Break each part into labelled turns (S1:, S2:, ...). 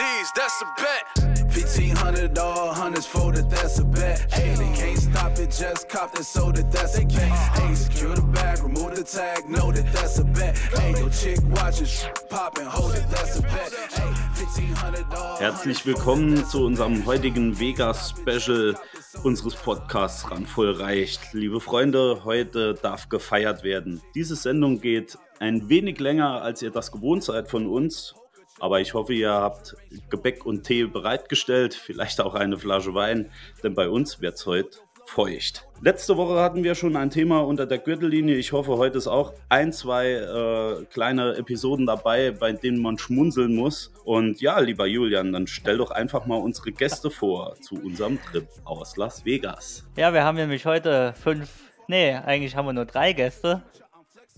S1: D's, that's a bet. 1500 all hundreds folded, that's a bet. Hey, they can't stop it, just cop it, sold that's a bet. Hey, secure the bag, remove the tag, know that that's a bet. Hey, your chick watches, pop and hold it, that's a bet. Hey, 1500 all
S2: Herzlich willkommen zu unserem heutigen Vegas-Special unseres Podcasts Randvoll reicht. Liebe Freunde, heute darf gefeiert werden. Diese Sendung geht ein wenig länger, als ihr das gewohnt seid von uns. Aber ich hoffe, ihr habt Gebäck und Tee bereitgestellt, vielleicht auch eine Flasche Wein, denn bei uns wird es heute feucht. Letzte Woche hatten wir schon ein Thema unter der Gürtellinie. Ich hoffe, heute ist auch ein, zwei äh, kleine Episoden dabei, bei denen man schmunzeln muss. Und ja, lieber Julian, dann stell doch einfach mal unsere Gäste vor zu unserem Trip aus Las Vegas.
S3: Ja, wir haben nämlich heute fünf, nee, eigentlich haben wir nur drei Gäste.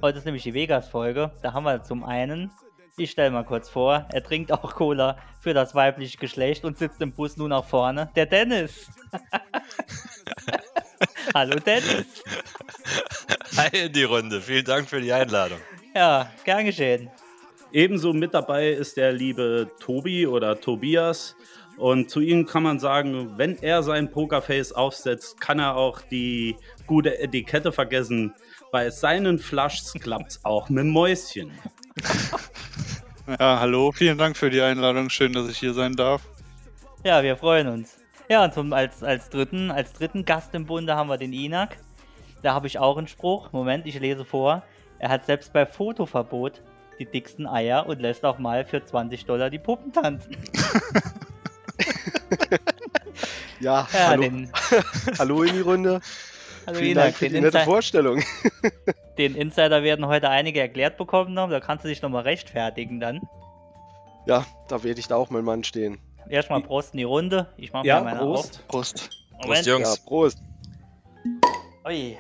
S3: Heute ist nämlich die Vegas-Folge. Da haben wir zum einen, ich stelle mal kurz vor, er trinkt auch Cola für das weibliche Geschlecht und sitzt im Bus nun nach vorne. Der Dennis. Hallo Dennis.
S4: Hi in die Runde. Vielen Dank für die Einladung.
S3: Ja, gern geschehen.
S2: Ebenso mit dabei ist der liebe Tobi oder Tobias. Und zu ihm kann man sagen, wenn er sein Pokerface aufsetzt, kann er auch die gute Etikette vergessen. Bei seinen klappt es auch mit Mäuschen.
S5: Ja, hallo, vielen Dank für die Einladung. Schön, dass ich hier sein darf.
S3: Ja, wir freuen uns. Ja, und zum, als, als, dritten, als dritten Gast im Bunde haben wir den Inak. Da habe ich auch einen Spruch. Moment, ich lese vor. Er hat selbst bei Fotoverbot die dicksten Eier und lässt auch mal für 20 Dollar die Puppen tanzen.
S6: Ja,
S3: Ja,
S6: hallo.
S3: den,
S6: hallo in die Runde.
S3: Also
S6: Vielen
S3: Inak,
S6: Dank für
S3: den,
S6: die nette
S3: Insi
S6: Vorstellung.
S3: den Insider werden heute einige erklärt bekommen haben. Da kannst du dich nochmal rechtfertigen dann.
S6: Ja, da werde ich da auch mein Mann stehen.
S3: Erstmal Prost in die Runde. Ich mache
S2: Ja,
S3: mal meine
S2: Prost.
S5: Prost.
S3: auf.
S4: Prost,
S6: Ja,
S4: Jungs.
S6: Prost.
S3: Ui.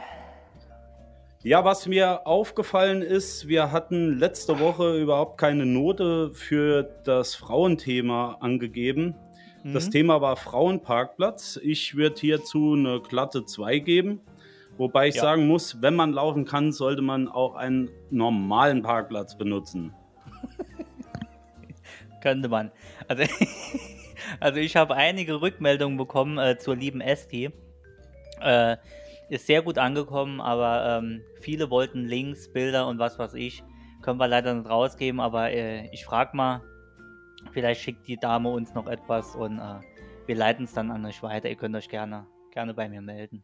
S2: Ja, was mir aufgefallen ist, wir hatten letzte Woche überhaupt keine Note für das Frauenthema angegeben. Das
S3: Mhm.
S2: Thema war Frauenparkplatz. Ich würde hierzu eine glatte 2 geben. Wobei ich
S3: Ja.
S2: sagen muss, wenn man laufen kann, sollte man auch einen normalen Parkplatz benutzen.
S3: Könnte man. Also, also ich habe einige Rückmeldungen bekommen äh, zur lieben Esti. Äh, ist sehr gut angekommen, aber ähm, viele wollten Links, Bilder und was weiß ich. Können wir leider nicht rausgeben, aber äh, ich frage mal, vielleicht schickt die Dame uns noch etwas und äh, wir leiten es dann an euch weiter. Ihr könnt euch gerne, gerne bei mir melden.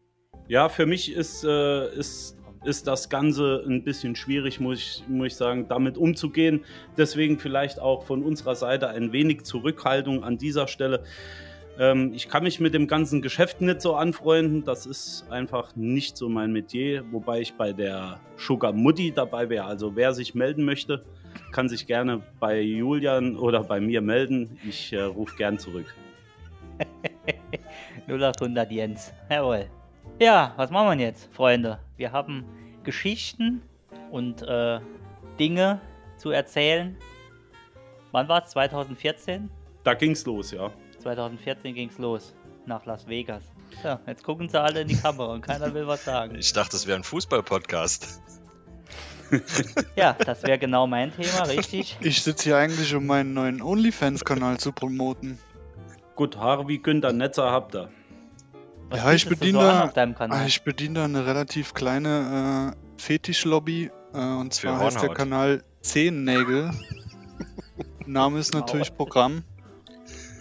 S2: Ja, für mich ist, äh, ist, ist das Ganze ein bisschen schwierig, muss ich, muss ich sagen, damit umzugehen. Deswegen vielleicht auch von unserer Seite ein wenig Zurückhaltung an dieser Stelle. Ähm, ich kann mich mit dem ganzen Geschäft nicht so anfreunden. Das ist einfach nicht so mein Metier. Wobei ich bei der Sugar Mutti dabei wäre. Also wer sich melden möchte, kann sich gerne bei Julian oder bei mir melden. Ich äh, rufe gern zurück.
S3: 0800 Jens. Jawohl. Ja, was machen wir jetzt, Freunde? Wir haben Geschichten und äh, Dinge zu erzählen. Wann war es? 2014?
S2: Da ging's los, ja.
S3: 2014 ging's los. Nach Las Vegas. Ja, jetzt gucken sie alle in die Kamera und keiner will was sagen.
S4: Ich dachte, das wäre ein Fußball-Podcast.
S3: Ja, das wäre genau mein Thema, richtig?
S5: Ich sitze hier eigentlich, um meinen neuen OnlyFans-Kanal zu promoten.
S2: Gut, Haare wie Günther Netzer habt ihr.
S3: Was
S5: ja, ich bediene
S3: so
S5: da, ich bediene da eine relativ kleine äh, Fetischlobby. Äh, und
S4: Für
S5: zwar heißt der
S4: Hornhaut.
S5: Kanal Zehennägel. Name ist natürlich Programm.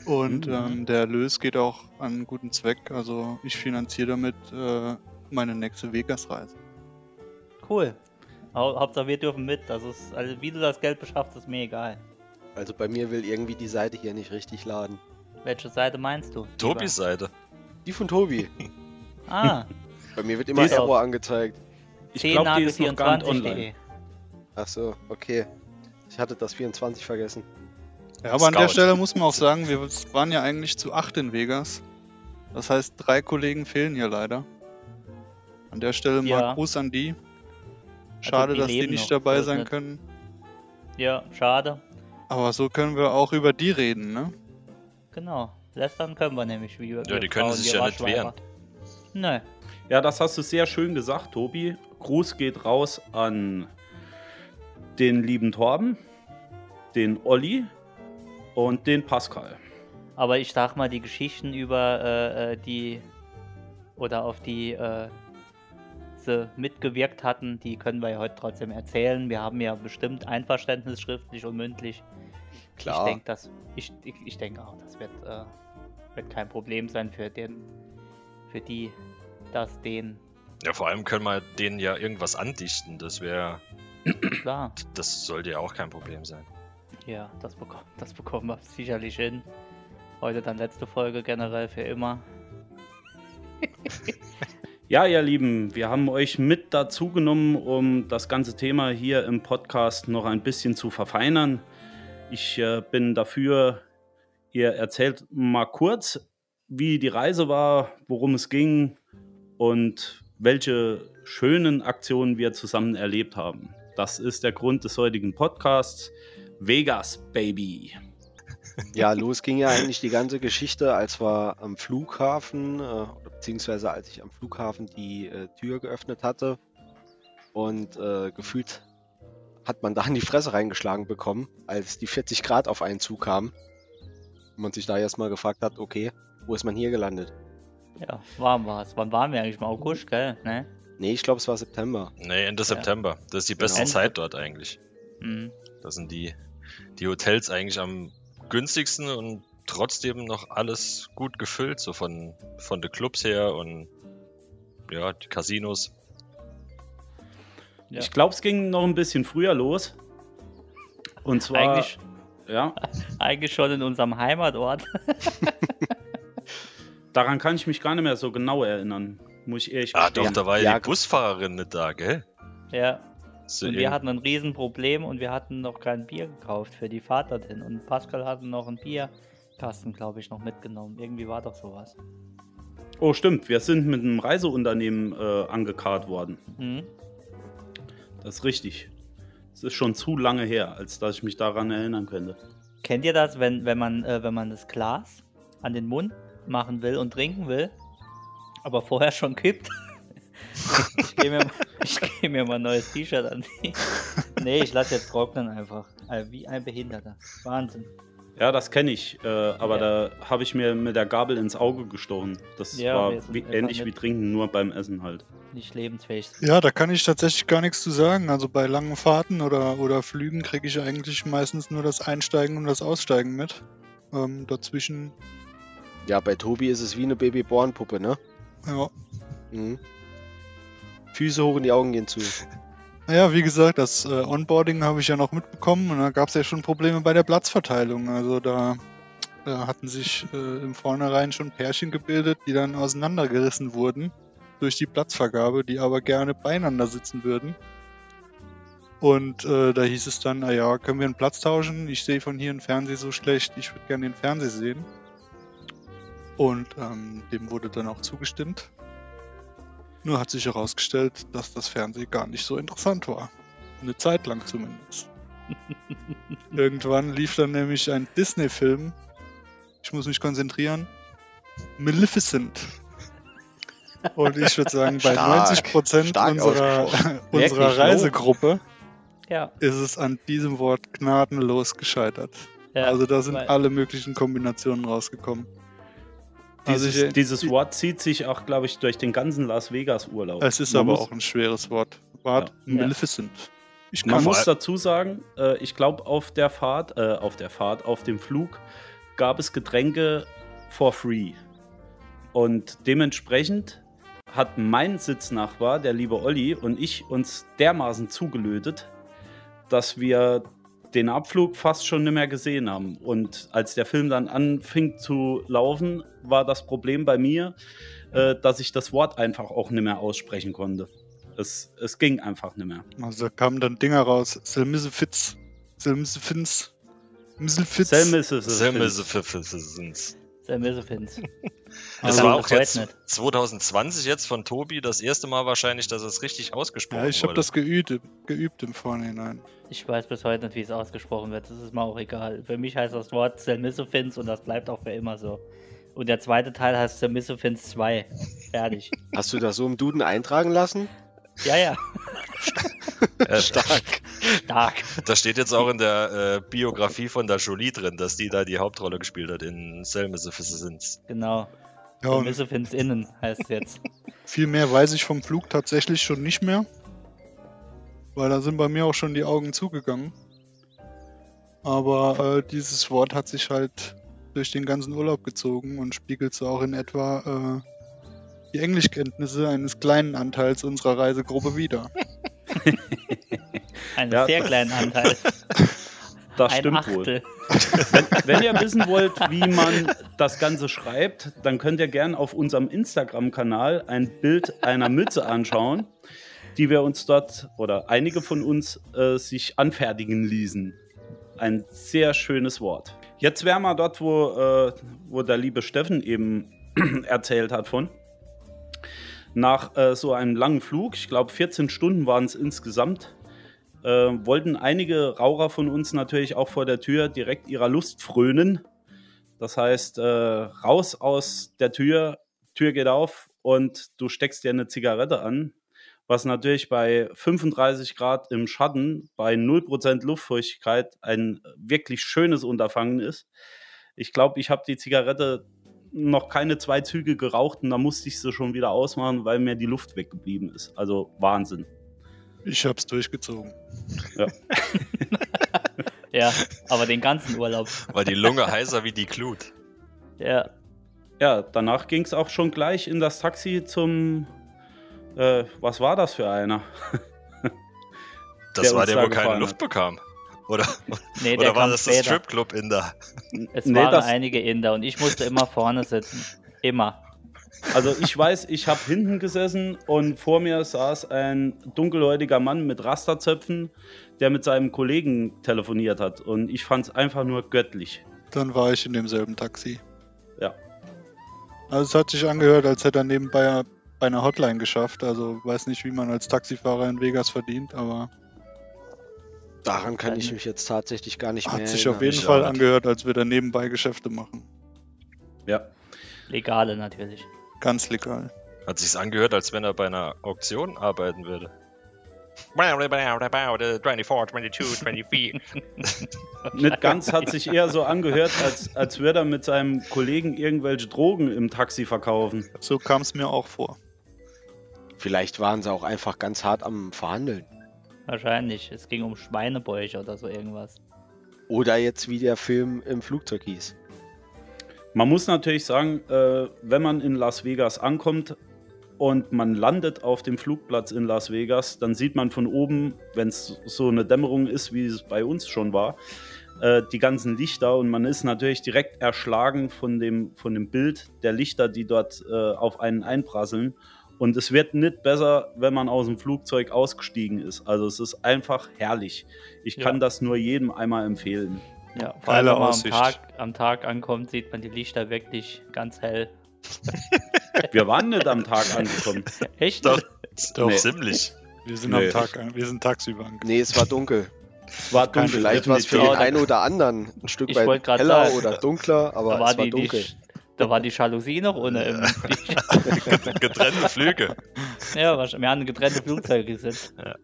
S5: Und
S2: Mhm.
S5: ähm, der Erlös geht auch an einen guten Zweck. Also ich finanziere damit äh, meine nächste Vegas-Reise.
S3: Cool. Hau Hauptsache wir dürfen mit. Das ist, also wie du das Geld beschaffst, ist mir egal.
S6: Also bei mir will irgendwie die Seite hier nicht richtig laden.
S3: Welche Seite meinst du?
S4: Tobis Seite.
S6: Die von Tobi.
S3: Ah,
S6: Bei mir wird immer
S3: Die
S6: Error angezeigt.
S2: Ich glaube, die ist noch gar nicht online.
S3: zehnnagel24.de.
S6: Ach so, okay. Ich hatte das 24 vergessen.
S5: Ja, aber an der
S4: Scout.
S5: Stelle muss man auch sagen, wir waren ja eigentlich zu acht in Vegas. Das heißt, drei Kollegen fehlen hier leider. An der Stelle mal
S3: Ja.
S5: Gruß an die. Schade,
S3: die
S5: dass die nicht
S3: noch,
S5: dabei sein
S3: nicht.
S5: können.
S3: Ja, schade.
S5: Aber so können wir auch über die reden, ne?
S3: Genau. Lästern können wir nämlich wie
S4: Ja, die können sich ja nicht
S3: Waschweiber. Nö.
S2: Ja, das hast du sehr schön gesagt, Tobi. Gruß geht raus an den lieben Torben, den Olli und den Pascal.
S3: Aber ich sag mal, die Geschichten über äh, äh, die oder auf die äh, sie mitgewirkt hatten, die können wir ja heute trotzdem erzählen. Wir haben ja bestimmt Einverständnis schriftlich und mündlich.
S6: Klar.
S3: Ich denke, das, ich, ich, ich denke auch, das wird, äh, wird kein Problem sein für den, für die, das den.
S4: Ja, vor allem können wir denen ja irgendwas andichten. Das wäre,
S3: Klar,
S4: das sollte ja auch kein Problem sein.
S3: ja, das, bekommen, das bekommen wir sicherlich hin. Heute dann letzte Folge generell für immer.
S2: Ja, ihr Lieben, wir haben euch mit dazu genommen, um das ganze Thema hier im Podcast noch ein bisschen zu verfeinern. Ich äh, bin dafür, ihr erzählt mal kurz, wie die Reise war, worum es ging und welche schönen Aktionen wir zusammen erlebt haben. Das ist der Grund des heutigen Podcasts. Vegas, Baby.
S6: Ja, los ging ja eigentlich die ganze Geschichte, als wir am Flughafen, äh, beziehungsweise als ich am Flughafen die äh, Tür geöffnet hatte und äh, gefühlt hat man da in die Fresse reingeschlagen bekommen, als die 40 Grad auf einen zukamen. Man sich da erstmal gefragt hat, okay, wo ist man hier gelandet?
S3: Ja, warm war es. Wann waren wir eigentlich? Im August, gell? Ne?
S6: Nee, ich glaube, es war September.
S4: Nee, Ende
S3: Ja.
S4: September. Das ist die beste
S3: Genau.
S4: Zeit dort eigentlich.
S3: Mhm.
S4: Da sind die, die Hotels eigentlich am günstigsten und trotzdem noch alles gut gefüllt, so von, von den Clubs her und ja, die Casinos.
S3: Ja.
S2: Ich glaube, es ging noch ein bisschen früher los. Und zwar,
S3: Eigentlich,
S2: ja,
S3: eigentlich schon in unserem Heimatort.
S2: daran kann ich mich gar nicht mehr so genau erinnern, muss ich ehrlich
S4: Ah,
S2: gestehen.
S4: doch, da war ja,
S6: Ja.
S4: die Busfahrerin nicht da, gell?
S3: ja.
S4: So
S3: Und wir hatten ein Riesenproblem und wir hatten noch kein Bier gekauft für die Fahrt dorthin. Und Pascal hatte noch einen Bierkasten, glaube ich, noch mitgenommen. Irgendwie war doch sowas.
S2: Oh, stimmt. Wir sind mit einem Reiseunternehmen äh, angekarrt worden.
S3: Mhm.
S2: Das ist richtig. Es ist schon zu lange her, als dass ich mich daran erinnern könnte.
S3: Kennt ihr das, wenn, wenn, man, äh, wenn man das Glas an den Mund machen will und trinken will, aber vorher schon kippt? ich gehe mir, geh mir mal ein neues T-Shirt an. nee, ich lasse jetzt trocknen einfach. Äh, Wie ein Behinderter. Wahnsinn.
S2: Ja, das kenne ich. Äh, aber
S3: Ja.
S2: da habe ich mir mit der Gabel ins Auge gestochen. Das
S3: Ja,
S2: war wie, ähnlich wie
S3: mit-
S2: Trinken, nur beim Essen halt.
S3: Nicht lebensfähig.
S5: Ja, da kann ich tatsächlich gar nichts zu sagen. Also bei langen Fahrten oder, oder Flügen kriege ich eigentlich meistens nur das Einsteigen und das Aussteigen mit. Ähm, dazwischen,
S6: Ja, bei Tobi ist es wie eine Babyborn-Puppe, ne?
S5: ja.
S6: Mhm. Füße hoch und die Augen gehen zu.
S5: Naja, wie gesagt, das äh, Onboarding habe ich ja noch mitbekommen und da gab es ja schon Probleme bei der Platzverteilung. Also da, da hatten sich äh, im Vornherein schon Pärchen gebildet, die dann auseinandergerissen wurden durch die Platzvergabe, die aber gerne beieinander sitzen würden. Und äh, da hieß es dann, naja, können wir einen Platz tauschen? Ich sehe von hier einen Fernseher so schlecht, ich würde gerne den Fernseher sehen. Und ähm, dem wurde dann auch zugestimmt. Nur hat sich herausgestellt, dass das Fernsehen gar nicht so interessant war. Eine Zeit lang zumindest. Irgendwann lief dann nämlich ein Disney-Film. Ich muss mich konzentrieren. Maleficent. Und ich würde sagen, bei
S6: Stark.
S5: 90%
S6: Stark
S5: unserer, unserer
S3: Wirklich,
S5: Reisegruppe
S3: Ja,
S5: ist es an diesem Wort gnadenlos gescheitert.
S3: ja.
S5: also da sind alle möglichen Kombinationen rausgekommen. Also
S2: Dieses,
S5: ich-
S2: dieses
S5: ich-
S2: Wort zieht sich auch, glaube ich, durch den ganzen Las Vegas-Urlaub.
S5: Es ist
S2: Man
S5: aber
S2: muss-
S5: auch ein schweres Wort. Wort
S2: Ja.
S5: Maleficent. Ich
S2: Man muss dazu sagen, äh, ich glaube, auf der Fahrt, äh, auf der Fahrt, auf dem Flug gab es Getränke for free. Und dementsprechend hat mein Sitznachbar, der liebe Olli, und ich uns dermaßen zugelötet, dass wir den Abflug fast schon nicht mehr gesehen haben. Und als der Film dann anfing zu laufen, war das Problem bei mir, äh, dass ich das Wort einfach auch nicht mehr aussprechen konnte. Es, es ging einfach nicht mehr.
S5: Also da kamen dann Dinger raus. Selmissefitz. Selmissefins. Misselfitz.
S4: Semmelfins.
S3: Sam Isefins.
S4: Das
S5: Also,
S4: war auch jetzt
S3: nicht.
S4: 2020 jetzt von Tobi das erste Mal wahrscheinlich, dass es richtig ausgesprochen
S5: Ja, ich habe
S4: wurde.
S5: das geübt, geübt im Vorhinein.
S3: Ich weiß bis heute nicht, wie es ausgesprochen wird. Das ist mir auch egal. Für mich heißt das Wort Selmissofins und das bleibt auch für immer so. Und der zweite Teil heißt Selmissofins 2. Fertig.
S6: Hast du das so im Duden eintragen lassen?
S3: Ja, ja.
S4: Äh,
S6: Stark.
S3: Stark.
S4: Das steht jetzt auch in der äh, Biografie von der Jolie drin, dass die da die Hauptrolle gespielt hat in Selmissifissins.
S3: Genau.
S5: Ja, und
S3: Missefins innen heißt es jetzt.
S5: viel mehr weiß ich vom Flug tatsächlich schon nicht mehr. Weil da sind bei mir auch schon die Augen zugegangen. Aber äh, dieses Wort hat sich halt durch den ganzen Urlaub gezogen und spiegelt so auch in etwa äh, die Englischkenntnisse eines kleinen Anteils unserer Reisegruppe wider.
S3: Einen
S2: Ja.
S3: sehr kleinen Anteil.
S2: Das
S3: Ein
S2: stimmt wohl.
S3: Achtel.
S2: Wenn, wenn ihr wissen wollt, wie man das Ganze schreibt, dann könnt ihr gerne auf unserem Instagram-Kanal ein Bild einer Mütze anschauen, die wir uns dort oder einige von uns äh, sich anfertigen ließen. Ein sehr schönes Wort. Jetzt wären wir dort, wo, äh, wo der liebe Steffen eben erzählt hat von. Nach äh, so einem langen Flug, ich glaube 14 Stunden waren es insgesamt, äh, wollten einige Raucher von uns natürlich auch vor der Tür direkt ihrer Lust frönen. Das heißt, äh, raus aus der Tür, Tür geht auf und du steckst dir eine Zigarette an, was natürlich bei 35 Grad im Schatten, bei 0% Luftfeuchtigkeit ein wirklich schönes Unterfangen ist. Ich glaube, ich habe die Zigarette noch keine zwei Züge geraucht und da musste ich sie schon wieder ausmachen, weil mir die Luft weggeblieben ist. Also Wahnsinn.
S5: Ich hab's durchgezogen.
S3: Ja, aber den ganzen Urlaub.
S4: War die Lunge heißer wie die Glut.
S3: Ja,
S2: Ja, danach ging es auch schon gleich in das Taxi zum. Äh, was war das für einer?
S4: Das
S2: Der
S4: war der,
S2: da
S4: wo keine Luft
S2: hat.
S4: bekam. Oder,
S3: nee, der
S4: oder war
S3: kam
S4: das das
S3: später.
S4: Stripclub in der?
S3: Es
S2: Nee,
S3: waren
S2: das-
S3: einige Inder und ich musste immer vorne sitzen. Immer.
S2: Also ich weiß, ich habe hinten gesessen und vor mir saß ein dunkelhäutiger Mann mit Rasterzöpfen, der mit seinem Kollegen telefoniert hat. Und ich fand es einfach nur göttlich.
S5: Dann war ich in demselben Taxi.
S2: Ja.
S5: Also es hat sich angehört, als hätte er nebenbei bei einer Hotline geschafft. Also weiß nicht, wie man als Taxifahrer in Vegas verdient, aber
S6: Daran kann ich mich jetzt tatsächlich gar nicht mehr
S5: hat sich auf jeden
S4: ich
S5: Fall angehört, als wir da nebenbei Geschäfte machen.
S2: Ja.
S3: Legale natürlich.
S5: Ganz legal.
S4: Hat sich's angehört, als wenn er bei einer Auktion arbeiten würde. 24, 22, 24.
S2: Nicht ganz hat sich eher so angehört, als, als würde er mit seinem Kollegen irgendwelche Drogen im Taxi verkaufen.
S5: So kam es mir auch vor.
S6: Vielleicht waren sie auch einfach ganz hart am Verhandeln.
S3: Wahrscheinlich. Es ging um Schweinebäuche oder so irgendwas.
S6: Oder jetzt wie der Film im Flugzeug hieß.
S2: Man muss natürlich sagen, äh, wenn man in Las Vegas ankommt und man landet auf dem Flugplatz in Las Vegas, dann sieht man von oben, wenn es so eine Dämmerung ist, wie es bei uns schon war, äh, die ganzen Lichter und man ist natürlich direkt erschlagen von dem, von dem Bild der Lichter, die dort äh, auf einen einprasseln. Und es wird nicht besser, wenn man aus dem Flugzeug ausgestiegen ist. Also es ist einfach herrlich. Ich
S3: Ja.
S2: kann das nur jedem einmal empfehlen.
S3: Ja, vor allem, wenn man am. Tag, am Tag ankommt, sieht man die Lichter wirklich ganz hell.
S2: Wir waren nicht am Tag angekommen.
S3: Echt?
S4: Doch,
S5: Doch.
S2: Nee.
S4: ziemlich.
S5: Wir sind
S2: Nee.
S5: am Tag, wir sind tagsüber angekommen.
S6: Nee, es war dunkel.
S2: Es war dunkel.
S6: Vielleicht war es für den einen oder anderen ein Stück
S3: Ich
S6: weit heller
S3: sagen,
S6: oder dunkler, aber
S3: da, war
S6: es war
S3: die,
S6: dunkel.
S3: die, da war die Jalousie noch ohne im
S4: Getrennte Flüge.
S3: Ja, wahrscheinlich. wir haben getrennte Flugzeuge gesetzt.
S4: Ja.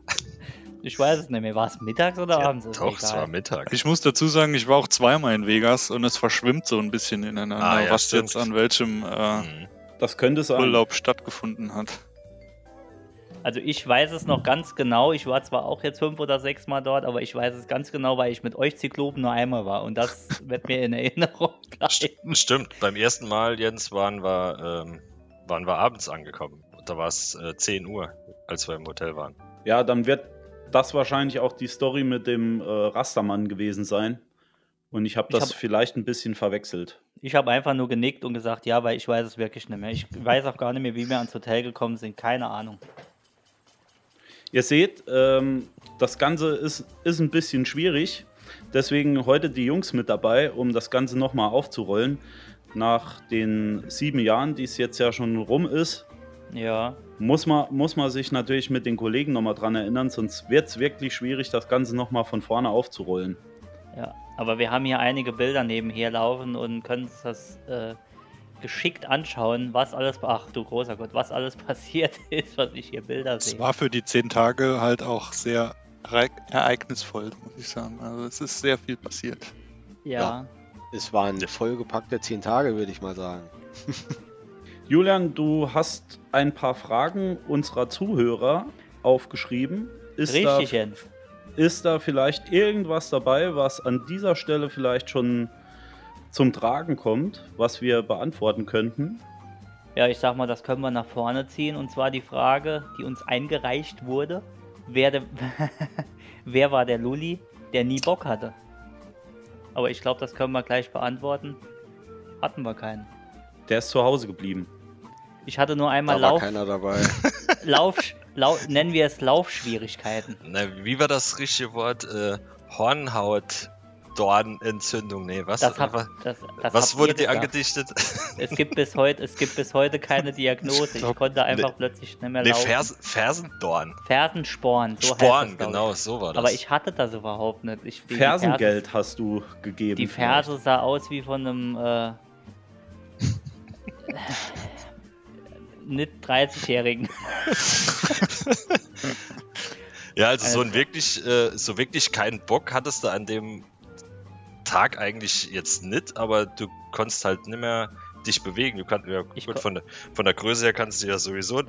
S3: Ich weiß es nicht mehr. War es mittags oder
S4: Ja,
S3: abends?
S4: Doch, es war Mittag.
S5: Ich muss dazu sagen, ich war auch zweimal in Vegas und es verschwimmt so ein bisschen ineinander,
S4: Ah, ja,
S5: was
S4: stimmt.
S5: jetzt an welchem äh,
S4: Mhm.
S2: Das könnte sein.
S5: Urlaub stattgefunden hat.
S3: Also ich weiß es noch ganz genau. Ich war zwar auch jetzt fünf oder sechs Mal dort, aber ich weiß es ganz genau, weil ich mit euch Zyklopen nur einmal war. Und das wird mir in Erinnerung bleiben.
S4: Stimmt, beim ersten Mal, Jens, waren wir, ähm, waren wir abends angekommen. Da war es äh, 10 Uhr, als wir im Hotel waren.
S2: Ja, dann wird das wahrscheinlich auch die Story mit dem äh, Rastermann gewesen sein. Und ich habe
S3: Ich
S2: das
S3: hab-
S2: vielleicht ein bisschen verwechselt.
S3: Ich habe einfach nur genickt und gesagt, ja, weil ich weiß es wirklich nicht mehr. Ich weiß auch gar nicht mehr, wie wir ans Hotel gekommen sind. Keine Ahnung.
S2: Ihr seht, ähm, das Ganze ist, ist ein bisschen schwierig. Deswegen heute die Jungs mit dabei, um das Ganze nochmal aufzurollen. Nach den sieben Jahren, die es jetzt ja schon rum ist,
S3: Ja,
S2: muss man, muss man sich natürlich mit den Kollegen nochmal dran erinnern, sonst wird es wirklich schwierig, das Ganze nochmal von vorne aufzurollen.
S3: ja. Aber wir haben hier einige Bilder nebenher laufen und können uns das äh, geschickt anschauen, was alles, ach du großer Gott, was alles passiert ist, was ich hier Bilder
S5: Es
S3: sehe.
S5: war für die zehn Tage halt auch sehr ereignisvoll, muss ich sagen. Also es ist sehr viel passiert.
S3: Ja.
S6: Ja. Es waren vollgepackte zehn Tage, würde ich mal sagen.
S2: Julian, du hast ein paar Fragen unserer Zuhörer aufgeschrieben. Ist
S3: Richtig,
S2: da,
S3: Jens.
S2: ist da vielleicht irgendwas dabei, was an dieser Stelle vielleicht schon zum Tragen kommt, was wir beantworten könnten?
S3: Ja, ich sag mal, das können wir nach vorne ziehen. Und zwar die Frage, die uns eingereicht wurde. Wer, der, wer war der Lulli, der nie Bock hatte? Aber ich glaube, das können wir gleich beantworten. Hatten wir keinen.
S2: Der ist zu Hause geblieben.
S3: Ich hatte nur einmal
S6: Da war
S3: Lauf,
S6: keiner dabei.
S3: Lauf, Lau, nennen wir es Laufschwierigkeiten.
S4: Na, wie war das richtige Wort? Äh, Hornhaut. Dornentzündung, nee, was?
S3: Das, hab,
S4: was
S3: das, das
S4: was wurde dir angedichtet?
S3: Es gibt bis heute, es gibt bis heute keine Diagnose. Ich konnte einfach
S4: Nee.
S3: plötzlich nicht mehr
S4: nee,
S3: laufen.
S4: Fersen, Fersendorn.
S3: Fersensporn, so heißt
S4: Sporn,
S3: das, glaub ich.
S4: genau, so war das.
S3: Aber ich hatte das überhaupt nicht. Ich,
S2: Fersengeld hast du gegeben.
S3: Die Ferse, die Ferse sah aus wie von einem äh, nicht 30-Jährigen.
S4: Ja, also so ein
S3: Also-
S4: wirklich, äh, so wirklich keinen Bock hattest du an dem Tag eigentlich jetzt nicht, aber du konntest halt nicht mehr dich bewegen. Du kannst ja
S3: Ich
S4: gut von der, von der Größe her kannst du ja sowieso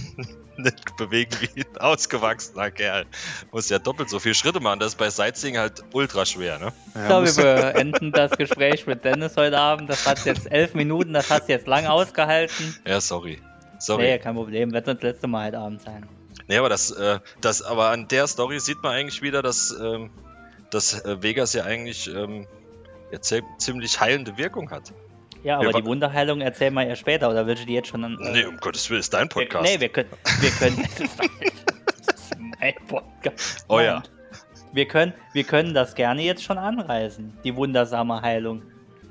S4: nicht bewegen wie ein ausgewachsener Kerl. Musst ja doppelt so viele Schritte machen. Das ist bei Sightseeing halt ultra schwer, ne?
S5: Ja, muss-
S3: so, wir beenden das Gespräch mit Dennis heute Abend. Das hat jetzt elf Minuten, das hast du jetzt lang ausgehalten.
S4: Ja, sorry. Sorry.
S3: Nee, kein Problem. Wird das letzte Mal heute Abend sein.
S4: Nee, aber das, äh, das, aber an der Story sieht man eigentlich wieder, dass, ähm, dass äh, Vegas ja eigentlich ähm, ja, zie- ziemlich heilende Wirkung hat.
S3: Ja, aber
S4: Wir
S3: die Wunderheilung erzählen wir ja später. Oder willst du die jetzt schon an. äh,
S4: Nee, um Gottes Willen, ist dein
S3: wir,
S4: Podcast.
S3: nee, wir können. Wir können das ist mein Podcast.
S4: Oh ja.
S3: Wir können, wir können das gerne jetzt schon anreißen. Die wundersame Heilung.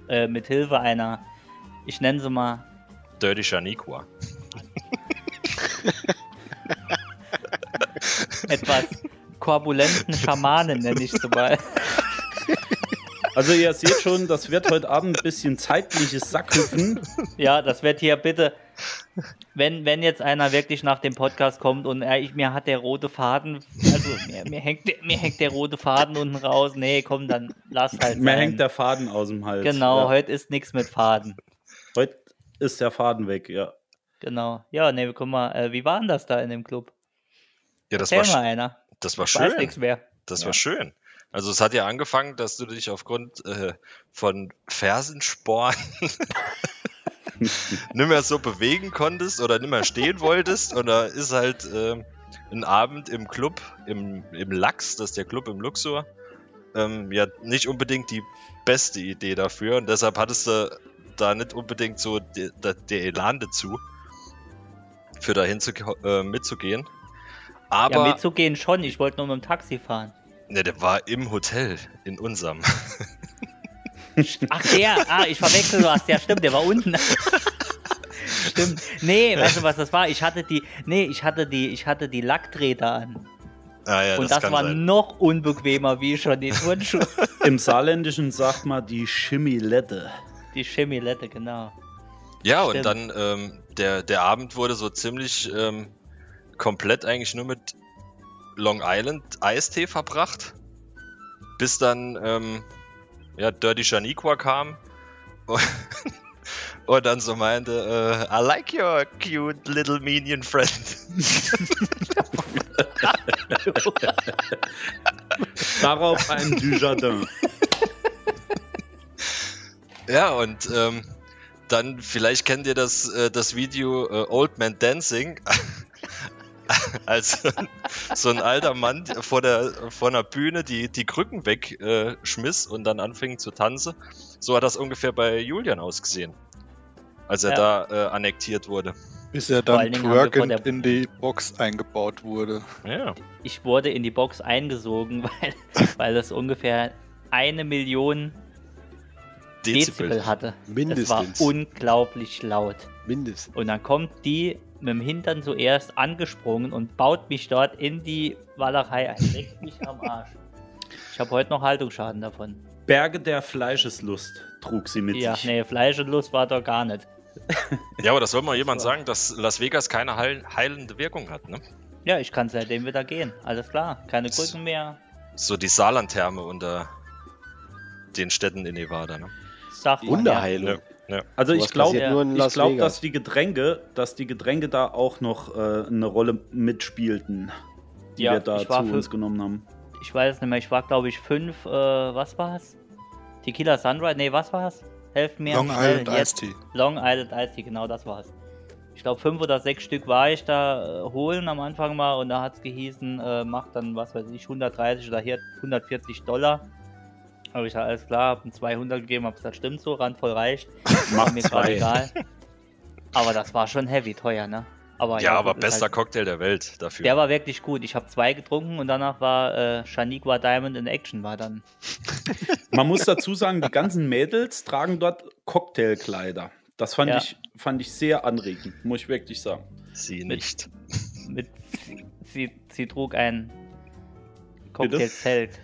S3: Äh, mit Hilfe einer. Ich nenne sie mal
S4: Dirty Shaniqua.
S3: etwas korbulenten Schamanen, nenne ich sie mal.
S2: Also ihr seht schon, das wird heute Abend ein bisschen zeitliches Sackhüpfen.
S3: Ja, das wird hier bitte. Wenn, wenn jetzt einer wirklich nach dem Podcast kommt und er, ich, mir hat der rote Faden, also mir, mir, hängt, der- mir hängt der rote Faden unten raus. Nee, komm, dann lass halt
S2: Mir
S3: sein.
S2: hängt der Faden aus dem Hals.
S3: Genau,
S2: Ja.
S3: heute ist nichts mit Faden.
S2: Heute ist der Faden weg, ja.
S3: Genau. Ja, nee, guck mal, äh, wie war denn das da in dem Club?
S4: Ja, das
S3: Erzähl
S4: war,
S3: mal einer.
S4: das war
S3: Ich weiß
S4: schön.
S3: nichts mehr.
S4: Das
S3: Ja.
S4: war schön. Also es hat ja angefangen, dass du dich aufgrund äh, von Fersensporn nicht mehr so bewegen konntest oder nicht mehr stehen wolltest. Und da ist halt ähm, ein Abend im Club, im, im Lachs, das ist der Club im Luxor, ähm, ja nicht unbedingt die beste Idee dafür. Und deshalb hattest du da nicht unbedingt so der Elan dazu, für dahin zu, äh, mitzugehen. Aber
S3: ja, mitzugehen schon. Ich wollte nur mit dem Taxi fahren.
S4: Ne, der war im Hotel, in unserem.
S3: Ach, der. Ah, ich verwechsel was. Ja, stimmt, der war unten. stimmt. Nee, weißt du, was das war? Ich hatte die, nee, ich hatte die, ich hatte die Lacktreter an.
S4: Ah, ja,
S3: Und das,
S4: kann
S3: war
S4: sein.
S3: noch unbequemer wie schon die Turnschuhe.
S2: Im Saarländischen sagt man die Chimilette.
S3: die Chemilette, genau.
S4: Ja, und
S3: stimmt.
S4: dann ähm, der, der Abend wurde so ziemlich ähm, komplett eigentlich nur mit Long Island Eistee verbracht. Bis dann ähm, ja, Dirty Shaniqua kam. Und, und dann so meinte, äh, I like your cute little minion friend.
S2: Darauf ein Dujardin.
S4: Ja, und ähm, dann, vielleicht kennt ihr das, äh, das Video äh, Old Man Dancing. Als so ein alter Mann vor, der, vor einer Bühne die, die Krücken wegschmiss äh, schmiss und dann anfing zu tanzen. So hat das ungefähr bei Julian ausgesehen. Als er
S3: Ja.
S4: da äh, annektiert wurde.
S5: Bis er dann twerkend
S3: der-
S5: in die Box eingebaut wurde.
S4: Ja.
S3: Ich wurde in die Box eingesogen, weil, weil es ungefähr eine Million Dezibel,
S4: Dezibel.
S3: hatte.
S6: Mindestens.
S3: Es war unglaublich laut.
S6: Mindestens.
S3: Und dann kommt die mit dem Hintern zuerst angesprungen und baut mich dort in die Wallerei ein. Leckt mich am Arsch. Ich habe heute noch Haltungsschaden davon.
S2: Berge der Fleischeslust trug sie mit
S3: Ja,
S2: sich.
S3: nee, Fleisch und Lust war doch gar nicht.
S4: Ja, aber das soll mal jemand sagen, dass Las Vegas keine heil heilende Wirkung hat, ne?
S3: Ja, ich kann seitdem wieder gehen. Alles klar. Keine Krücken mehr.
S4: So die Saarlandtherme unter den Städten in Nevada, ne?
S3: Sagt man,
S6: Wunderheilung.
S4: Ja.
S2: Also ich glaube, ich glaube, dass die Getränke, dass die Getränke da auch noch äh, eine Rolle mitspielten, die
S3: Ja,
S2: wir da zu
S3: für-
S2: uns genommen haben.
S3: Ich weiß nicht mehr. Ich war, glaube ich, fünf. Äh, was war's? Tequila Sunrise? Nee, was war's? Helft mir.
S5: Long
S3: schnell,
S5: Island
S3: jetzt.
S5: Iced Tea.
S3: Long Island Iced Tea, genau das war's. Ich glaube, fünf oder sechs Stück war ich da äh, holen am Anfang mal und da hat's gehießen, äh, macht dann, was weiß ich, 130 oder hier 140 Dollar. Habe ich ja alles klar, hab ein 200 gegeben, hab gesagt, stimmt so, randvoll reicht. War mir gerade egal. Aber das war schon heavy teuer, ne? Aber
S4: Ja, aber
S3: gut, ist
S4: bester
S3: halt-
S4: Cocktail der Welt dafür.
S3: Der war wirklich gut. Ich habe zwei getrunken und danach war äh, Shaniqua Diamond in Action war dann.
S2: Man muss dazu sagen, die ganzen Mädels tragen dort Cocktailkleider. Das fand,
S3: Ja.
S2: ich, fand ich sehr anregend, muss ich wirklich sagen.
S4: Sie nicht.
S3: Mit, sie, sie trug ein Cocktailzelt.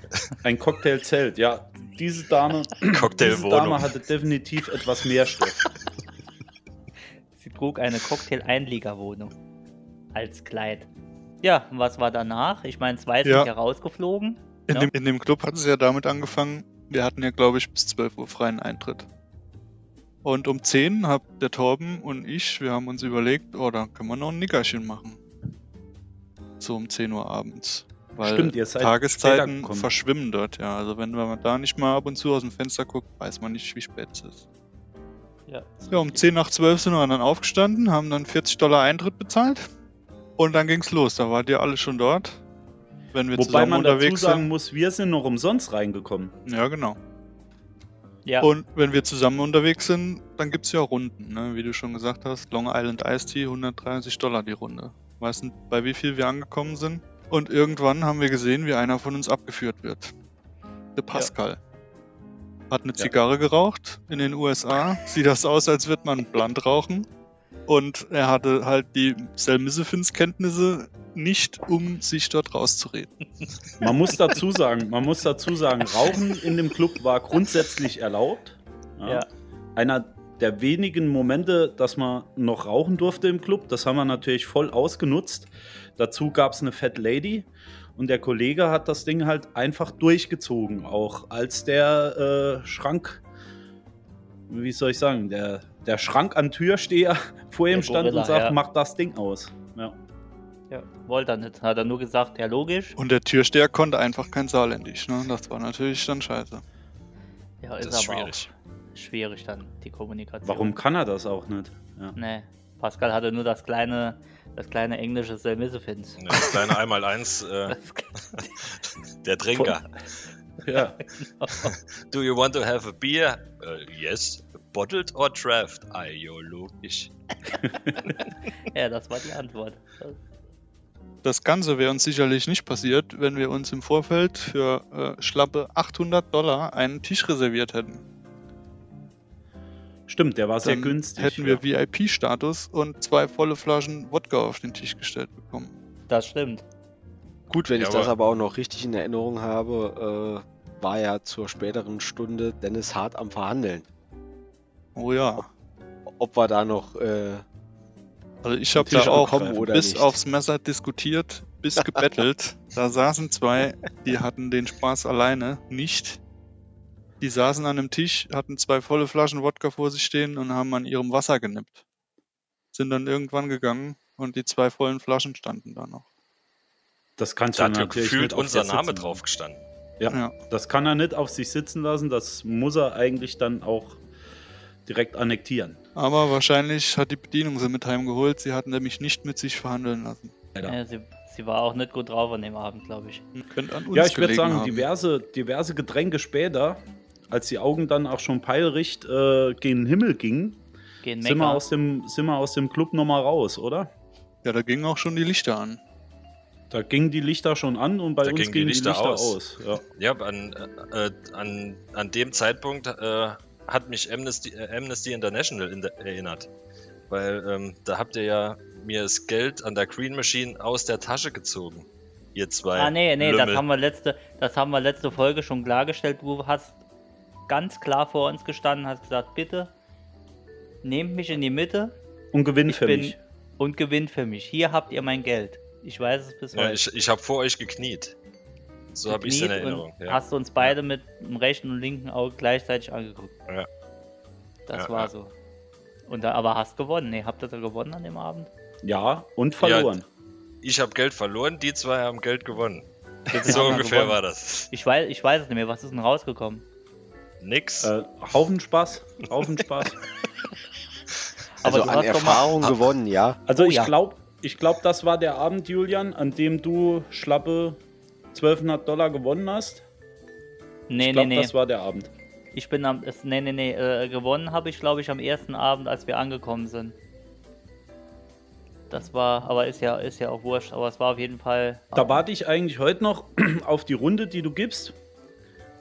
S2: Ein Cocktailzelt, ja. Diese Dame, diese Dame hatte definitiv etwas mehr Stoff.
S3: Sie trug eine Cocktail-Einliegerwohnung als Kleid. Ja, und was war danach? Ich meine, zwei sind
S5: Ja.
S3: ja rausgeflogen.
S5: In,
S3: Ja.
S5: dem, in dem Club hat es ja damit angefangen, wir hatten ja, glaube ich, bis 12 Uhr freien Eintritt. Und um 10 hat der Torben und ich, wir haben uns überlegt, oh, da können wir noch ein Nickerchen machen. So um 10 Uhr abends. Weil
S2: Stimmt, ihr seid
S5: Tageszeiten verschwimmen dort, ja. Also wenn man da nicht mal ab und zu aus dem Fenster guckt, weiß man nicht, wie spät es ist.
S3: Ja,
S5: Ja, um 10 nach 12 sind wir dann aufgestanden, haben dann 40 Dollar Eintritt bezahlt. Und dann ging's los. Da wart ihr alle schon dort. Wenn wir
S2: Wobei
S5: zusammen
S2: man dazu
S5: unterwegs
S2: sagen
S5: sind.
S2: muss, wir sind noch umsonst reingekommen.
S5: Ja, genau.
S3: ja.
S5: Und wenn wir zusammen unterwegs sind, dann gibt's ja Runden, ne? wie du schon gesagt hast. Long Island Iced Tea, 130 Dollar die Runde. Weißt du, bei wie viel wir angekommen sind? Und irgendwann haben wir gesehen, wie einer von uns abgeführt wird. Der Pascal. Hat eine
S2: Ja.
S5: Zigarre geraucht in den USA. Sieht das aus, als würde man Blunt rauchen. Und er hatte halt die Selmissefins-Kenntnisse nicht, um sich dort rauszureden.
S2: Man muss dazu sagen, man muss dazu sagen, Rauchen in dem Club war grundsätzlich erlaubt.
S3: Ja.
S2: Einer der wenigen Momente, dass man noch rauchen durfte im Club. Das haben wir natürlich voll ausgenutzt. Dazu gab es eine Fat Lady und der Kollege hat das Ding halt einfach durchgezogen, auch als der äh, Schrank, wie soll ich sagen, der, der Schrank an Türsteher vor ihm
S3: Der
S2: stand
S3: Gorilla,
S2: und sagt,
S3: ja.
S2: mach das Ding aus. Ja.
S3: ja, wollte er nicht. Hat er nur gesagt, ja, logisch.
S5: Und der Türsteher konnte einfach kein Saarländisch. Ne? Das war natürlich dann scheiße.
S3: Ja,
S4: Das
S3: ist,
S4: ist
S3: aber
S4: schwierig.
S3: auch schwierig dann, die Kommunikation.
S2: Warum kann er das auch nicht? Ja.
S3: Nee, Pascal hatte nur das kleine, das kleine englische Selmissefins.
S4: Ja, das kleine Einmaleins, äh, der Trinker.
S2: Ja.
S4: Do you want to have a beer? Uh, yes. Bottled or draft? Ah, jo, logisch.
S3: ja, das war die Antwort.
S5: Das Ganze wäre uns sicherlich nicht passiert, wenn wir uns im Vorfeld für äh, schlappe 800 Dollar einen Tisch reserviert hätten.
S2: Stimmt, der war sehr
S5: Dann
S2: günstig.
S5: hätten
S2: ja.
S5: wir VIP-Status und zwei volle Flaschen Wodka auf den Tisch gestellt bekommen.
S3: Das stimmt.
S6: Gut, wenn
S4: Ja,
S6: ich das
S4: aber-
S6: auch noch richtig in Erinnerung habe, äh, war ja zur späteren Stunde Dennis hart am Verhandeln.
S5: Oh ja.
S6: Ob wir da noch, äh,
S5: Also ich habe da auch bis
S6: nicht.
S5: aufs Messer diskutiert, bis gebettelt. da saßen zwei, die hatten den Spaß alleine nicht. Die saßen an einem Tisch, hatten zwei volle Flaschen Wodka vor sich stehen und haben an ihrem Wasser genippt. Sind dann irgendwann gegangen und die zwei vollen Flaschen standen da noch.
S2: Das kannst
S4: Da
S2: du
S4: hat ja
S2: natürlich
S4: gefühlt unser Name drauf gestanden.
S2: Ja,
S5: Ja.
S2: das kann er nicht auf sich sitzen lassen. Das muss er eigentlich dann auch direkt annektieren.
S5: Aber wahrscheinlich hat die Bedienung sie mit heimgeholt. Sie hatten nämlich nicht mit sich verhandeln lassen.
S3: Ja, sie, sie war auch nicht gut drauf an dem Abend, glaube ich.
S5: Könnte an uns
S2: Ja, ich würde sagen,
S5: haben.
S2: diverse, diverse Getränke später, als die Augen dann auch schon peilricht äh, gen Himmel gingen,
S3: Gehen
S2: sind wir, aus dem, sind wir aus dem Club nochmal raus, oder?
S5: Ja, da gingen auch schon die Lichter an.
S2: Da gingen die Lichter schon an und bei
S4: Da
S2: uns
S4: gingen
S2: gingen
S4: die
S2: die
S4: Lichter
S2: Lichter,
S4: aus.
S2: aus. Ja.
S4: Ja, an, äh, an, an dem Zeitpunkt äh, hat mich Amnesty, äh, Amnesty International in erinnert. Weil ähm, da habt ihr ja mir das Geld an der Green Machine aus der Tasche gezogen. Ihr zwei.
S3: Ah, nee, nee, das haben, wir letzte, das haben wir letzte Folge schon klargestellt. Du hast ganz klar vor uns gestanden, hast gesagt, bitte nehmt mich in die Mitte
S2: Und Gewinn
S3: Ich
S2: für
S3: bin-
S2: mich.
S3: und gewinnt für mich. Hier habt ihr mein Geld. Ich weiß es bis
S4: Ja,
S3: heute.
S4: ich ich habe vor euch gekniet. So habe ich es in Erinnerung.
S3: und
S4: Ja.
S3: Hast du uns beide mit dem rechten und linken Auge gleichzeitig angeguckt.
S4: Ja.
S3: Das
S4: Ja,
S3: war
S4: ja.
S3: so. Und da, aber hast gewonnen. Nee, habt ihr da gewonnen an dem Abend?
S2: Ja, und verloren.
S4: Ich habe Geld verloren, die zwei haben Geld gewonnen.
S3: Wir
S4: So ungefähr
S3: gewonnen.
S4: war das.
S3: Ich weiß, ich weiß es nicht mehr. Was ist denn rausgekommen?
S4: Nix.
S2: Äh, Haufen Spaß. Haufen Spaß.
S3: Aber
S6: Also
S3: du
S6: an
S3: hast doch mal-
S6: Erfahrung gewonnen, ja.
S2: Also
S3: Oh,
S2: ich
S3: ja.
S2: glaube, ich glaub, das war der Abend, Julian, an dem du schlappe 1200 Dollar gewonnen hast.
S3: Nee,
S2: Ich glaube,
S3: nee, nee.
S2: das war der Abend.
S3: Ich bin am. Nee, nee, nee. Äh, gewonnen habe ich, glaube ich, am ersten Abend, als wir angekommen sind. Das war, aber ist ja, ist ja auch wurscht. Aber es war auf jeden Fall.
S2: Da warte ich eigentlich heute noch auf die Runde, die du gibst.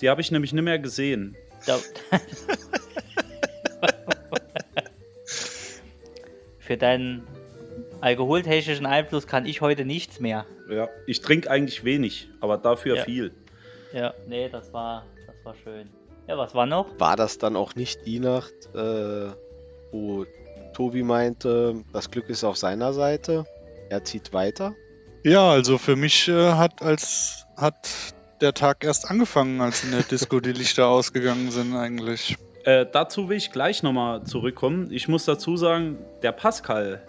S2: Die habe ich nämlich nicht mehr gesehen.
S3: Da, Für deinen alkoholtechnischen Einfluss kann ich heute nichts mehr.
S2: Ja, ich trinke eigentlich wenig, aber dafür
S3: Ja.
S2: viel.
S3: Ja, nee, das war, das war schön. Ja, was war noch?
S6: War das dann auch nicht die Nacht, äh, wo Tobi meinte, das Glück ist auf seiner Seite? Er zieht weiter?
S5: Ja, also für mich äh, hat als hat der Tag erst angefangen, als in der Disco die Lichter ausgegangen sind eigentlich.
S2: Äh, dazu will ich gleich nochmal zurückkommen. Ich muss dazu sagen, der Pascal,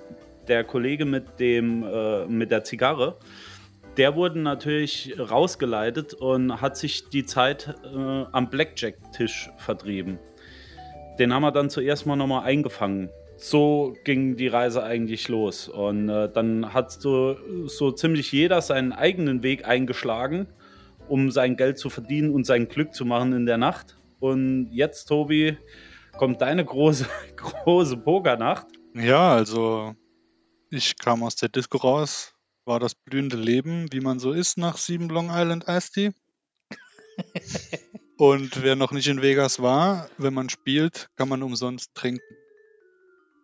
S2: der Kollege mit, dem, äh, mit der Zigarre, der wurde natürlich rausgeleitet und hat sich die Zeit äh, am Blackjack-Tisch vertrieben. Den haben wir dann zuerst mal nochmal eingefangen. So ging die Reise eigentlich los. Und äh, dann hat so, so ziemlich jeder seinen eigenen Weg eingeschlagen, um sein Geld zu verdienen und sein Glück zu machen in der Nacht. Und jetzt, Tobi, kommt deine große, große Pokernacht.
S5: Ja, also ich kam aus der Disco raus, war das blühende Leben, wie man so ist nach sieben Long Island Tea. Und wer noch nicht in Vegas war, wenn man spielt, kann man umsonst trinken.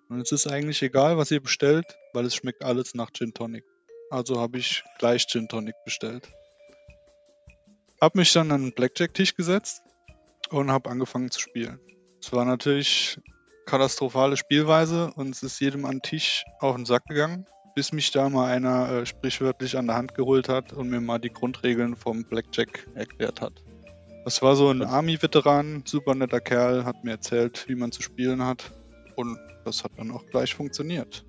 S5: Und es ist eigentlich egal, was ihr bestellt, weil es schmeckt alles nach Gin Tonic. Also habe ich gleich Gin Tonic bestellt. Hab mich dann an den Blackjack-Tisch gesetzt und habe angefangen zu spielen. Es war natürlich katastrophale Spielweise und es ist jedem an den Tisch auf den Sack gegangen, bis mich da mal einer äh, sprichwörtlich an der Hand geholt hat und mir mal die Grundregeln vom Blackjack erklärt hat. Das war so ein Army-Veteran, super netter Kerl, hat mir erzählt, wie man zu spielen hat und das hat dann auch gleich funktioniert.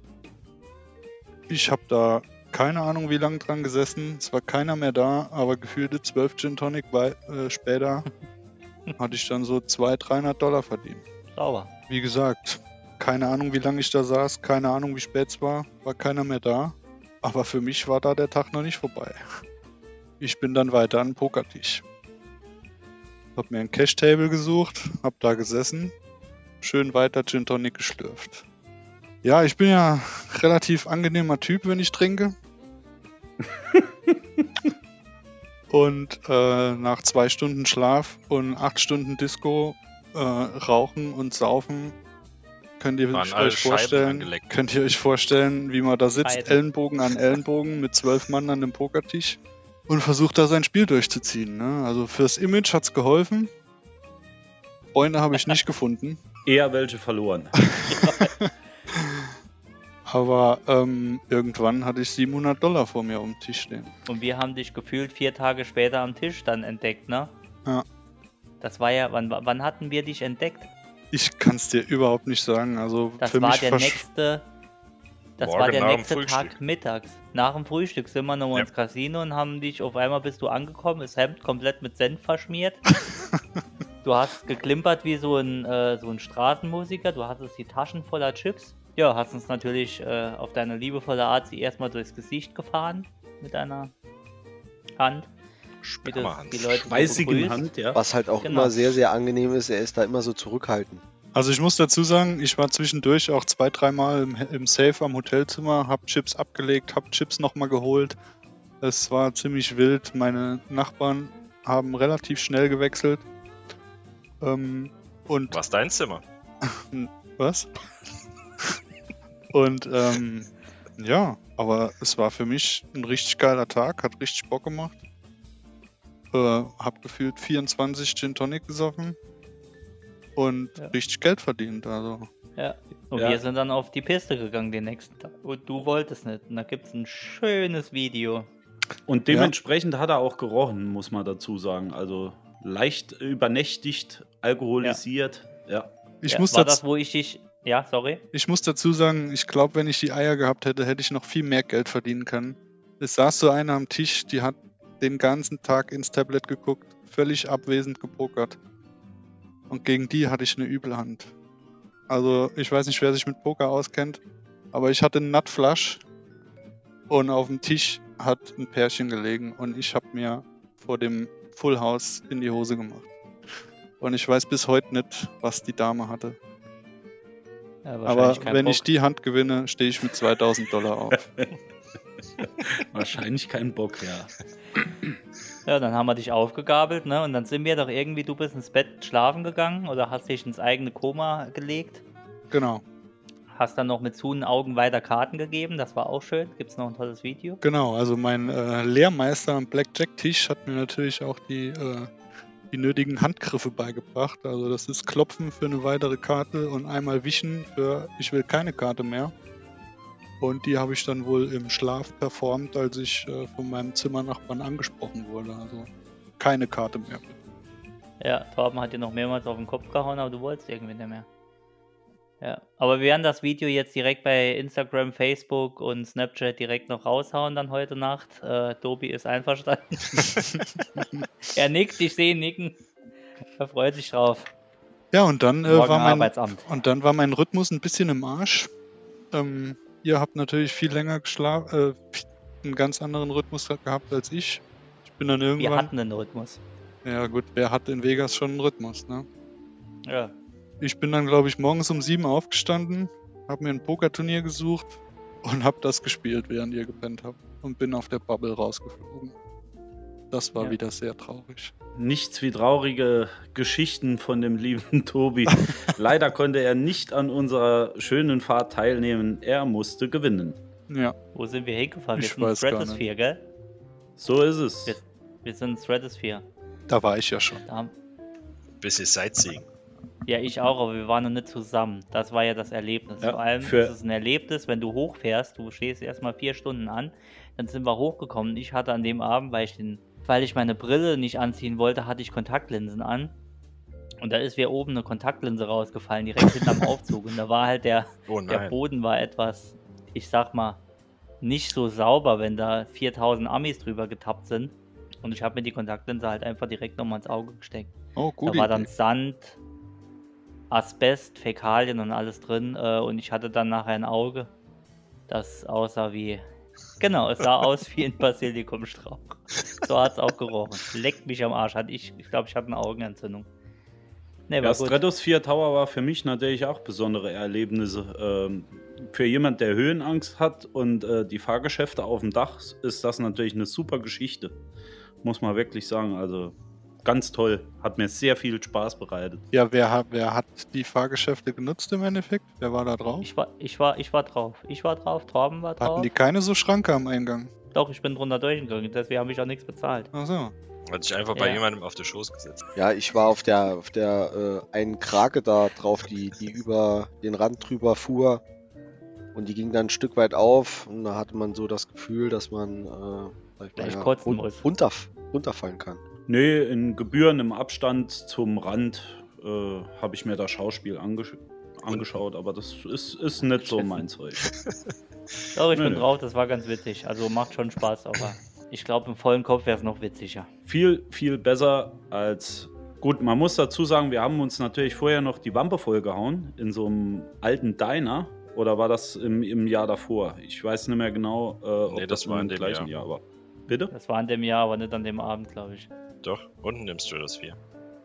S5: Ich habe da keine Ahnung, wie lange dran gesessen, es war keiner mehr da, aber gefühlte 12 Gin Tonic wei- äh, später hatte ich dann so 200, 300 Dollar verdient.
S3: Sauber.
S5: Wie gesagt, keine Ahnung, wie lange ich da saß, keine Ahnung, wie spät es war, war keiner mehr da. Aber für mich war da der Tag noch nicht vorbei. Ich bin dann weiter an den Pokertisch. Hab mir ein Cash-Table gesucht, hab da gesessen, schön weiter Gin Tonic geschlürft. Ja, ich bin ja relativ angenehmer Typ, wenn ich trinke. und äh, nach zwei Stunden Schlaf und acht Stunden Disco, äh, Rauchen und Saufen, könnt ihr euch vorstellen, könnt ihr euch vorstellen, wie man da sitzt,
S3: Scheiben.
S5: Ellenbogen an Ellenbogen mit zwölf Mann an dem Pokertisch und versucht da sein Spiel durchzuziehen. Ne? Also fürs Image hat's geholfen. Freunde habe ich nicht gefunden.
S2: Eher welche verloren.
S5: Aber ähm, irgendwann hatte ich 700 Dollar vor mir auf dem Tisch stehen.
S3: Und wir haben dich gefühlt vier Tage später am Tisch dann entdeckt, ne?
S5: Ja.
S3: Das war ja, wann, wann hatten wir dich entdeckt?
S5: Ich kann es dir überhaupt nicht sagen. Also
S3: Das
S5: für
S3: war
S5: mich
S3: der nächste. Das
S4: Morgen
S3: war der nächste. Tag mittags. Nach dem Frühstück sind wir nochmal
S4: Ja.
S3: ins Casino und haben dich, auf einmal bist du angekommen, das Hemd komplett mit Senf verschmiert. du hast geklimpert wie so ein, äh, so ein Straßenmusiker, du hattest die Taschen voller Chips. Ja, hast uns natürlich äh, auf deine liebevolle Art sie erstmal durchs Gesicht gefahren mit deiner Hand.
S4: Spermahand.
S3: die Leute so
S2: Weißigen
S3: begrüßt.
S2: Hand, ja.
S6: Was halt auch
S3: Genau.
S6: immer sehr, sehr angenehm ist, er ist da immer so zurückhaltend.
S5: Also ich muss dazu sagen, ich war zwischendurch auch zwei, dreimal im, im Safe am Hotelzimmer, hab Chips abgelegt, hab Chips nochmal geholt. Es war ziemlich wild. Meine Nachbarn haben relativ schnell gewechselt. Ähm, und
S4: Was dein Zimmer?
S5: was? Und ähm, ja, aber es war für mich ein richtig geiler Tag, hat richtig Bock gemacht. Äh, hab gefühlt 24 Gin Tonic gesoffen und
S3: Ja.
S5: richtig Geld verdient. Also
S3: Ja. Und
S2: Ja.
S3: wir sind dann auf die Piste gegangen den nächsten Tag. Und du wolltest nicht. Und da gibt es ein schönes Video.
S2: Und dementsprechend hat er auch gerochen, muss man dazu sagen. Also leicht übernächtigt, alkoholisiert. Ja.
S5: Ich,
S3: ja,
S5: muss
S3: war das, wo ich dich. Ja, sorry.
S5: ich muss dazu sagen, ich glaube, wenn ich die Eier gehabt hätte, hätte ich noch viel mehr Geld verdienen können. Es saß so einer am Tisch, die hat den ganzen Tag ins Tablet geguckt, völlig abwesend gepokert. Und gegen die hatte ich eine Übelhand. Also, ich weiß nicht, wer sich mit Poker auskennt, aber ich hatte einen Nutflush und auf dem Tisch hat ein Pärchen gelegen und ich habe mir vor dem Full House in die Hose gemacht. Und ich weiß bis heute nicht, was die Dame hatte.
S3: Ja,
S5: Aber wenn
S3: Bock.
S5: ich die Hand gewinne, stehe ich mit 2000 Dollar auf.
S2: Wahrscheinlich kein Bock, ja.
S3: Ja, dann haben wir dich aufgegabelt, ne? Und dann sind wir doch irgendwie, du bist ins Bett schlafen gegangen oder hast dich ins eigene Koma gelegt.
S5: genau,
S3: Hast dann noch mit zunen Augen weiter Karten gegeben, das war auch schön. Gibt's noch ein tolles Video?
S5: genau. Also mein äh, Lehrmeister am Blackjack-Tisch hat mir natürlich auch die, äh, die nötigen Handgriffe beigebracht. Also das ist Klopfen für eine weitere Karte und einmal Wischen für ich will keine Karte mehr. Und die habe ich dann wohl im Schlaf performt, als ich äh, von meinem Zimmernachbarn angesprochen wurde. Also keine Karte mehr.
S3: Ja, Torben hat dir noch mehrmals auf den Kopf gehauen, aber du wolltest irgendwie nicht mehr. Ja, aber wir werden das Video jetzt direkt bei Instagram, Facebook und Snapchat direkt noch raushauen dann heute Nacht. Äh, Dobi ist einverstanden. er nickt, ich sehe ihn nicken. Er freut sich drauf.
S5: Ja, und dann äh, war mein
S3: Arbeitsamt.
S5: Und dann war mein Rhythmus ein bisschen im Arsch. Ähm, ihr habt natürlich viel länger geschlafen, äh, einen ganz anderen Rhythmus gehabt als ich. Ich bin dann
S3: Wir
S5: irgendwann.
S3: hatten einen Rhythmus.
S5: Ja gut, wer hat in Vegas schon einen Rhythmus, ne?
S3: Ja.
S5: Ich bin dann, glaube ich, morgens um sieben aufgestanden, habe mir ein Pokerturnier gesucht und habe das gespielt, während ihr gepennt habt. Und bin auf der Bubble rausgeflogen. Das war
S3: Ja.
S5: wieder sehr traurig.
S2: Nichts wie traurige Geschichten von dem lieben Tobi. Leider konnte er nicht an unserer schönen Fahrt teilnehmen. Er musste gewinnen.
S5: Ja,
S3: Wo sind wir hingefahren? Wir
S5: Ich
S3: sind
S5: weiß gar
S3: Stratosphere, gell?
S2: So ist es.
S3: Wir, wir sind Stratosphere.
S5: da war ich ja schon.
S3: Da haben,
S4: Bisschen Sightseeing.
S3: Ja, ich auch, aber wir waren noch nicht zusammen. Das war ja das Erlebnis.
S2: Ja,
S3: Vor allem ist es ein Erlebnis, wenn du hochfährst, du stehst erstmal vier Stunden an, dann sind wir hochgekommen. Ich hatte an dem Abend, weil ich, den, weil ich meine Brille nicht anziehen wollte, hatte ich Kontaktlinsen an. Und da ist mir oben eine Kontaktlinse rausgefallen, direkt hinterm Aufzug. Und da war halt der,
S4: Oh
S3: der. Boden war etwas, ich sag mal, nicht so sauber, wenn da 4000 Amis drüber getappt sind. Und ich habe mir die Kontaktlinse halt einfach direkt nochmal ins Auge gesteckt.
S5: Oh, gut.
S3: Da war dann Sand, Asbest, Fäkalien und alles drin. Äh, und ich hatte dann nachher ein Auge, das aussah wie. Genau, es sah aus wie ein Basilikumstrauch. So hat es auch gerochen. Leckt mich am Arsch. Hatte ich ich glaube, ich hatte eine Augenentzündung. Nee,
S2: Ja,
S3: war gut.
S2: Stratosphere Tower war für mich natürlich auch besondere Erlebnisse. Ähm, für jemand, der Höhenangst hat und äh, die Fahrgeschäfte auf dem Dach, ist das natürlich eine super Geschichte. Muss man wirklich sagen. Also ganz toll. Hat mir sehr viel Spaß bereitet.
S5: Ja, wer hat, wer hat die Fahrgeschäfte genutzt im Endeffekt? Wer war da drauf?
S3: Ich war, ich, war, ich war drauf. Ich war drauf, Torben war drauf.
S5: Hatten die keine so Schranke am Eingang?
S3: Doch, ich bin drunter durchgegangen. Deswegen habe ich auch nichts bezahlt.
S5: Ach so.
S4: Hat sich einfach bei
S3: Ja.
S4: jemandem auf den Schoß gesetzt.
S6: Ja, ich war auf der, auf der äh, einen Krake da drauf, die, die über den Rand drüber fuhr. Und die ging dann ein Stück weit auf. Und da hatte man so das Gefühl, dass man äh, ich
S3: Gleich kotzen muss.
S6: runter, runterfallen kann.
S2: Nee, in Gebühren im Abstand zum Rand äh, habe ich mir das Schauspiel angesch angeschaut, aber das ist, ist nicht so mein Zeug.
S3: Doch, ich
S2: Nee,
S3: bin
S2: nee.
S3: drauf. Das war ganz witzig. Also macht schon Spaß, aber ich glaube, im vollen Kopf wäre es noch witziger.
S2: Viel, viel besser als. Gut, man muss dazu sagen, wir haben uns natürlich vorher noch die Wampe vollgehauen in so einem alten Diner. Oder war das im, im Jahr davor? Ich weiß nicht mehr genau, äh, ob
S4: Nee,
S2: das,
S4: das war
S2: im
S4: in dem
S2: gleichen
S4: Jahr.
S2: Jahr war. Bitte?
S3: Das war an dem Jahr, aber nicht an dem Abend, glaube ich.
S4: Doch, unten im Stratosphere.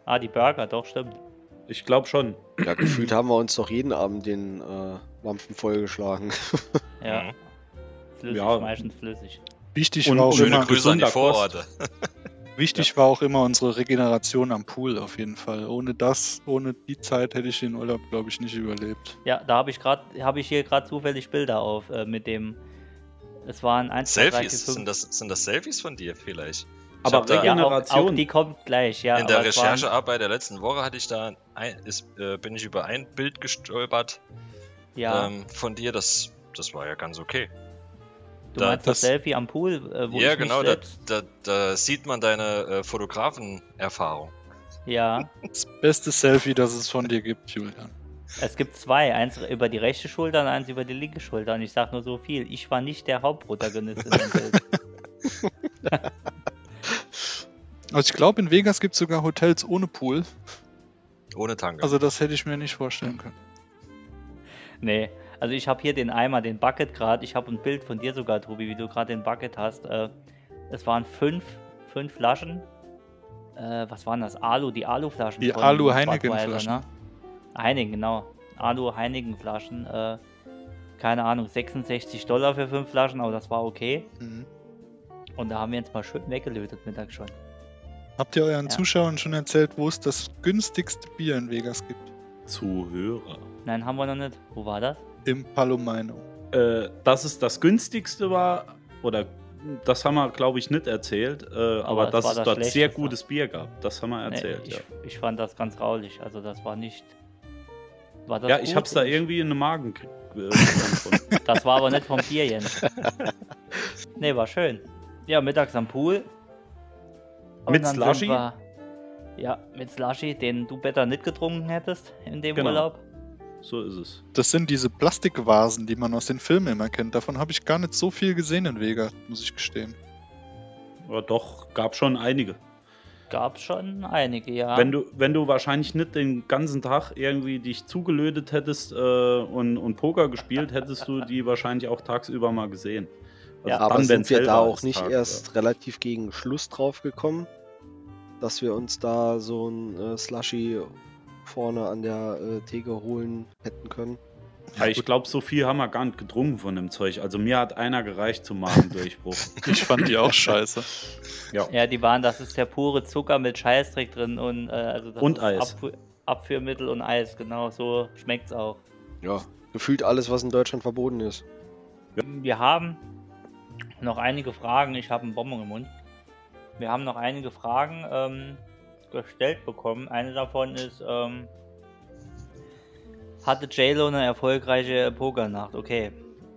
S3: Ah, die Burger, doch, stimmt.
S2: Ich glaube schon.
S6: Ja, gefühlt haben wir uns doch jeden Abend den äh, Lampen vollgeschlagen.
S3: Ja.
S4: Mhm.
S3: Flüssig,
S2: Ja.
S3: meistens flüssig.
S5: Wichtig
S2: Und
S5: war auch
S2: schöne
S5: immer,
S4: Grüße an die
S2: gesunder
S4: Vororte.
S5: wichtig war auch immer unsere Regeneration am Pool auf jeden Fall. Ohne das, ohne die Zeit hätte ich den Urlaub, glaube ich, nicht überlebt.
S3: Ja, da habe ich gerade, habe ich hier gerade zufällig Bilder auf äh, mit dem. Es waren 1, 2, 3, 4,
S4: Selfies,
S3: 5.
S4: sind das, sind das Selfies von dir vielleicht?
S2: Aber
S4: hab da-
S3: Ja, auch,
S2: Regeneration.
S3: auch die kommt gleich, ja.
S4: In der
S3: aber
S4: Recherchearbeit der letzten Woche hatte ich da ein, ist, äh, bin ich über ein Bild gestolpert
S3: Ja,
S4: ähm, von dir. Das, das war ja ganz okay.
S3: du
S4: da-
S3: meinst das,
S5: das-
S3: Selfie am Pool, äh, wo
S4: ja,
S3: ich
S4: genau. Da,
S3: selbst,
S4: da, da sieht man deine äh, Fotografenerfahrung.
S3: Ja,
S5: Das beste Selfie, das es von dir gibt, Julian.
S3: Es gibt zwei, eins über die rechte Schulter und eins über die linke Schulter. Und ich sag nur so viel, ich war nicht der Hauptprotagonist in dem Bild.
S5: Also ich glaube, in Vegas gibt es sogar Hotels ohne Pool.
S4: Ohne Tanke.
S5: Also das hätte ich mir nicht vorstellen können.
S3: Nee, also ich habe hier den Eimer, den Bucket gerade. Ich habe ein Bild von dir sogar, Tobi, wie du gerade den Bucket hast. Äh, es waren fünf, fünf Flaschen. Äh, was waren das? Alu, die Alu-Flaschen.
S5: Die Alu-Heineken-Flaschen.
S3: Ne? Heineken, genau. Alu-Heineken-Flaschen. Äh, keine Ahnung, 66 Dollar für fünf Flaschen, aber das war okay.
S5: Mhm.
S3: Und da haben wir jetzt mal schön weggelötet mittags schon.
S5: Habt ihr euren
S3: Ja.
S5: Zuschauern schon erzählt, wo es das günstigste Bier in Vegas gibt?
S2: Zuhörer.
S3: Nein, haben wir noch nicht. Wo war das?
S5: Im Palomino.
S2: Äh, dass es das günstigste war, oder das haben wir, glaube ich, nicht erzählt, äh, aber,
S3: es
S2: dass es
S3: das
S2: dort sehr gutes Bier gab. Das haben wir
S3: Nee,
S2: erzählt,
S3: ich,
S2: ja.
S3: ich fand das ganz graulich. Also das war nicht. War das
S2: Ja, ich hab's da irgendwie in den Magen gekriegt. Äh,
S3: Das war aber nicht vom Bier, Jens. Nee, war schön. Ja, mittags am Pool. Und
S2: Mit Slushy?
S3: wir- Ja, mit Slushy, den du besser nicht getrunken hättest in dem
S2: Genau.
S3: Urlaub.
S2: so ist es.
S5: Das sind diese Plastikvasen, die man aus den Filmen immer kennt. Davon habe ich gar nicht so viel gesehen in Vegas, muss ich gestehen.
S2: Aber doch, gab schon einige.
S3: Gab schon einige, ja.
S2: Wenn, du, wenn du wahrscheinlich nicht den ganzen Tag irgendwie dich zugelötet hättest äh, und, und Poker gespielt, hättest du die wahrscheinlich auch tagsüber mal gesehen. Also
S3: Ja,
S6: Aber
S2: wenn's
S6: sind wir da auch nicht
S2: Tag,
S6: erst relativ gegen Schluss drauf gekommen, dass wir uns da so ein äh, Slushy vorne an der äh, Theke holen hätten können?
S2: Ja, ich glaube, so viel haben wir gar nicht getrunken von dem Zeug. Also mir hat einer gereicht zum Magendurchbruch.
S5: Ich fand die auch scheiße.
S3: ja, die waren, das ist der pure Zucker mit Scheißdreck drin und, äh, also das
S2: Und Eis.
S3: Abfu Abführmittel und Eis, genau, so schmeckt's auch.
S6: Ja. Gefühlt alles, was in Deutschland verboten ist.
S3: Wir haben noch einige Fragen. Ich habe einen Bonbon im Mund. Wir haben noch einige Fragen ähm, gestellt bekommen. Eine davon ist, ähm, hatte JLo eine erfolgreiche Pokernacht? Okay,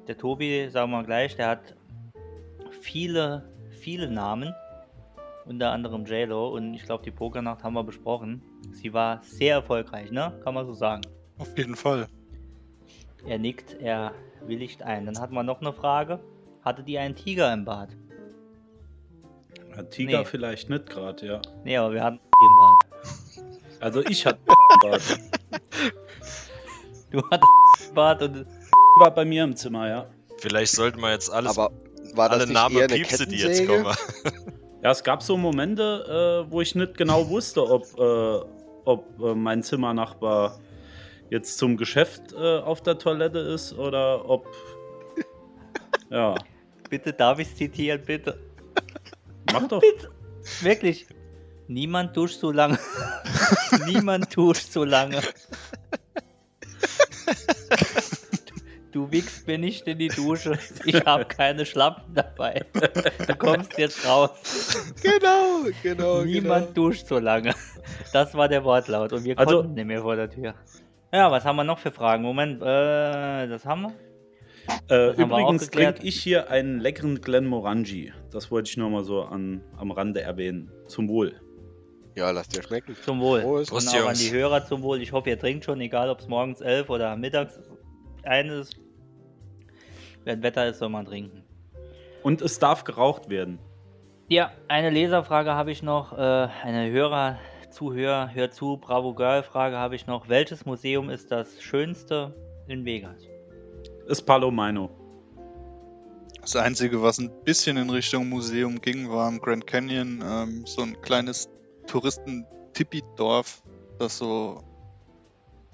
S3: der Tobi, sagen wir gleich, der hat viele, viele Namen. Unter anderem JLo und ich glaube, die Pokernacht haben wir besprochen. Sie war sehr erfolgreich, ne? Kann man so sagen.
S5: Auf jeden Fall.
S3: Er nickt, er willigt ein. Dann hatten wir noch eine Frage. Hatte die einen Tiger im Bad?
S2: Ja, Tiger
S3: Nee.
S2: vielleicht nicht gerade, ja.
S3: Nee, aber wir hatten im Bad.
S2: Also ich hatte Bad.
S3: Du hattest Bad und
S2: war bei mir im Zimmer, ja.
S4: Vielleicht sollten wir jetzt alles,
S6: Aber war das
S4: alle
S6: nicht
S4: Namen
S6: eher eine
S4: piepsen, die jetzt kommen.
S2: Ja, es gab so Momente, äh, wo ich nicht genau wusste, ob, äh, ob äh, mein Zimmernachbar jetzt zum Geschäft äh, auf der Toilette ist oder ob. Ja,
S3: bitte darf ich zitieren, bitte.
S2: mach doch.
S3: Wirklich. Niemand duscht so lange. Niemand duscht so lange. Du wickst mir nicht in die Dusche. Ich habe keine Schlappen dabei. Du kommst jetzt raus.
S6: Genau, genau,
S3: Niemand duscht so lange. Das war der Wortlaut und wir
S2: Also-
S3: konnten nicht mehr vor der Tür. Ja, was haben wir noch für Fragen? Moment, äh, das haben wir.
S2: Äh,
S3: haben
S2: übrigens trinke ich hier einen leckeren Glenmorangie. Das wollte ich nur mal so an, am Rande erwähnen. Zum Wohl.
S6: Genau. Ja, lass dir schmecken.
S3: Zum Wohl.
S6: Prost.
S3: Und
S4: Prost,
S3: auch an
S4: Jungs.
S3: die Hörer zum Wohl. Ich hoffe, ihr trinkt schon, egal ob es morgens elf oder mittags eines. Wenn Wetter ist, soll man trinken.
S2: Und es darf geraucht werden.
S3: Ja, eine Leserfrage habe ich noch. Äh, eine Hörer, Zuhörer, hör zu, Bravo Girl Frage habe ich noch. Welches Museum ist das schönste in Vegas?
S2: Ist Palomino.
S5: Das Einzige, was ein bisschen in Richtung Museum ging, war im Grand Canyon ähm, so ein kleines Touristen-Tipi-Dorf, das so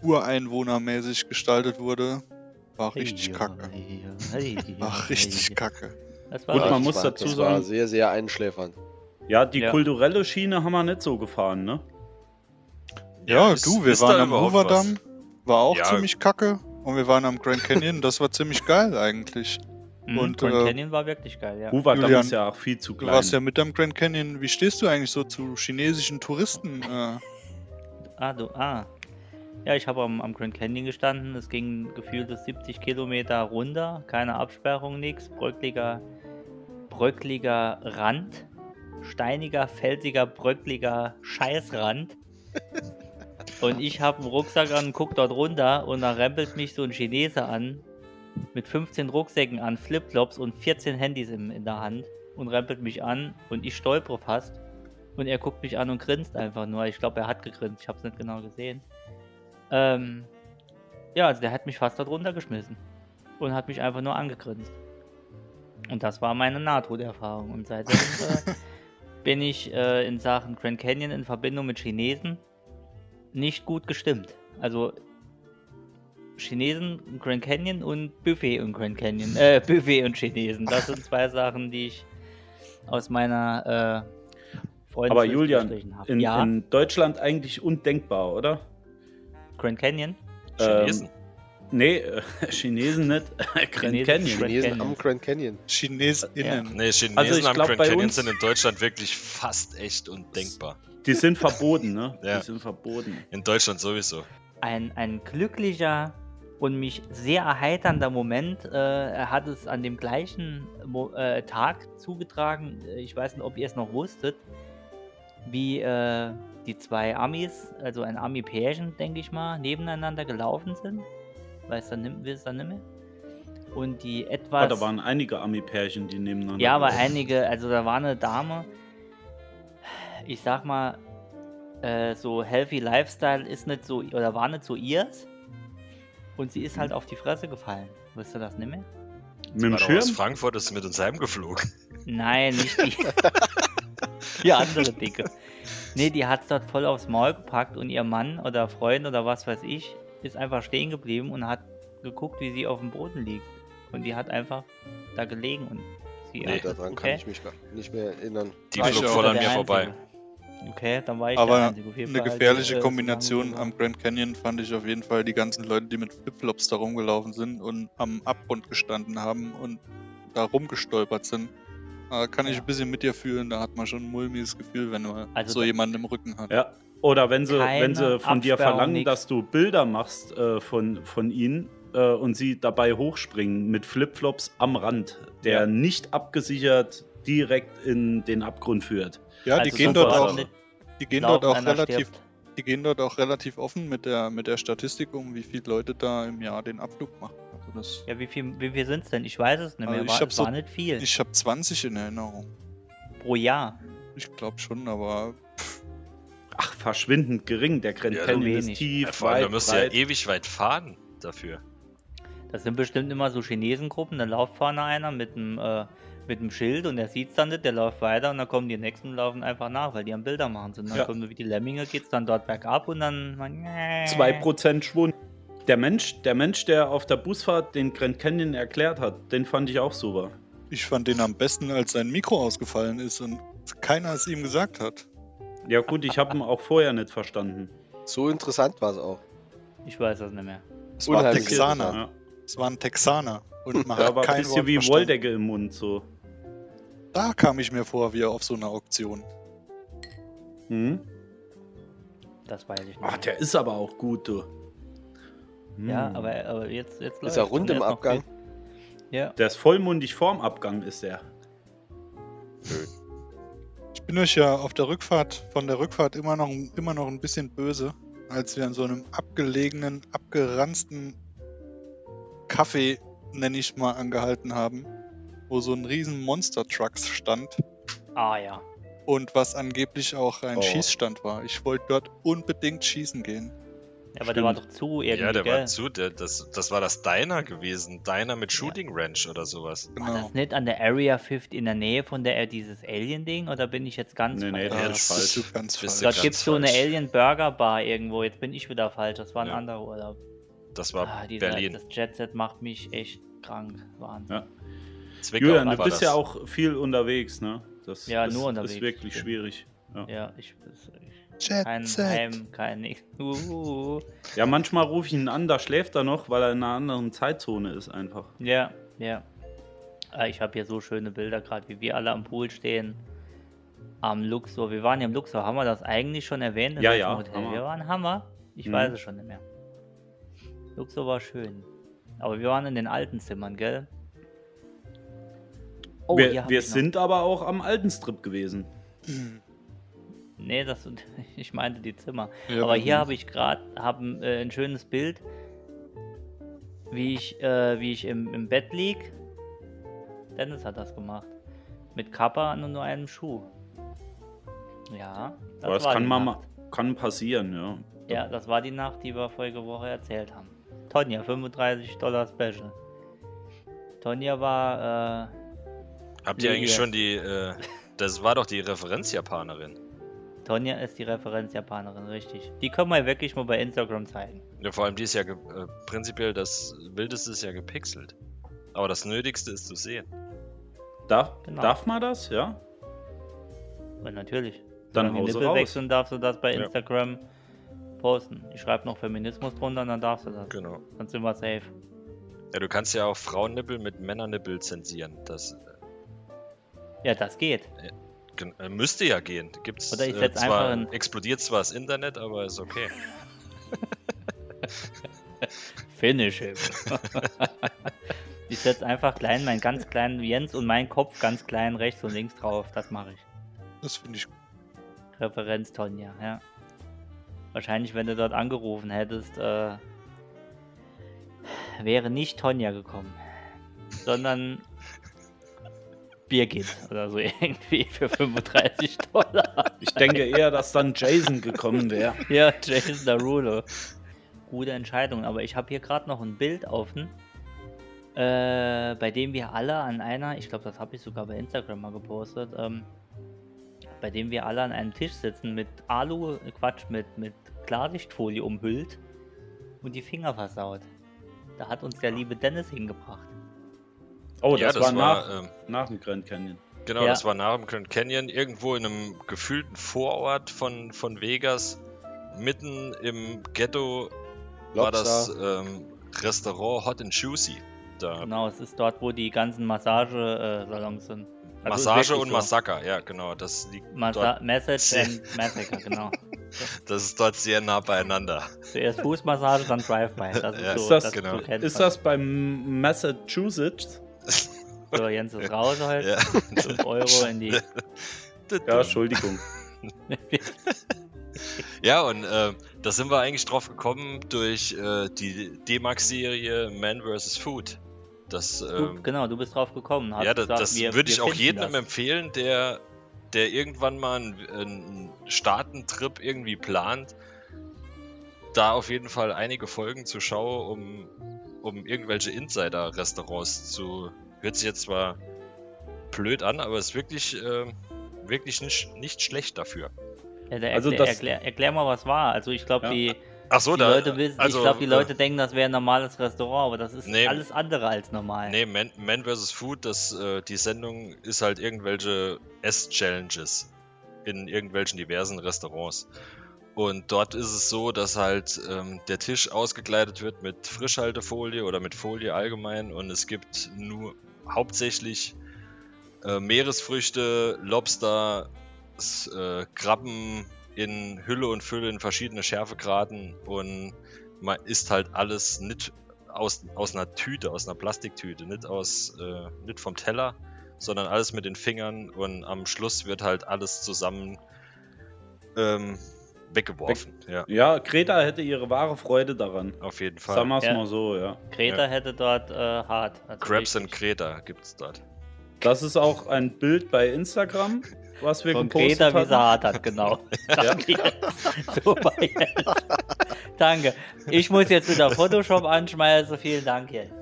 S5: ureinwohnermäßig gestaltet wurde. War richtig kacke. War richtig kacke.
S3: Das war
S2: Gut, man muss dazu
S6: das
S2: sagen-
S6: war sehr, sehr einschläfernd.
S2: Ja, die
S3: Ja.
S2: kulturelle Schiene haben wir nicht so gefahren, ne?
S5: Ja,
S4: ist-
S5: du, wir waren am Hoover-Damm, war auch
S4: Ja.
S5: ziemlich kacke. Und wir waren am Grand Canyon, das war ziemlich geil eigentlich.
S3: Mhm,
S5: Und,
S3: Grand
S5: äh,
S3: Canyon war wirklich geil, ja.
S2: Hoover
S5: Julian,
S2: ist ja auch viel zu
S5: Du
S2: klein.
S5: warst ja mit am Grand Canyon. Wie stehst du eigentlich so zu chinesischen Touristen? Äh,
S3: Ah, du, ah. Ja, ich habe am, am Grand Canyon gestanden. Es ging gefühlte 70 Kilometer runter. Keine Absperrung, nix. Bröckliger, bröckliger Rand. Steiniger, felsiger, bröckliger Scheißrand. Und ich habe einen Rucksack an, guck dort runter und da rempelt mich so ein Chinese an. Mit 15 Rucksäcken an, Flipflops und 14 Handys in, in der Hand. Und rempelt mich an und ich stolpere fast. Und er guckt mich an und grinst einfach nur. Ich glaube, er hat gegrinst. Ich habe es nicht genau gesehen. Ähm, ja, also der hat mich fast da drunter geschmissen. Und hat mich einfach nur angegrinst. Und das war meine Nahtoderfahrung. Und seitdem äh, bin ich äh, in Sachen Grand Canyon in Verbindung mit Chinesen nicht gut gestimmt. Also Chinesen und Grand Canyon und Buffet und Grand Canyon. Äh, Buffet und Chinesen. Das sind zwei Sachen, die ich aus meiner äh,
S2: Aber
S3: Freundesliste
S2: Julian, in,
S3: ja,
S2: in Deutschland eigentlich undenkbar, oder?
S3: Grand Canyon.
S4: Chinesen.
S2: Ähm, nee, äh, Chinesen nicht. Grand
S3: Chinesen,
S2: Canyon.
S6: Chinesen am Grand Canyon.
S5: ChinesInnen.
S4: Nee, Chinesen
S2: Also ich
S4: am
S2: glaub,
S4: Grand Canyon sind in Deutschland wirklich fast echt undenkbar.
S2: Die sind verboten, ne?
S4: Ja.
S2: Die sind verboten.
S4: In Deutschland sowieso.
S3: ein, ein glücklicher und mich sehr erheiternder Moment. Äh, er hat es an dem gleichen äh, Tag zugetragen. Äh, Ich weiß nicht, ob ihr es noch wusstet, wie die zwei Amis, also ein Ami-Pärchen, denke ich mal, nebeneinander gelaufen sind. Weiß dann nimmt wir es dann nicht mehr. Und die etwas.
S2: da waren einige Ami-Pärchen, die nebeneinander
S3: Ja, aber einige, also da war eine Dame, ich sag mal, äh, so Healthy Lifestyle ist nicht so, oder war nicht so ihrs. Und sie ist halt auf die Fresse gefallen. Weißt du das nicht mehr?
S2: Mit dem
S4: doch aus
S2: Schirm?
S4: Frankfurt ist mit uns heimgeflogen.
S3: Nein, nicht die. die andere Dicke. Nee, die hat dort voll aufs Maul gepackt und ihr Mann oder Freund oder was weiß ich ist einfach stehen geblieben und hat geguckt, wie sie auf dem Boden liegt. Und die hat einfach da gelegen und sie
S4: Nee,
S3: hat-
S6: Daran kann
S3: okay.
S6: ich mich gar nicht mehr erinnern.
S4: Die flog voll an mir
S3: Einzige. Okay, dann war ich der
S5: Aber
S3: Einzige. Auf jeden
S5: eine
S3: Fall,
S5: gefährliche
S3: äh,
S5: Kombination am Grand Canyon fand ich auf jeden Fall die ganzen Leute, die mit Flipflops da rumgelaufen sind und am Abgrund gestanden haben und da rumgestolpert sind. Da kann ich
S3: Ja.
S5: ein bisschen mit dir fühlen, da hat man schon ein mulmiges Gefühl, wenn man
S3: Also
S5: so jemanden im Rücken hat.
S2: Ja. Oder wenn sie,
S3: Keine
S2: wenn sie von dir
S3: Absperrung,
S2: verlangen,
S3: nix.
S2: dass du Bilder machst äh, von, von ihnen äh, und sie dabei hochspringen mit Flipflops am Rand, der
S3: Ja.
S2: nicht abgesichert direkt in den Abgrund führt.
S5: Ja, die
S3: Also
S5: gehen dort auch, die gehen dort auch relativ,
S3: stirbt.
S5: die gehen dort auch relativ offen mit der mit der Statistik um, wie viele Leute da im Jahr den Abflug machen. Also das,
S3: Ja, wie viel, wie viel sind es denn? Ich weiß es nicht mehr.
S5: Also ich
S3: war,
S5: so-
S3: war nicht viel.
S5: ich habe 20 in Erinnerung.
S3: pro Jahr.
S5: Ich glaube schon, aber
S2: Ach, verschwindend gering. Der Grand
S4: Ja,
S2: ist
S3: wenig.
S2: tief,
S4: Ja, vor allem, da
S2: weit,
S4: müsst ihr ja
S2: breit.
S4: ewig weit fahren dafür.
S3: Das sind bestimmt immer so Chinesengruppen. Da läuft vorne einer mit einem äh, mit einem Schild und der sieht es dann nicht, der läuft weiter und dann kommen die nächsten und laufen einfach nach, weil die am Bilder machen sind. Dann
S2: Ja.
S3: kommen so wie die Lemminge, geht's dann dort bergab und dann.
S2: 2% Schwund. Der Mensch, der Mensch, der auf der Busfahrt den Grand Canyon erklärt hat, den fand ich auch super.
S5: ich fand den am besten, als sein Mikro ausgefallen ist und keiner es ihm gesagt hat.
S2: Ja gut, ich habe ihn auch vorher nicht verstanden.
S6: So interessant war es auch.
S3: Ich weiß das nicht mehr.
S5: Es war ein
S6: Unheimlich
S5: Texaner.
S2: Ja.
S5: Es war ein Texaner. Und man
S2: Der
S5: hat
S2: war ein
S5: kein
S2: bisschen
S5: Wort
S2: wie
S5: verstanden.
S2: Wolldecke im Mund so.
S5: Da kam ich mir vor, wie auf so einer Auktion.
S2: Hm?
S3: Das weiß ich nicht.
S2: Ach, der ist aber auch gut, du. Hm.
S3: ja, aber, aber jetzt, jetzt
S6: Ist er
S3: und
S6: rund im Abgang?
S3: Ja.
S2: Der ist vollmundig vorm Abgang, ist er.
S5: Ich bin euch ja auf der Rückfahrt, von der Rückfahrt immer noch, immer noch ein bisschen böse, als wir an so einem abgelegenen, abgeranzten Café, nenne ich mal, angehalten haben, wo so ein riesen Monster-Trucks stand
S3: Ah ja.
S5: und was angeblich auch ein
S2: Oh.
S5: Schießstand war. Ich wollte dort unbedingt schießen gehen.
S3: Ja, aber der war
S2: Stimmt.
S3: doch zu irgendwie,
S4: ja, der
S3: gell?
S4: war zu. Der, das, das war das Diner gewesen. Diner mit Shooting Ranch oder sowas.
S3: War
S5: Genau.
S3: das nicht an der Area 50 in der Nähe von der dieses Alien-Ding oder bin ich jetzt ganz
S2: Nee, nee,
S3: falsch?
S2: Ja,
S5: Ja,
S2: das ist falsch.
S5: ganz falsch.
S3: Dort gibt es so eine. Alien-Burger-Bar irgendwo. Jetzt bin ich wieder falsch. Das war ein
S4: Ja.
S3: anderer Urlaub.
S4: Das war
S3: Ah, dieser,
S4: Berlin.
S3: Das Jet Set macht mich echt krank. Wahnsinn.
S2: Ja.
S4: Zwickau
S2: Julian, du bist
S4: das.
S2: ja auch viel unterwegs, ne? Das
S3: Ja,
S2: ist,
S3: nur unterwegs.
S2: ist wirklich schwierig. Ja.
S3: Ja, ich, ich
S5: Jet
S3: kein
S5: Set.
S3: Heim, kein nix. Uh,
S2: ja, manchmal rufe ich ihn an, da schläft er noch, weil er in einer anderen Zeitzone ist einfach.
S3: ja, ja. Äh, Ich habe hier so schöne Bilder gerade, wie wir alle am Pool stehen. Am Luxor. Wir waren ja im Luxor. Haben wir das eigentlich schon erwähnt? in
S2: Ja, ja,
S3: Hotel?
S2: Wir
S3: waren Hammer. Ich
S2: Mhm.
S3: weiß es schon nicht mehr. Luxor war schön. Aber wir waren in den alten Zimmern, gell? Oh,
S2: wir
S3: hab
S2: wir
S3: noch-
S2: sind aber auch am alten Strip gewesen.
S3: Nee, das, ich meinte die Zimmer.
S5: Ja,
S3: Aber hier habe ich gerade äh, ein schönes Bild, wie ich, äh, wie ich im, im Bett lieg. Dennis hat das gemacht. Mit Kappa und nur einem Schuh. Ja, das
S2: Aber das
S3: war
S2: kann
S3: die
S2: man
S3: Nacht.
S2: ma- kann passieren, ja.
S3: Ja, das war die Nacht, die wir vorige Woche erzählt haben. Tonja, 35 Dollar Special. Tonja war, äh,
S4: Habt ihr
S3: Ja,
S4: eigentlich schon die, äh, das war doch die Referenzjapanerin.
S3: Tonja ist die Referenzjapanerin, richtig. Die können wir wirklich mal bei Instagram zeigen.
S4: Ja, vor allem die ist ja äh, prinzipiell das Wildeste ist ja gepixelt. Aber das Nötigste ist zu sehen.
S2: Darf,
S3: Genau.
S2: darf man das, ja?
S3: Und natürlich.
S2: Dann hause
S3: Nippel
S2: raus.
S3: wechseln, darfst du das bei
S4: Ja.
S3: Instagram posten. Ich schreibe noch Feminismus drunter, dann darfst du das.
S4: Genau.
S3: Dann sind wir safe.
S4: Ja, du kannst ja auch Frauennippel mit Männernippel zensieren. Das
S3: Ja, das geht.
S4: gen- äh, müsste ja gehen. Gibt's,
S3: Oder ich
S4: äh,
S3: setz
S4: zwar,
S3: einfach ein-
S4: explodiert zwar das Internet, aber ist okay.
S3: Finish him. ich setze einfach klein, meinen ganz kleinen Jens und meinen Kopf ganz klein rechts und links drauf. Das mache ich.
S5: Das finde ich gut.
S3: Referenz Tonja, ja. Wahrscheinlich, wenn du dort angerufen hättest, äh, wäre nicht Tonja gekommen, sondern Birgit oder so irgendwie für 35 Dollar.
S2: Ich denke eher, dass dann Jason gekommen wäre.
S3: Ja, Jason Derulo. Gute Entscheidung, aber ich habe hier gerade noch ein Bild offen, äh, bei dem wir alle an einer, ich glaube, das habe ich sogar bei Instagram mal gepostet, ähm, bei dem wir alle an einem Tisch sitzen mit Alu, äh, Quatsch, mit, mit Klarsichtfolie umhüllt und die Finger versaut. Da hat uns der liebe Dennis hingebracht.
S2: Oh,
S4: Ja,
S2: das,
S4: das
S2: war,
S4: war,
S2: nach,
S4: ähm,
S2: nach dem Grand Canyon.
S4: Genau,
S3: Ja.
S4: das war nach dem Grand Canyon, irgendwo in einem gefühlten Vorort von, von Vegas, mitten im Ghetto war das
S6: Lobster.
S4: ähm, Restaurant Hot and Juicy. Da
S3: Genau, es ist dort, wo die ganzen Massagesalons sind. Also
S4: Massage und
S3: so.
S4: Massaker, ja genau, das liegt
S3: Massa
S4: dort,
S3: Message
S4: Sehr-
S3: and Massacre, genau.
S4: das ist dort sehr nah beieinander.
S3: Zuerst Fußmassage, dann Drive-By. Das ist,
S4: Ja,
S3: so,
S2: ist das-
S3: das,
S4: genau.
S2: Ist das beim Massachusetts?
S3: So, Jens ist raus heute.
S4: Ja.
S3: 5 Euro in die.
S2: Ja, Entschuldigung.
S4: Ja, und äh, da sind wir eigentlich drauf gekommen durch äh, die D-Max-Serie Man vs. Food. Das,
S3: Du,
S4: ähm,
S3: genau, du bist drauf gekommen. Hast
S4: ja, das,
S3: gesagt,
S4: das
S3: wir-
S4: würde ich auch jedem
S3: das.
S4: empfehlen, der, der irgendwann mal einen, einen Staatentrip irgendwie plant, da auf jeden Fall einige Folgen zu schauen, um, um irgendwelche Insider-Restaurants zu. Hört sich jetzt zwar blöd an, aber ist wirklich, äh, wirklich nicht, nicht schlecht dafür.
S3: Ja, da
S2: Also
S3: erklär,
S2: das-
S3: erklär, erklär mal, was war. Also ich glaube,
S2: Ja.
S3: die,
S4: Ach so,
S3: die
S4: da.
S3: Leute wissen,
S4: also,
S3: ich glaube, die
S4: äh,
S3: Leute denken, das wäre ein normales Restaurant, aber das ist
S4: Nee.
S3: alles andere als normal.
S4: Nee, Man, Man vs. Food, das, äh, die Sendung ist halt irgendwelche Ess-Challenges in irgendwelchen diversen Restaurants. Und dort ist es so, dass halt ähm, der Tisch ausgekleidet wird mit Frischhaltefolie oder mit Folie allgemein. Und es gibt nur hauptsächlich äh, Meeresfrüchte, Lobster, äh, Krabben in Hülle und Fülle in verschiedene Schärfegraden und man isst halt alles nicht aus, aus einer Tüte, aus einer Plastiktüte, nicht aus, äh, nicht vom Teller, sondern alles mit den Fingern. Und am Schluss wird halt alles zusammen ähm, weggeworfen. Ja,
S2: Ja, Greta hätte ihre wahre Freude daran.
S4: auf jeden Fall.
S2: Sagen wir es
S3: Ja.
S2: mal so, ja.
S3: Greta
S4: Ja.
S3: hätte dort äh, hart. Also
S4: Crabs and
S3: richtig.
S4: Kreta gibt's dort.
S2: Das ist auch ein Bild bei Instagram, was wir
S3: Von
S2: gepostet
S3: Greta, wie sie hart hat, genau. Super, Jens. Danke. Ich muss jetzt wieder Photoshop anschmeißen. Vielen Dank, Jens.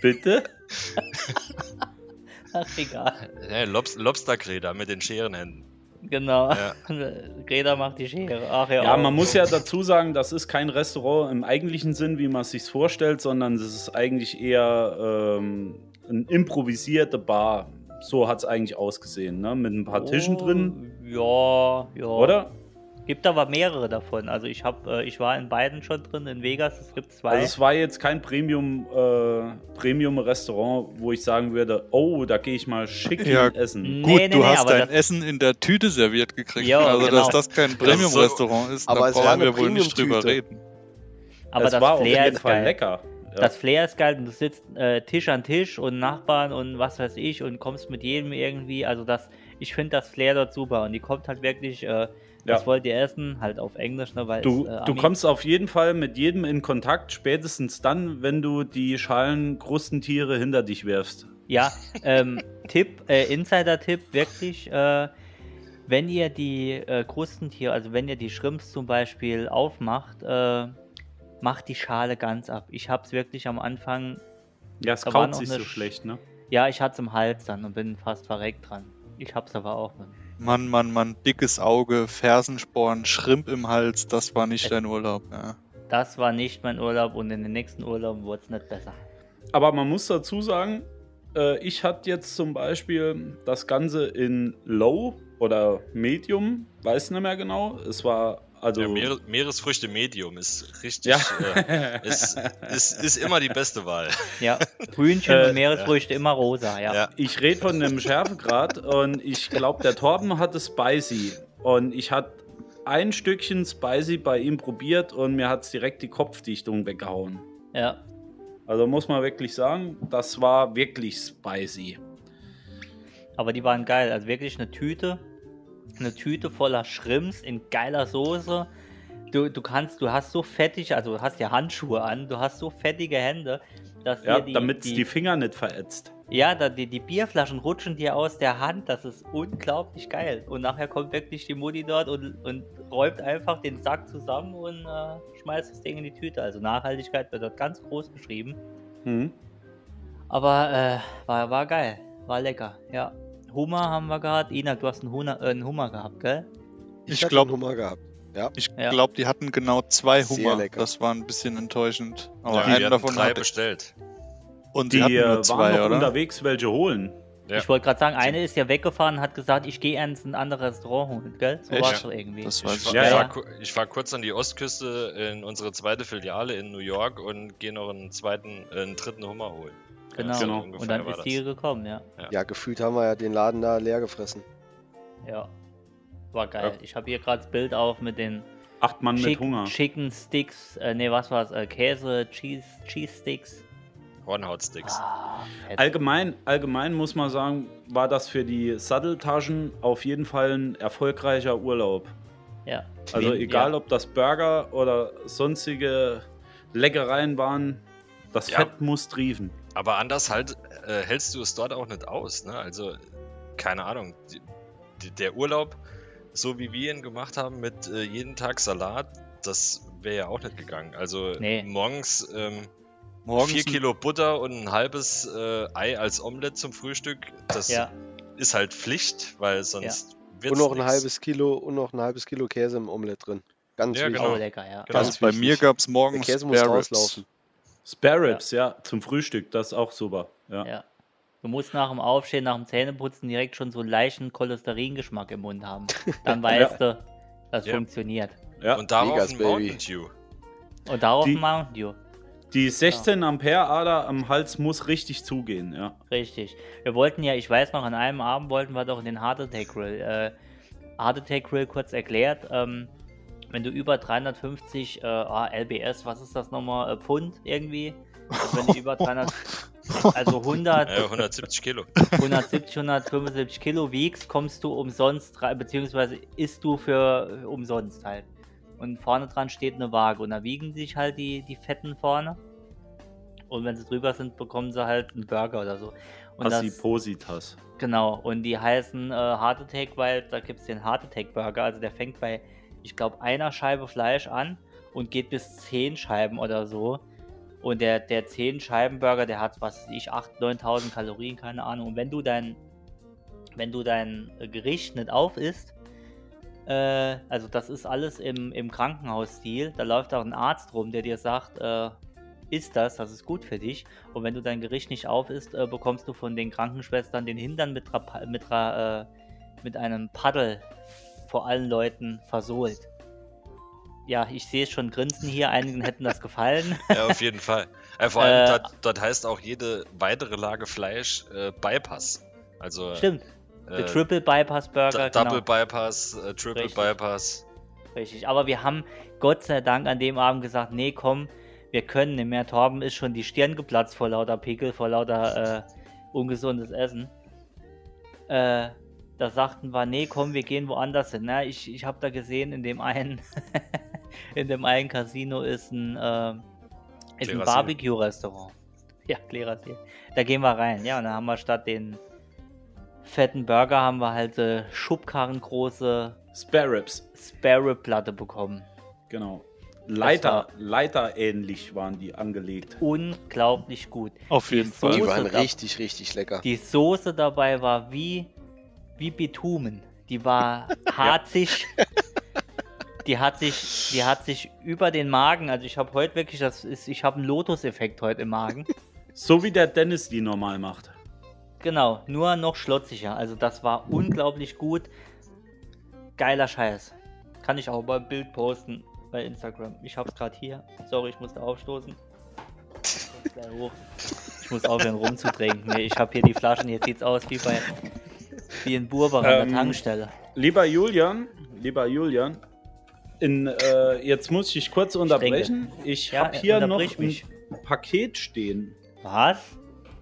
S2: Bitte?
S3: Ach, egal.
S4: Ja, Lobs Lobster Kreta mit den Scherenhänden.
S3: Genau.
S4: Ja.
S3: Greta macht die Schere. Ach ja.
S2: Ja, man muss ja dazu sagen, das ist kein Restaurant im eigentlichen Sinn, wie man es sich vorstellt, sondern es ist eigentlich eher ähm, eine improvisierte Bar. So hat es eigentlich ausgesehen, ne? Mit ein paar Tischen drin,
S3: Ja, ja.
S2: oder?
S3: Gibt aber mehrere davon. Also ich habe, äh, ich war in beiden schon drin, in Vegas, es gibt zwei.
S2: Also es war jetzt kein Premium, äh, Premium-Restaurant, wo ich sagen würde, oh, da gehe ich mal schick
S5: Ja,
S2: essen.
S3: Nee,
S5: Gut,
S3: nee,
S5: du
S3: nee,
S5: hast dein
S3: das-
S5: Essen in der Tüte serviert gekriegt.
S3: Ja,
S5: also,
S3: genau.
S5: dass das kein Premium-Restaurant ist,
S6: Aber
S5: da
S6: es war
S5: brauchen
S6: eine
S5: wir wohl nicht drüber reden.
S3: aber
S2: es
S3: das
S2: war auf
S3: Flair
S2: jeden
S3: ist
S2: Fall
S3: geil.
S2: lecker. Ja.
S3: Das Flair ist geil und du sitzt äh, Tisch an Tisch und Nachbarn und was weiß ich und kommst mit jedem irgendwie. Also das, ich finde das Flair dort super und die kommt halt wirklich, äh, was
S2: Ja.
S3: wollt ihr essen? Halt auf Englisch, ne? Weil
S2: Du,
S3: äh,
S2: du kommst auf jeden Fall mit jedem in Kontakt, spätestens dann, wenn du die Schalenkrustentiere hinter dich wirfst.
S3: Ja, ähm, Tipp, äh, Insider-Tipp, wirklich, äh, wenn ihr die äh, Krustentiere, also wenn ihr die Shrimps zum Beispiel aufmacht, äh, macht die Schale ganz ab. Ich hab's wirklich am Anfang,
S2: Ja, es kaut sich
S3: eine
S2: so
S3: Sch-
S2: schlecht, ne?
S3: ja, ich hatte es im Hals dann und bin fast verreckt dran. Ich hab's aber auch. Mann.
S5: Mann, Mann, Mann, dickes Auge, Fersensporn, Schrimp im Hals, das war nicht
S3: Es-
S5: dein Urlaub. Ja.
S3: Das war nicht mein Urlaub und in den nächsten Urlauben wurde es nicht besser.
S2: Aber man muss dazu sagen, äh, ich hatte jetzt zum Beispiel das Ganze in Low oder Medium, weiß nicht mehr genau. Es war also.
S4: Ja, Meere, Meeresfrüchte Medium ist richtig.
S2: Ja.
S4: Äh, ist, ist, ist immer die beste Wahl.
S3: Ja, Hühnchen
S2: Äh,
S3: und Meeresfrüchte immer rosa, ja.
S4: Ja.
S2: Ich rede von dem Schärfegrad und ich glaube, der Torben hatte Spicy. Und ich hatte ein Stückchen Spicy bei ihm probiert und mir hat es direkt die Kopfdichtung weggehauen.
S3: ja.
S2: Also muss man wirklich sagen, das war wirklich spicy.
S3: Aber die waren geil. Also wirklich eine Tüte. Eine Tüte voller Shrimps in geiler Soße. Du, du kannst, du hast so fettig, also du hast ja Handschuhe an, du hast so fettige Hände, dass
S2: Ja,
S3: die,
S2: damit es
S3: die,
S2: die Finger nicht verätzt.
S3: ja, da, die, die Bierflaschen rutschen dir aus der Hand. Das ist unglaublich geil. Und nachher kommt wirklich die Mutti dort und, und räumt einfach den Sack zusammen und äh, schmeißt das Ding in die Tüte. Also Nachhaltigkeit wird dort ganz groß geschrieben.
S2: Mhm.
S3: Aber äh, war, war geil. War lecker, ja. Hummer haben wir gehabt. Ina, du hast einen, Huna, äh, einen Hummer gehabt, gell?
S5: Ich
S6: hatte
S5: glaub-
S6: einen Hummer gehabt. Ja.
S5: Ich
S3: Ja.
S5: glaube, die hatten genau zwei Hummer. Das war ein bisschen enttäuschend. Aber
S4: Ja,
S5: einen
S4: hatten
S5: davon
S4: drei
S5: hatte
S4: bestellt.
S5: Und sie
S2: Die
S5: hatten
S2: äh,
S5: nur
S2: waren
S5: zwei,
S2: noch
S5: oder?
S2: unterwegs welche holen.
S4: Ja.
S3: Ich wollte gerade sagen, eine ist ja weggefahren und hat gesagt, ich gehe ins ein anderes Restaurant holen, gell? So war es doch irgendwie.
S5: Das
S4: Ich fahr,
S5: ich.
S2: Ja,
S4: ich,
S2: ja.
S4: ku- ich fahr kurz an die Ostküste in unsere zweite Filiale in New York und gehe noch einen zweiten, äh, einen dritten Hummer holen.
S3: Genau.
S4: so
S2: genau.
S3: Und dann ist die gekommen, ja.
S6: Ja, gefühlt haben wir ja den Laden da leer gefressen.
S3: Ja. War geil.
S2: Ja.
S3: Ich habe hier gerade das Bild auf mit den
S2: Acht Mann mit
S3: Chick
S2: Hunger.
S3: Chicken Sticks, äh, nee, was war's? Äh, Käse, Cheese, Cheese Sticks.
S4: Hornhautsticks.
S3: Ah.
S2: Allgemein, allgemein muss man sagen, war das für die Satteltaschen auf jeden Fall ein erfolgreicher Urlaub.
S3: ja.
S2: Also egal,
S3: ja.
S2: ob das Burger oder sonstige Leckereien waren, das
S4: Ja.
S2: Fett muss triefen.
S4: Aber anders halt äh, hältst du es dort auch nicht aus. Ne? Also, keine Ahnung. Die, die, der Urlaub, so wie wir ihn gemacht haben, mit äh, jeden Tag Salat, das wäre ja auch nicht gegangen. Also
S3: Nee.
S4: morgens ähm,
S5: Morgens
S4: vier Kilo Butter und ein halbes äh, Ei als Omelett zum Frühstück. Das
S3: Ja,
S4: ist halt Pflicht, weil sonst wird
S6: Und noch ein halbes Kilo und noch ein halbes Kilo Käse im Omelett drin. Ganz
S4: Ja,
S6: wichtig.
S4: genau.
S3: oh, lecker, ja.
S4: Genau.
S5: Also bei mir gab es
S6: Der
S5: morgens
S6: Käse muss rauslaufen.
S2: Spare Ribs, ja. zum Frühstück, das ist auch super. Ja.
S3: Ja. Du musst nach dem Aufstehen, nach dem Zähneputzen direkt schon so einen leichten Cholesteringeschmack im Mund haben. Dann weißt du, das
S4: Ja.
S3: funktioniert.
S2: Ja.
S4: Und darauf
S6: Vegas,
S4: ein
S6: Baby.
S4: Mountain Dew.
S3: Und darauf
S2: Die-
S3: ein Mountain Dew.
S2: Die 16 Ampere Ader am Hals muss richtig zugehen, ja.
S3: Richtig. Wir wollten ja, ich weiß noch, an einem Abend wollten wir doch in den Heart Attack Grill. Äh, Heart Attack Grill kurz erklärt. Ähm, wenn du über 350 äh, ah, LBS, was ist das nochmal, äh, Pfund irgendwie? Also wenn du über 300, also 100,
S4: Ja, 170 Kilo.
S3: 170, 175 Kilo wiegst, kommst du umsonst rein, beziehungsweise isst du für äh, umsonst halt. Und vorne dran steht eine Waage und da wiegen sich halt die, die Fetten vorne. Und wenn sie drüber sind, bekommen sie halt einen Burger oder so. Und das,
S2: Assipositas.
S3: genau, und die heißen äh, Heart Attack, weil da gibt es den Heart Attack Burger. Also der fängt bei, ich glaube, einer Scheibe Fleisch an und geht bis 10 Scheiben oder so. Und der, der 10 Scheiben Burger, der hat, was weiß ich, 8.000, 9.000 Kalorien, keine Ahnung. Und wenn du dein, wenn du dein äh, Gericht nicht auf isst, äh, also das ist alles im, im Krankenhausstil, da läuft auch ein Arzt rum, der dir sagt, äh, isst das, das ist gut für dich. Und wenn du dein Gericht nicht auf isst, äh, bekommst du von den Krankenschwestern den Hintern mit, mit, äh, mit einem Paddel vor allen Leuten versohlt. ja, ich sehe schon Grinsen hier. Einigen hätten das gefallen.
S4: Ja, auf jeden Fall. Äh, vor allem,
S3: Äh,
S4: dort, dort heißt auch jede weitere Lage Fleisch äh, Bypass. Also
S3: Stimmt.
S4: äh,
S3: Triple Bypass Burger. Genau.
S4: Double Bypass, äh, Triple
S3: Richtig.
S4: Bypass.
S3: Richtig, aber wir haben Gott sei Dank an dem Abend gesagt, nee, komm, wir können nicht mehr. Torben ist schon die Stirn geplatzt vor lauter Pickel, vor lauter äh, ungesundes Essen. Äh, da sagten wir, nee, komm, wir gehen woanders hin. Na, ich ich habe da gesehen, in dem einen, in dem einen Casino ist ein, äh, ist ein. Barbecue-Restaurant. Ja, Klerasil. Da gehen wir rein. Ja, und dann haben wir statt den fetten Burger haben wir halt äh, schubkarrengroße
S2: Spare Ribs,
S3: Spare-Rib-Platte bekommen.
S2: genau. Leiter, Leiter ähnlich waren die angelegt.
S3: unglaublich gut.
S5: Auf jeden
S3: Die
S5: Fall.
S6: Die
S3: Soße
S6: waren
S3: da-
S6: richtig, richtig lecker.
S3: Die Soße dabei war wie, wie Bitumen. Die war harzig. Die hat sich, die hat sich über den Magen, also ich habe heute wirklich, das ist, ich habe einen Lotus-Effekt heute im Magen.
S2: So wie der Dennis die normal macht.
S3: Genau, nur noch schlotziger. Also das war unglaublich gut. Geiler Scheiß. Kann ich auch beim Bild posten bei Instagram. Ich hab's gerade hier. Sorry, ich musste aufstoßen. Ich muss aufhören rumzutrinken. Nee, Ich habe hier die Flaschen. Jetzt sieht's aus wie bei wie in Burber an
S2: Ähm,
S3: der Tankstelle.
S2: Lieber Julian, lieber Julian, in, äh, jetzt muss ich kurz unterbrechen. Ich
S3: Ja,
S2: habe hier noch ein
S3: mich.
S2: Paket stehen.
S3: Was?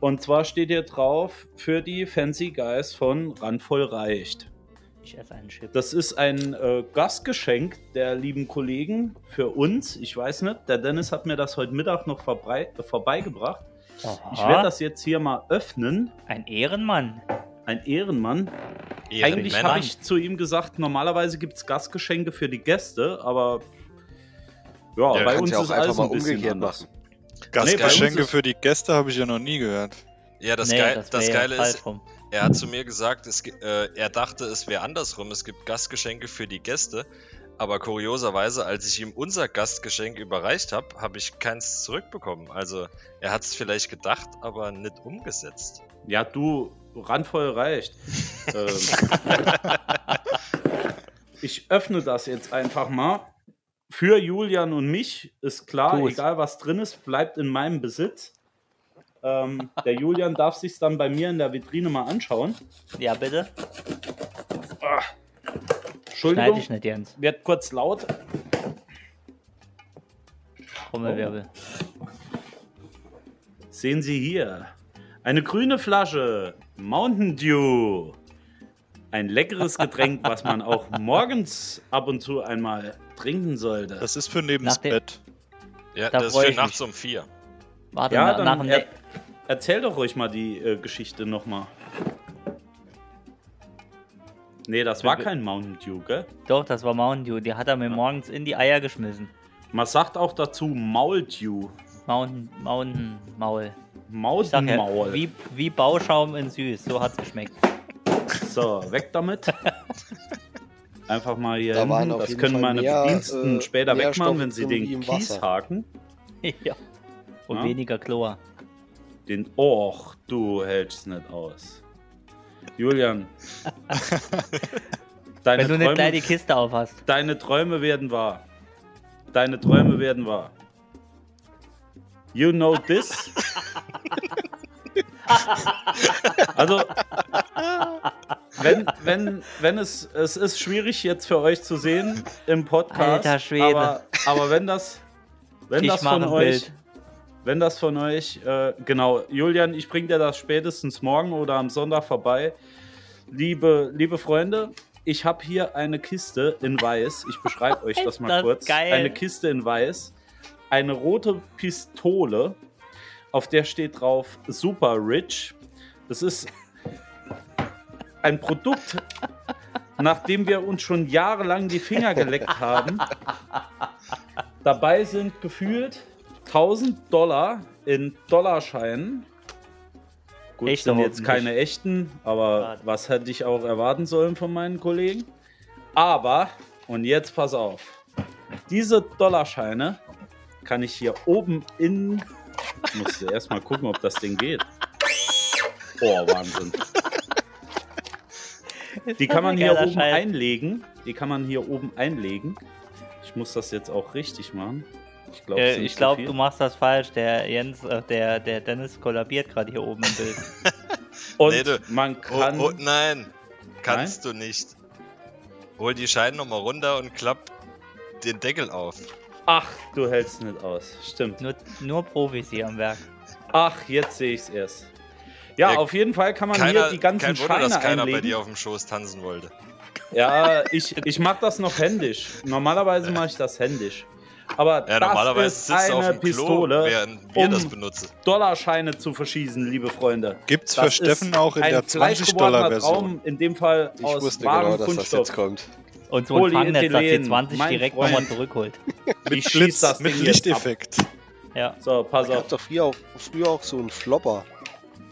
S2: Und zwar steht hier drauf für die Fancy Guys von Randvoll reicht.
S3: Ich esse einen Chip.
S2: Das ist ein äh, Gastgeschenk der lieben Kollegen für uns. Ich weiß nicht, der Dennis hat mir das heute Mittag noch vorbei, äh, vorbeigebracht. Ich
S3: Aha,
S2: werde das jetzt hier mal öffnen.
S3: ein Ehrenmann.
S2: Ein Ehrenmann. Eigentlich
S4: Ehrenmänner.
S2: habe ich zu ihm gesagt, normalerweise gibt es Gastgeschenke für die Gäste, aber ja,
S4: Ja,
S2: bei uns
S6: ja auch
S2: ist
S6: einfach
S2: alles
S6: mal
S2: ein bisschen
S6: umgekehrt
S2: anders.
S6: machen.
S5: Gastgeschenke
S2: ist-
S5: für die Gäste habe ich ja noch nie gehört.
S4: Ja, das,
S3: nee,
S4: Geil,
S3: das,
S4: das,
S3: ja
S4: Geile
S3: falsch
S4: ist,
S3: rum.
S4: er hat zu mir gesagt, es, äh, er dachte, es wäre andersrum. Es gibt Gastgeschenke für die Gäste. Aber kurioserweise, als ich ihm unser Gastgeschenk überreicht habe, habe ich keins zurückbekommen. Also er hat es vielleicht gedacht, aber nicht umgesetzt.
S2: Ja, du, randvoll reicht. ähm, ich öffne das jetzt einfach mal. Für Julian und mich ist klar,
S3: Tu's.
S2: egal was drin ist, bleibt in meinem Besitz. Ähm, der Julian darf sich dann bei mir in der Vitrine mal anschauen.
S3: Ja, bitte. Schneide
S2: Entschuldigung,
S3: ich nicht, Jens.
S2: wird kurz laut.
S3: Trommelwirbel.
S2: Sehen Sie hier. Eine grüne Flasche Mountain Dew. Ein leckeres Getränk, was man auch morgens ab und zu einmal trinken sollte.
S5: Das ist für neben
S3: Nach
S5: das Bett.
S4: Ja,
S3: Da
S4: das ist für nachts
S3: mich.
S4: um vier.
S3: Warte,
S2: Ja,
S3: na,
S2: dann er, erzähl doch ruhig mal die äh, Geschichte nochmal. Nee, das war kein Mountain Dew, gell?
S3: Doch, das war Mountain Dew. Die hat er mir morgens in die Eier geschmissen.
S2: Man sagt auch dazu Maul Dew.
S3: Mountain, Mountain Maul. Sag ja, wie, wie Bauschaum in süß. So hat's geschmeckt.
S2: So, weg damit. Einfach mal hier
S6: Da
S2: hin. Das können
S6: Fall
S2: meine
S6: mehr,
S2: Bediensteten
S6: äh,
S2: später wegmachen, wenn sie den Kies
S6: Wasser.
S2: haken.
S3: ja. Und
S2: Ja.
S3: weniger Chlor.
S2: Den Och, du hältst nicht aus. Julian. deine,
S3: Wenn du nicht gleich
S2: Träume,
S3: die Kiste aufhast.
S2: deine Träume werden wahr. Deine Träume werden wahr. You know this? Also, wenn, wenn, wenn es, es ist schwierig jetzt für euch zu sehen im Podcast,
S3: Alter Schwede.
S2: aber, aber wenn das, wenn
S3: Ich
S2: das von euch,
S3: Bild.
S2: wenn das von euch, äh, genau, Julian, ich bring dir das spätestens morgen oder am Sonntag vorbei. Liebe, liebe Freunde, ich habe hier eine Kiste in weiß. Ich beschreibe euch das mal
S3: das
S2: kurz.
S3: geil.
S2: Eine Kiste in weiß. Eine rote Pistole, auf der steht drauf Super Rich. Das ist ein Produkt, nachdem wir uns schon jahrelang die Finger geleckt haben. Dabei sind gefühlt 1000 Dollar in Dollarscheinen. Gut,
S3: Echte
S2: sind jetzt keine echten, aber was hätte ich auch erwarten sollen von meinen Kollegen? Aber, und jetzt pass auf, diese Dollarscheine kann ich hier oben in. Ich muss erstmal gucken, ob das Ding geht. Oh, Wahnsinn. Die kann man hier oben
S3: Scheiß.
S2: einlegen. Die kann man hier oben einlegen. Ich muss das jetzt auch richtig machen. Ich glaube,
S3: Äh, ich glaub, du machst das falsch. Der Jens, äh, der, der Dennis kollabiert gerade hier oben im Bild.
S2: Und
S4: Nee, du-
S2: man
S4: Oh,
S2: kann.
S4: oh, nein, kannst du nicht. Hol die Scheine nochmal runter und klapp den Deckel auf.
S2: Ach, du hältst nicht aus. Stimmt.
S3: nur, nur Profis hier am Werk.
S2: Ach, jetzt sehe ich es erst. Ja,
S4: Ja,
S2: auf jeden Fall kann man
S4: Keiner,
S2: hier die ganzen
S4: kein Wunder,
S2: Scheine
S4: dass keiner bei dir auf dem Schoß tanzen wollte.
S2: Ja, ich, ich mache das noch händisch. Normalerweise mache ich das händisch. Aber
S4: Ja,
S2: das
S4: normalerweise
S2: ist
S4: sitzt du auf
S2: eine
S4: dem Klo,
S2: Pistole,
S4: während wir
S2: um
S4: das benutzen.
S2: Dollarscheine zu verschießen, liebe Freunde.
S5: Gibt's
S2: Das
S5: für Steffen auch in der
S2: fleischgewordener
S5: 20-Dollar-Version.
S2: Traum, in dem Fall
S6: Ich
S2: aus
S6: wusste
S2: wahrem
S6: genau, dass das
S2: Kunststoff.
S6: jetzt kommt.
S3: Und so ein Fangnetz, das die
S2: Polyethylen,
S3: 20
S2: mein
S3: direkt
S2: Freund.
S3: nochmal zurückholt.
S2: Ich schieß
S5: Blitz,
S2: das
S5: mit. Lichteffekt.
S3: Ja.
S2: So, pass
S6: Ich
S2: auf.
S6: hab doch früher auch, früher auch so einen Flopper.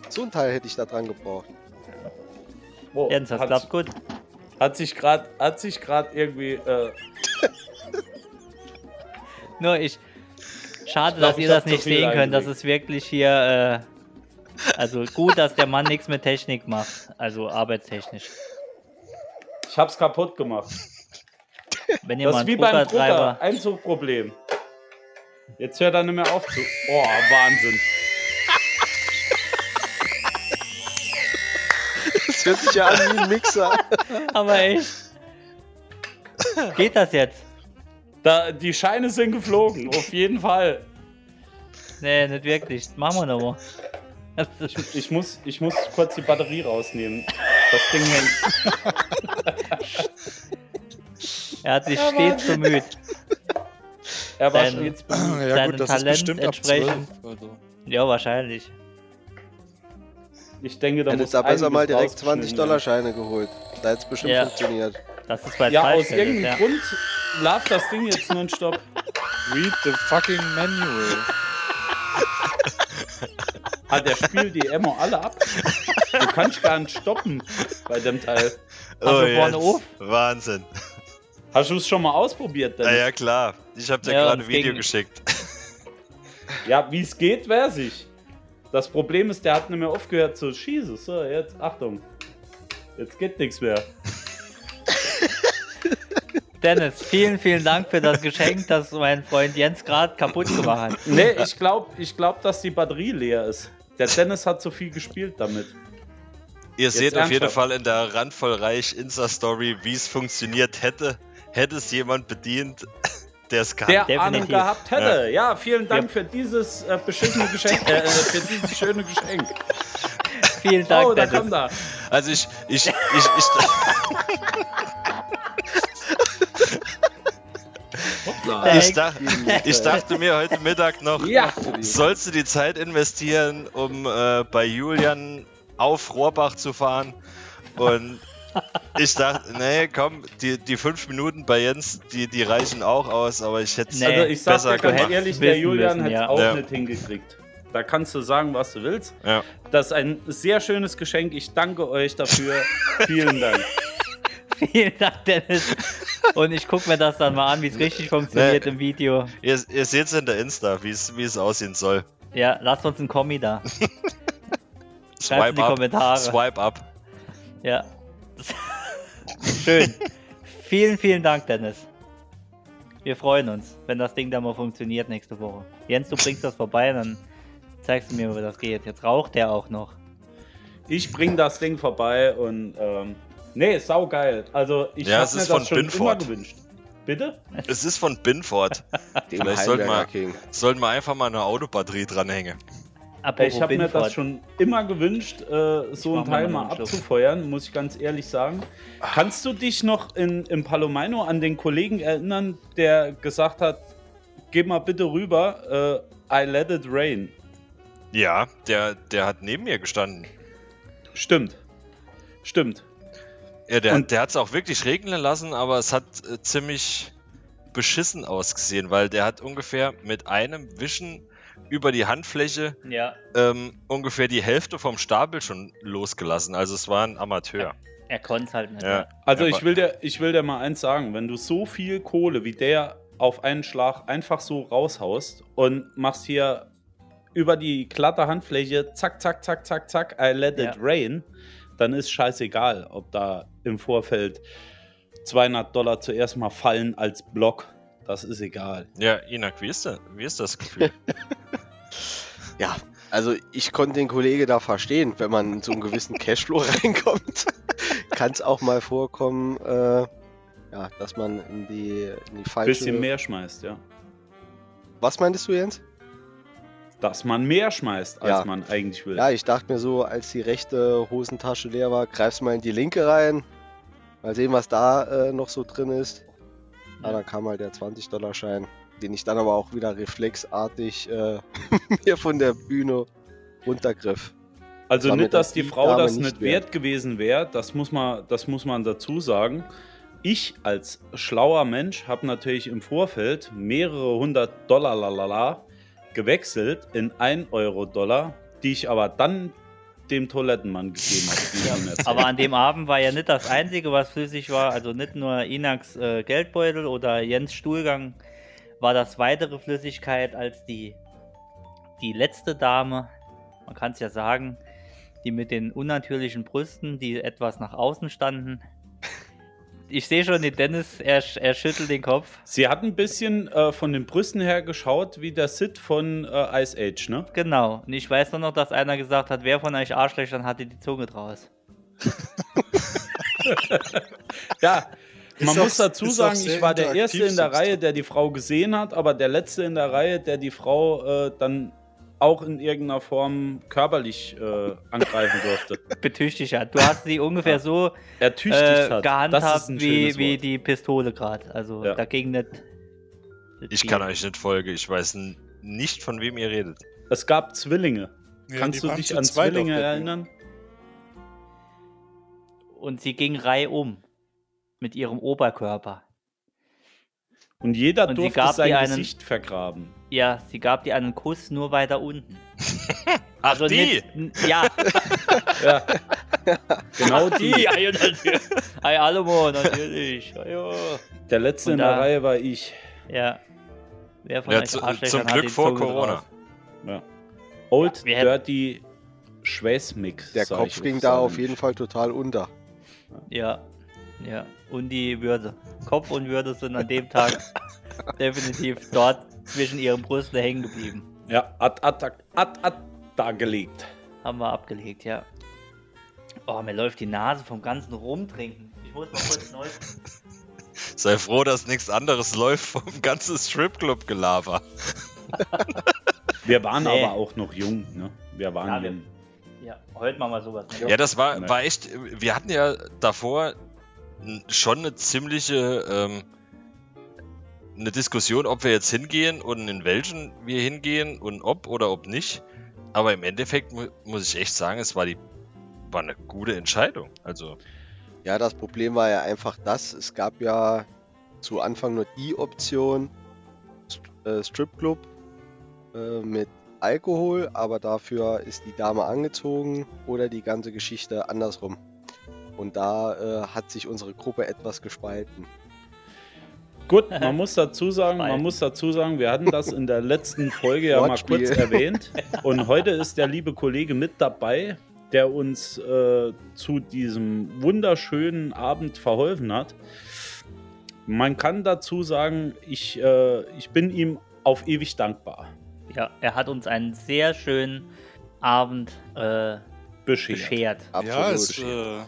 S6: So ein Teil hätte ich da dran gebraucht.
S2: Oh,
S3: Jens, das
S2: hat,
S3: klappt gut.
S2: hat sich gerade hat sich gerade irgendwie äh,
S3: Nur ich. Schade,
S2: Ich glaub,
S3: dass
S2: ich
S3: ihr das nicht sehen könnt. Das ist wirklich hier. Äh, also gut, dass der Mann nichts mit Technik macht. Also arbeitstechnisch.
S2: Ich hab's kaputt gemacht.
S3: Wenn ihr
S2: Das
S3: mal
S2: ist wie
S3: einen
S2: beim Drucker. Einzugproblem. Jetzt hört er nicht mehr auf zu. Oh, Wahnsinn.
S6: Das hört sich ja an wie ein Mixer.
S3: Aber echt. Geht das jetzt?
S2: Da, die Scheine sind geflogen, auf jeden Fall.
S3: Nee, nicht wirklich. Machen wir nochmal.
S2: Ich muss, ich muss kurz die Batterie rausnehmen. Das Ding hängt.
S3: Er hat sich stets bemüht.
S2: Er war
S3: Sein-
S2: stets bemüht.
S5: Ja gut, das ist
S3: Talent
S5: bestimmt ab 12.
S3: entsprechend.
S5: Also.
S3: Ja, wahrscheinlich.
S2: Ich denke, da
S6: Hätte
S2: muss
S6: da besser mal direkt
S2: rausgeschnitten
S6: 20 Dollar Scheine geholt. Da hätte es bestimmt
S3: Ja.
S6: funktioniert.
S3: Das ist bei.
S2: Ja, aus irgendeinem
S3: ja.
S2: Grund läuft das Ding jetzt nonstop.
S5: Read the fucking manual.
S2: Ah, der spielt die Ammo alle ab. Du kannst gar nicht stoppen bei dem Teil.
S4: Jetzt.
S3: auf?
S4: Wahnsinn.
S2: Hast du es schon mal ausprobiert?
S4: Ja,
S2: Dennis?
S4: ja, klar. Ich habe dir
S3: Ja,
S4: gerade ein Video
S3: gegen-
S4: geschickt.
S2: Ja, wie es geht, weiß ich. Das Problem ist, der hat nicht mehr aufgehört zu schießen. So, jetzt, Achtung. Jetzt geht nichts mehr.
S3: Dennis, vielen, vielen Dank für das Geschenk, das mein Freund Jens gerade kaputt gemacht hat.
S2: Nee, ich glaube, ich glaub, dass die Batterie leer ist. Der Dennis hat zu viel gespielt damit.
S4: Ihr seht auf jeden
S2: ernsthaft.
S4: Fall in der randvoll reich Insta-Story, wie es funktioniert hätte. Hätte es jemand bedient, der es kann.
S2: Der
S3: Definitiv.
S2: Ahnung gehabt hätte. Ja, vielen Dank für dieses äh, beschissene Geschenk, äh, für dieses schöne Geschenk.
S3: Vielen Dank,
S2: Oh, da
S3: Dennis.
S2: kommt er.
S4: Also ich, ich, ich, ich, Ich, dachte, ich dachte mir heute Mittag noch,
S2: Ja,
S4: sollst du die Zeit investieren, um äh, bei Julian auf Rohrbach zu fahren? Und ich dachte, nee, komm, die, die fünf Minuten bei Jens, die, die reichen auch aus, aber ich hätte es
S3: Nee.
S2: also ich sag
S4: besser
S2: dir ganz
S4: gemacht.
S2: ehrlich, der Julian hat es
S3: ja.
S2: auch
S4: Ja.
S2: nicht hingekriegt. Da kannst du sagen, was du willst.
S4: Ja.
S2: Das ist ein sehr schönes Geschenk. Ich danke euch dafür. Vielen Dank.
S3: Vielen Dank, Dennis. Und ich gucke mir das dann mal an, wie es richtig funktioniert
S4: Nee.
S3: im Video.
S4: Ihr, ihr seht es in der Insta, wie es wie es aussehen soll.
S3: Ja, lasst uns einen Kommi da. Schreibt in
S4: Swipe
S3: die
S4: up.
S3: Kommentare.
S4: Swipe up.
S3: Ja. Schön. vielen, vielen Dank, Dennis. Wir freuen uns, wenn das Ding dann mal funktioniert nächste Woche. Jens, du bringst das vorbei, dann zeigst du mir, wie das geht. Jetzt raucht der auch noch.
S2: Ich bring das Ding vorbei und ähm, nee, saugeil. Also ich
S4: Ja,
S2: hab
S4: es
S2: mir
S4: ist
S2: das schon
S4: Binford.
S2: immer gewünscht. Bitte?
S4: Es ist von Binford. Vielleicht sollten wir-. Sollten wir einfach mal eine Autobatterie dranhängen.
S3: Apropos
S2: ich habe mir das schon immer gewünscht, äh, so ein Teil
S3: mal
S2: abzufeuern, muss ich ganz ehrlich sagen. Kannst du dich noch in, im Palomino an den Kollegen erinnern, der gesagt hat, geh mal bitte rüber, äh, I let it rain.
S4: Ja, der, der hat neben mir gestanden.
S2: Stimmt. Stimmt.
S4: Ja, der,
S2: Und-
S4: der hat es auch wirklich regnen lassen, aber es hat äh, ziemlich beschissen ausgesehen, weil der hat ungefähr mit einem Wischen über die Handfläche
S3: Ja,
S4: ähm, ungefähr die Hälfte vom Stapel schon losgelassen. Also es war ein Amateur.
S3: er konnte es halt nicht.
S4: Ja.
S2: Also ich will, dir, ich will dir mal eins sagen, wenn du so viel Kohle wie der auf einen Schlag einfach so raushaust und machst hier über die glatte Handfläche zack, zack, zack, zack, zack, I let
S3: Ja.
S2: it rain, dann ist scheißegal, ob da im Vorfeld 200 Dollar zuerst mal fallen als Block. das ist egal.
S4: Ja, Inak, wie ist, das, wie ist das Gefühl?
S6: Ja, also ich konnte den Kollege da verstehen, wenn man in so einen gewissen Cashflow reinkommt. Kann es auch mal vorkommen, äh, ja, dass man in die, in die falsche...
S2: Bisschen mehr schmeißt, ja.
S6: Was meintest du, Jens?
S2: Dass man mehr schmeißt, als
S6: Ja.
S2: man eigentlich will.
S6: Ja, ich dachte mir so, als die rechte Hosentasche leer war, greifst mal in die linke rein. Mal sehen, was da äh, noch so drin ist. Ja, dann kam halt der 20-Dollar-Schein, den ich dann aber auch wieder reflexartig äh, mir von der Bühne runtergriff.
S2: Also nicht, dass
S6: das
S2: die Frau
S6: Dame
S2: das
S6: nicht
S2: nicht wert gewesen wäre, das muss man, das muss man dazu sagen. Ich als schlauer Mensch habe natürlich im Vorfeld mehrere hundert Dollar lalala gewechselt in 1 Euro Dollar, die ich aber dann dem Toilettenmann gegeben habe.
S3: Aber an dem Abend war ja nicht das Einzige, was flüssig war. Also nicht nur Inaks äh, Geldbeutel oder Jens Stuhlgang war das weitere Flüssigkeit als die, die letzte Dame. Man kann es ja sagen, die mit den unnatürlichen Brüsten, die etwas nach außen standen. Ich sehe schon den Dennis, er, er schüttelt den Kopf.
S2: Sie hat ein bisschen äh, von den Brüsten her geschaut wie der Sid von äh, Ice Age, ne?
S3: Genau. Und ich weiß nur noch, dass einer gesagt hat, wer von euch Arschlöchern hatte die Zunge draus.
S2: Ja,
S5: Ist
S2: man
S5: auch-
S2: muss dazu
S5: ist auch
S2: sagen,
S5: sehr
S2: ich war der Erste in der. Reihe, der die Frau gesehen hat, aber der Letzte in der Reihe, der die Frau äh, dann auch in irgendeiner Form körperlich äh, angreifen durfte.
S3: Betüchtigt hat. Du hast sie ungefähr so
S2: Ertüchtigt
S3: äh, gehandhabt wie, wie die Pistole gerade. Also
S2: Ja.
S3: dagegen nicht.
S4: Ich kann euch nicht folgen. Ich weiß nicht, von wem ihr redet.
S2: Es gab Zwillinge.
S5: Ja,
S2: Kannst du dich an Zwillinge erinnern?
S3: Und sie ging reihum mit ihrem Oberkörper.
S2: Und jeder
S3: Und sie
S2: durfte
S3: gab
S2: sein
S3: dir einen-
S2: Gesicht vergraben.
S3: Ja, sie gab dir einen Kuss nur weiter unten.
S4: Ach,
S3: Also
S4: die!
S3: nicht, ja,
S2: Ja. genau die.
S3: Ja. Ei, Alamo, natürlich. Ja, ja.
S2: Der Letzte
S3: Und
S2: in der
S3: da-
S2: Reihe war ich.
S3: Ja. Wer von
S4: Ja,
S3: euch
S4: zu, zum Glück vor Corona.
S2: Ja. Old
S3: hätten-
S2: Dirty Schweißmix.
S6: Der Kopf ging da auf jeden Fall total unter.
S3: Ja, ja. Und die Würde. Kopf und Würde sind an dem Tag definitiv dort zwischen ihren Brüsten hängen geblieben.
S2: Ja, ad, ad, ad, ad, ad da gelegt.
S3: Haben wir abgelegt, ja. Oh, mir läuft die Nase vom ganzen Rumtrinken. Ich muss mal kurz neu.
S4: Sei froh, dass nichts anderes läuft vom ganzen Stripclub-Gelaber.
S2: Wir waren
S3: Nee.
S2: aber auch noch jung, ne? Wir waren
S3: Ja, wir-. Ja, heute machen wir sowas nicht.
S4: Ja, das war, war echt. Wir hatten ja davor schon eine ziemliche ähm, eine Diskussion, ob wir jetzt hingehen und in welchen wir hingehen und ob oder ob nicht. Aber im Endeffekt mu muss ich echt sagen, es war die war eine gute Entscheidung. Also
S6: Ja, das Problem war ja einfach das, es gab ja zu Anfang nur die Option äh, Stripclub äh, mit Alkohol, aber dafür ist die Dame angezogen oder die ganze Geschichte andersrum. Und da äh, hat sich unsere Gruppe etwas gespalten.
S2: Gut, man muss dazu sagen, man muss dazu sagen, wir hatten das in der letzten Folge ja mal kurz erwähnt. Und heute ist der liebe Kollege mit dabei, der uns äh, zu diesem wunderschönen Abend verholfen hat. Man kann dazu sagen, ich, äh, ich bin ihm auf ewig dankbar.
S3: Ja, er hat uns einen sehr schönen Abend äh,
S2: Beschert.
S3: beschert.
S5: Ja, es
S6: Absolut.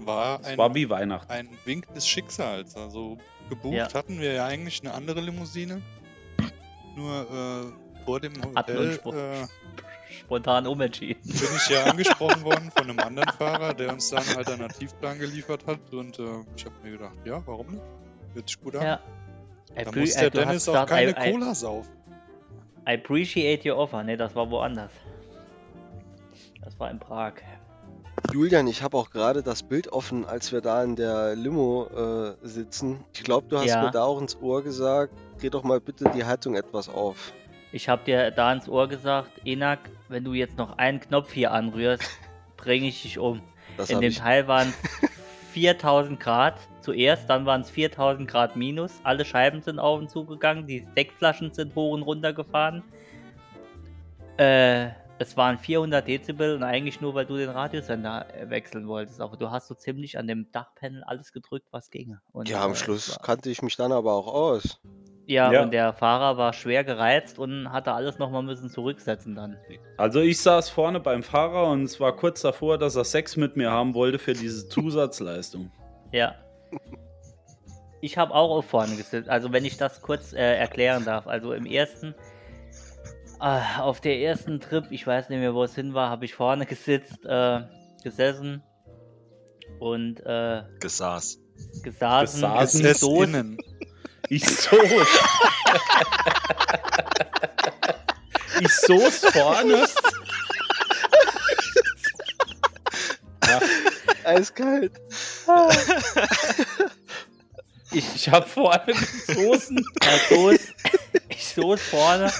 S5: Äh, war ein,
S2: war wie Weihnachten.
S5: ein Wink des Schicksals. Also gebucht
S3: Ja.
S5: hatten wir ja eigentlich eine andere Limousine. Nur äh, vor dem Hotel
S3: spo-
S5: äh,
S3: Spontan umentschieden.
S5: bin ich ja angesprochen worden von einem anderen Fahrer, der uns da einen Alternativplan geliefert hat. Und äh, ich habe mir gedacht, ja, warum nicht? Hört sich gut an.
S3: Ja.
S5: Da muss
S3: äh,
S5: der
S3: hast
S5: Dennis auch keine
S3: I, I,
S5: Cola saufen.
S3: I appreciate your offer. Ne, das war woanders. Das war in Prag.
S6: Julian, ich habe auch gerade das Bild offen, als wir da in der Limo äh, sitzen. Ich glaube, du hast
S3: Ja.
S6: mir da auch ins Ohr gesagt, dreh doch mal bitte die Heizung etwas auf.
S3: Ich habe dir da ins Ohr gesagt, Enak, wenn du jetzt noch einen Knopf hier anrührst, bringe ich dich um.
S6: Das
S3: In dem
S6: ich
S3: Teil waren es 4000 Grad zuerst, dann waren es 4000 Grad minus. Alle Scheiben sind auf und zugegangen, die Sektflaschen sind hoch und runter gefahren. Äh, es waren 400 Dezibel und eigentlich nur, weil du den Radiosender äh, wechseln wolltest. Aber du hast so ziemlich an dem Dachpanel alles gedrückt, was ging. Und,
S6: Ja, am
S3: äh,
S6: Schluss kannte ich mich dann aber auch aus.
S3: Ja,
S2: Ja.
S3: und der Fahrer war schwer gereizt und hatte alles nochmal müssen zurücksetzen dann.
S2: Also ich saß vorne beim Fahrer und es war kurz davor, dass er Sex mit mir haben wollte für diese Zusatzleistung.
S3: Ja. Ich habe auch auf vorne gesetzt. Also wenn ich das kurz äh, erklären darf. Also im ersten, äh, auf der ersten Trip, ich weiß nicht mehr, wo es hin war, habe ich vorne gesitzt, äh, gesessen und äh,
S4: Gesaß.
S3: gesaßen.
S2: Gesaßen.
S3: Ich so,
S5: innen.
S2: Ich so. ich so's vorne.
S6: Eiskalt.
S2: Ich, ich hab vorne gesoßen.
S3: Ja, so ist, ich so ist vorne.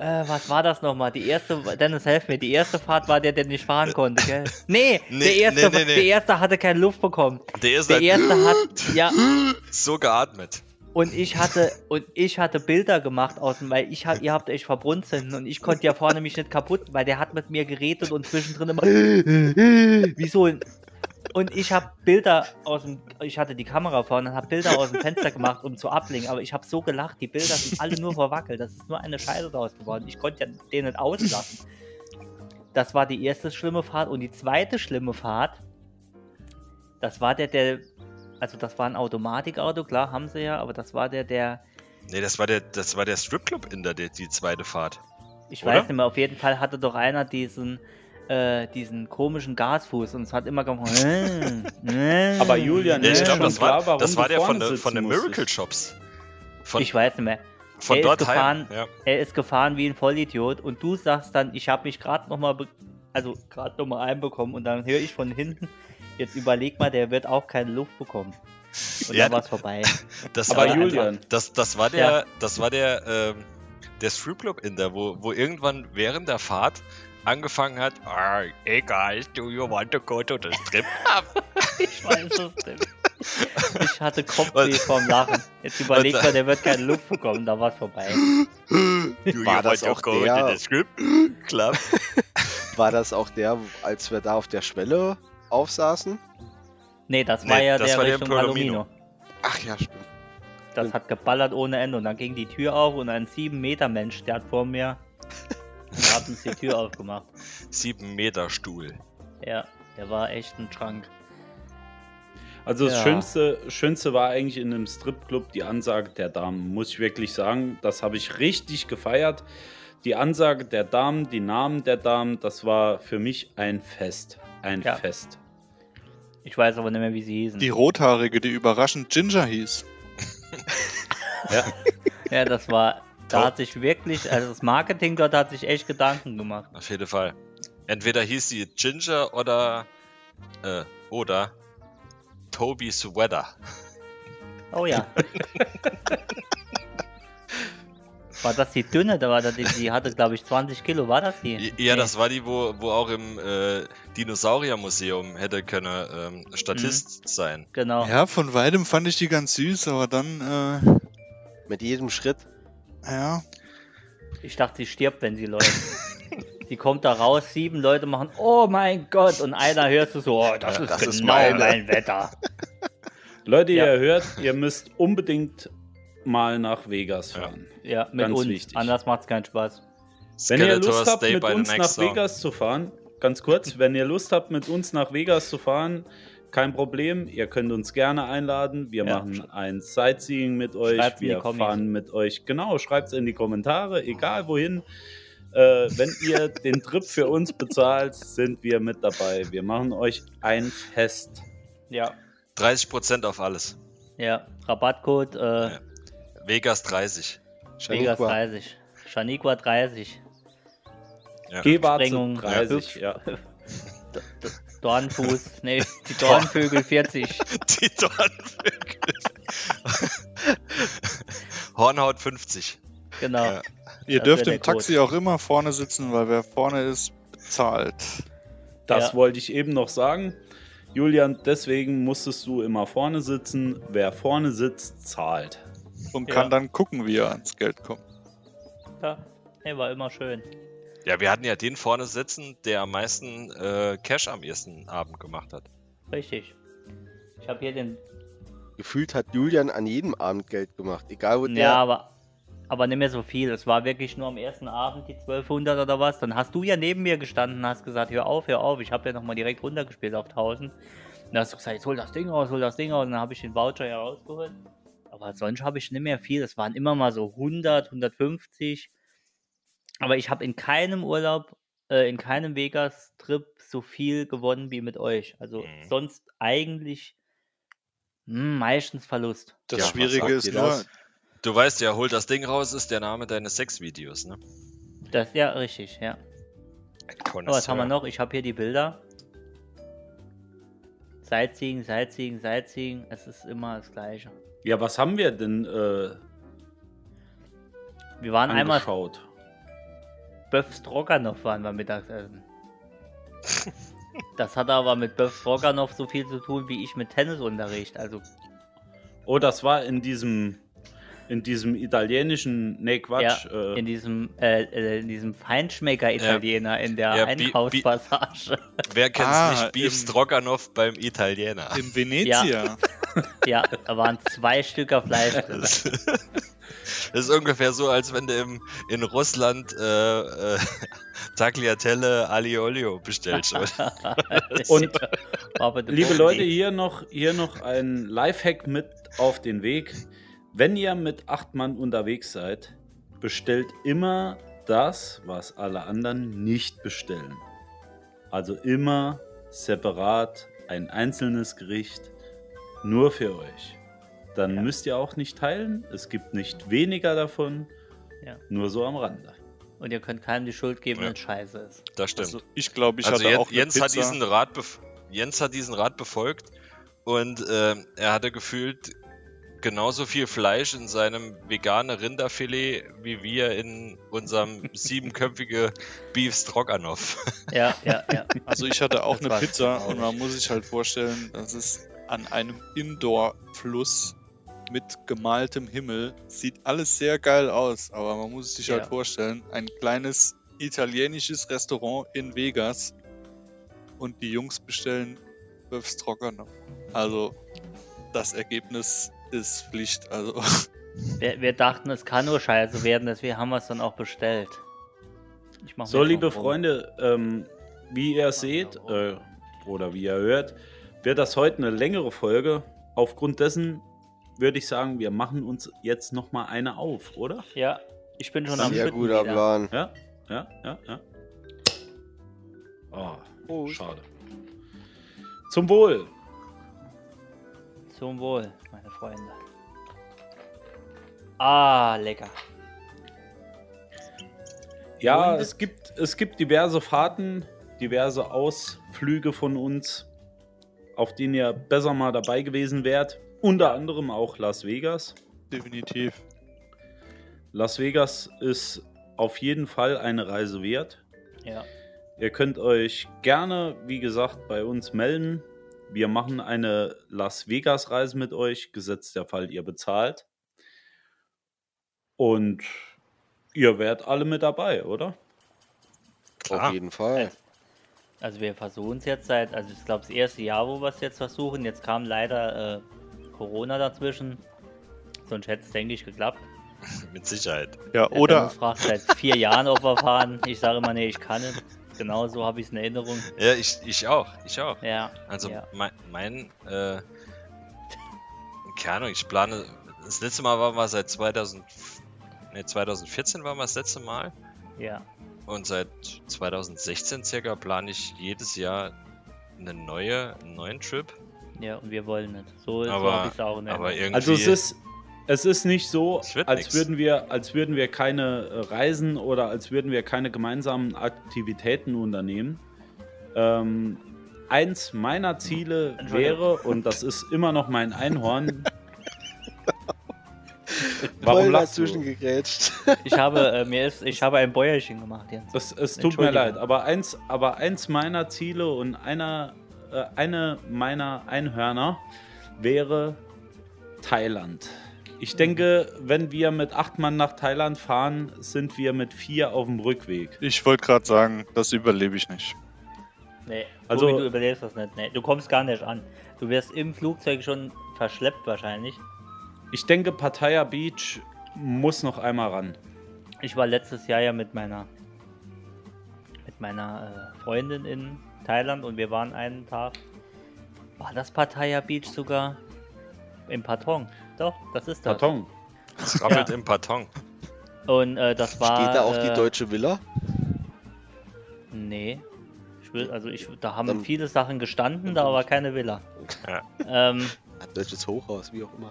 S3: Äh, was war das nochmal? Die erste, Dennis, helf mir. Die erste Fahrt war der, der nicht fahren konnte, gell? Nee,
S4: Nee,
S3: der, erste,
S4: nee, nee,
S3: der erste hatte keine Luft bekommen.
S4: Der ist
S3: Der erste hat, ja,
S4: so geatmet.
S3: und ich hatte, und ich hatte Bilder gemacht aus dem, weil ich hab, ihr habt euch verbrunzeln und ich konnte ja vorne mich nicht kaputt, weil der hat mit mir geredet und zwischendrin immer, wieso? Und ich habe Bilder aus dem, ich hatte die Kamera vorne und habe Bilder aus dem Fenster gemacht, um zu ablenken, aber ich habe so gelacht, die Bilder sind alle nur verwackelt, das ist nur eine Scheiße daraus geworden. Ich konnte ja den nicht auslassen. Das war die erste schlimme Fahrt und die zweite schlimme Fahrt, das war der, der, also das war ein Automatikauto, klar, haben sie ja, aber das war der, der,
S4: Nee, das war der, das war der Stripclub in der, die, die zweite Fahrt.
S3: ich
S4: Oder?
S3: weiß nicht mehr, auf jeden Fall hatte doch einer diesen, äh, diesen komischen Gasfuß und es hat immer gemacht.
S2: Aber Julian,
S4: Ja,
S2: Ja,
S4: ich
S2: ist
S4: glaube, das war,
S2: klar,
S4: das war der von, von den. Miracle Shops. Von,
S3: ich weiß nicht mehr.
S4: von
S3: er ist
S4: dort
S3: gefahren.
S4: heim. Ja.
S3: Er ist gefahren wie ein Vollidiot und du sagst dann, ich habe mich gerade noch mal, be- also gerade noch mal einbekommen und dann höre ich von hinten, jetzt überleg mal, der wird auch keine Luft bekommen. Und
S4: Ja,
S3: dann war es vorbei.
S4: Das
S2: Aber
S4: war,
S2: Julian,
S4: Das, das war der,
S3: Ja.
S4: das war der, ähm, der Stripclub in der, wo, wo irgendwann während der Fahrt angefangen hat, ah, egal, do you want to go to the strip club?
S3: Ich weiß es nicht. Ich hatte Kopfweh vom Lachen. Jetzt überleg
S4: Und-
S3: mal, der wird keine Luft bekommen, da war es vorbei.
S4: Do
S6: War
S4: you
S6: das
S4: want to
S6: auch
S4: go
S6: der-
S4: to the strip club?
S6: War das auch der, als wir da auf der Schwelle aufsaßen?
S3: Nee, das war
S4: Nee,
S3: ja
S4: das
S3: der
S4: war der
S3: Richtung
S4: Palomino.
S3: Alumino.
S6: Ach ja, stimmt.
S3: Das hat geballert ohne Ende und dann ging die Tür auf und ein 7 Meter Mensch stand vor mir und hat uns die Tür aufgemacht.
S4: Sieben Meter Stuhl.
S3: Ja, der war echt ein Schrank.
S2: Also das
S3: Ja.
S2: Schönste, Schönste war eigentlich in einem Stripclub die Ansage der Damen, muss ich wirklich sagen. Das habe ich richtig gefeiert. Die Ansage der Damen, die Namen der Damen, das war für mich ein Fest. Ein
S3: Ja.
S2: Fest.
S3: Ich weiß aber nicht mehr, wie sie hießen.
S5: Die rothaarige, die überraschend Ginger hieß.
S3: Ja, das war. Da hat sich wirklich, also das Marketing dort hat sich echt Gedanken gemacht.
S4: Auf jeden Fall. Entweder hieß sie Ginger oder, äh, oder Toby Sweater.
S3: Oh ja. war das die dünne? Da war das die, die hatte, glaube ich, 20 Kilo. War das die?
S4: Ja,
S3: Nee.
S4: das war die, wo, wo auch im äh, Dinosauriermuseum hätte können ähm, Statist sein.
S3: Genau.
S5: Ja, von weitem fand ich die ganz süß, aber dann,
S6: Mit jedem Schritt.
S5: Ja,
S3: Ich dachte, sie stirbt, wenn sie läuft. sie kommt da raus, sieben Leute machen, oh mein Gott, und einer hörst du so, oh, das
S4: Ja,
S3: ist
S6: das
S3: genau
S6: ist
S3: mein Wetter.
S2: Leute,
S3: Ja.
S2: ihr hört, ihr müsst unbedingt mal nach Vegas
S4: Ja.
S2: fahren.
S3: Ja, mit
S2: Ganz
S3: uns.
S2: wichtig.
S3: Anders macht's keinen Spaß.
S2: Wenn ihr Lust habt, mit uns nach
S4: song.
S2: Vegas zu fahren, ganz kurz, wenn ihr Lust habt, mit uns nach Vegas zu fahren, kein Problem. Ihr könnt uns gerne einladen. Wir
S3: Ja.
S2: machen ein Sightseeing mit euch.
S3: Schreibt's in die
S2: Wir fahren mit euch. Genau, schreibt es in die Kommentare, egal wohin. Äh, wenn ihr den Trip für uns bezahlt, sind wir mit dabei. Wir machen euch ein Fest.
S3: Ja.
S4: 30% auf alles.
S3: Ja, Rabattcode äh.
S4: Vegas 30.
S3: Vegas
S6: Shaniqua.
S3: 30. Shaniqua 30.
S4: Ja.
S3: Sprengung,
S2: 30, ja.
S3: Dornfuß, nee, die Dornvögel 40.
S4: Die Dornvögel. Hornhaut 50.
S3: Genau.
S4: Ja.
S5: ihr
S3: Das
S5: dürft im Taxi auch immer vorne sitzen, weil wer vorne ist, bezahlt.
S2: Das
S3: Ja.
S2: wollte ich eben noch sagen. Julian, deswegen musstest du immer vorne sitzen. Wer vorne sitzt, zahlt.
S5: Und
S3: Ja.
S5: kann dann gucken, wie er ans Geld kommt.
S3: Ja, nee, war immer schön.
S4: Ja, wir hatten ja den vorne sitzen, der am meisten äh, Cash am ersten Abend gemacht hat.
S3: Richtig. Ich habe hier den.
S6: Gefühlt hat Julian an jedem Abend Geld gemacht, egal wo der.
S3: Ja, aber, aber nicht mehr so viel. Es war wirklich nur am ersten Abend die 1200 oder was. Dann hast du ja neben mir gestanden und hast gesagt: Hör auf, hör auf. Ich habe ja nochmal direkt runtergespielt auf 1000. dann hast du gesagt: Jetzt hol das Ding raus, hol das Ding raus. Und dann habe ich den Voucher ja rausgeholt. Aber sonst habe ich nicht mehr viel. Es waren immer mal so 100, 150. Aber ich habe in keinem Urlaub, äh, in keinem Vegas-Trip so viel gewonnen wie mit euch. Also
S4: Mhm.
S3: sonst eigentlich hm, meistens Verlust.
S5: Das
S6: Ja,
S5: Schwierige ist nur,
S6: das?
S4: Du weißt ja, hol das Ding raus ist der Name deines Sexvideos, ne?
S3: Das ja richtig, ja. So, was haben wir noch? Ich habe hier die Bilder. Sightseeing, Sightseeing, Sightseeing. Es ist immer das Gleiche.
S2: Ja, was haben wir denn äh,
S3: Wir waren einmal? Böff Stroganoff waren wir Mittagessen. Das hat aber mit Böff Stroganoff so viel zu tun wie ich mit Tennisunterricht. Also
S2: Oh, das war in diesem in diesem italienischen, nee Quatsch,
S3: ja,
S2: äh,
S3: in diesem äh, äh, in diesem Feinschmecker-Italiener in der
S4: Ja,
S3: Einkaufspassage.
S4: Wer kennt's
S5: Ah,
S4: nicht? Beef
S5: im-
S4: Stroganoff beim Italiener.
S5: in Venezia.
S3: ja, da waren zwei Stücker Fleisch drin.
S4: Das, ist ungefähr so, als wenn du im, in Russland äh, äh, Tagliatelle Ali Olio bestellst.
S2: Und
S3: der
S2: Liebe Leute, hier noch, hier noch ein Lifehack mit auf den Weg. Wenn ihr mit acht Mann unterwegs seid, bestellt immer das, was alle anderen nicht bestellen. Also immer separat ein einzelnes Gericht nur für euch. Dann
S3: Ja.
S2: müsst ihr auch nicht teilen. Es gibt nicht weniger davon.
S3: Ja.
S2: Nur so am Rande.
S3: Und ihr könnt keinem die Schuld geben,
S4: Ja.
S3: wenn es scheiße ist.
S4: Das stimmt.
S5: Also ich glaube, ich
S4: also
S5: hatte
S4: Jens,
S5: auch eine
S4: Jens, hat
S5: Pizza.
S4: diesen Rat Jens hat diesen Rat befolgt und ähm, er hatte gefühlt genauso viel Fleisch in seinem veganen Rinderfilet wie wir in unserem siebenköpfige Beef Stroganoff.
S3: Ja, ja, ja.
S5: Also ich hatte auch
S3: Das
S5: eine Pizza und man muss sich halt vorstellen, das ist an einem Indoor-Fluss mit gemaltem Himmel. Sieht alles sehr geil aus, aber man muss sich
S3: Ja.
S5: halt vorstellen, ein kleines italienisches Restaurant in Vegas und die Jungs bestellen Böff Stroganoff. Also das Ergebnis ist Pflicht. Also
S3: Wir, wir dachten, es kann nur scheiße werden, deswegen haben wir es dann auch bestellt. Ich mach mir
S2: So, liebe. Freunde, ähm, wie ihr seht äh, oder wie ihr hört, wird das heute eine längere Folge. Aufgrund dessen würde ich sagen, wir machen uns jetzt noch mal eine auf, oder?
S3: Ja, ich bin schon am
S6: Sehr guter
S3: wieder.
S6: Plan.
S2: Ja, ja, ja, ja. Oh,
S6: Prost.
S2: schade. Zum Wohl.
S3: Zum Wohl, meine Freunde. Ah, lecker.
S2: Ja,
S3: Und-
S2: es gibt, es gibt diverse Fahrten, diverse Ausflüge von uns, auf denen ihr besser mal dabei gewesen wärt. Unter anderem auch Las Vegas.
S5: definitiv.
S2: Las Vegas ist auf jeden Fall eine Reise wert.
S3: Ja.
S2: Ihr könnt euch gerne, wie gesagt, bei uns melden. Wir machen eine Las Vegas-Reise mit euch, gesetzt der Fall, ihr bezahlt. Und ihr wärt alle mit dabei, oder?
S4: Klar.
S6: Auf jeden Fall.
S3: Also wir versuchen es jetzt seit, also ich glaube das erste Jahr, wo wir es jetzt versuchen. Jetzt kam leider äh, Corona dazwischen. Sonst hätte es, denke ich, geklappt.
S4: Mit Sicherheit.
S5: Ja,
S3: Der
S5: oder
S3: Dennis fragt seit vier Jahren, ob wir fahren. Ich sage immer, nee, ich kann nicht. Genau so habe ich es in Erinnerung.
S4: Ja, ich, ich auch. Ich auch.
S3: Ja.
S4: Also
S3: ja.
S4: mein, mein äh, keine Ahnung, ich plane. Das letzte Mal waren wir seit 2000, nee, 2014 waren wir das letzte Mal.
S3: Ja.
S4: Und seit 2016 circa plane ich jedes Jahr eine neue, einen neuen Trip.
S3: Ja, und wir wollen nicht. So, so
S4: Aber-
S3: habe ich es auch in
S4: Aber irgendwie.
S2: Also es ist, es ist nicht so, als
S4: nix.
S2: würden, wir, als würden wir keine äh, Reisen oder als würden wir keine gemeinsamen Aktivitäten unternehmen. Ähm, eins meiner Ziele wäre, und das ist immer noch mein Einhorn. Warum lachst
S6: dazwischen
S2: du?
S6: gegrätscht.
S3: Ich habe, äh, mir ist, ich habe ein Bäuerchen gemacht, Jens.
S2: Es, es tut mir leid, aber eins, aber eins meiner Ziele und einer, äh, eine meiner Einhörner wäre Thailand. Ich denke, wenn wir mit acht Mann nach Thailand fahren, sind wir mit vier auf dem Rückweg.
S5: Ich wollte gerade sagen, das überlebe ich nicht.
S3: Nee,
S2: Also-
S3: also, du überlebst das nicht. Nee, du kommst gar nicht an. Du wirst im Flugzeug schon verschleppt wahrscheinlich.
S2: Ich denke, Pattaya Beach muss noch einmal ran.
S3: Ich war letztes Jahr ja mit meiner mit meiner äh, Freundin in Thailand und wir waren einen Tag. War das Pattaya Beach sogar? Im Patong. Doch, das ist das.
S2: Karton.
S4: Es rappelt
S3: Ja.
S4: im Karton.
S3: Und äh, das war.
S6: Steht da auch die
S3: äh,
S6: deutsche Villa?
S3: Nee. Ich will, also ich, da haben
S6: Dann-
S3: viele Sachen gestanden, da war keine Villa.
S4: Ja.
S3: Ähm,
S6: Ein deutsches Hochhaus, wie auch immer.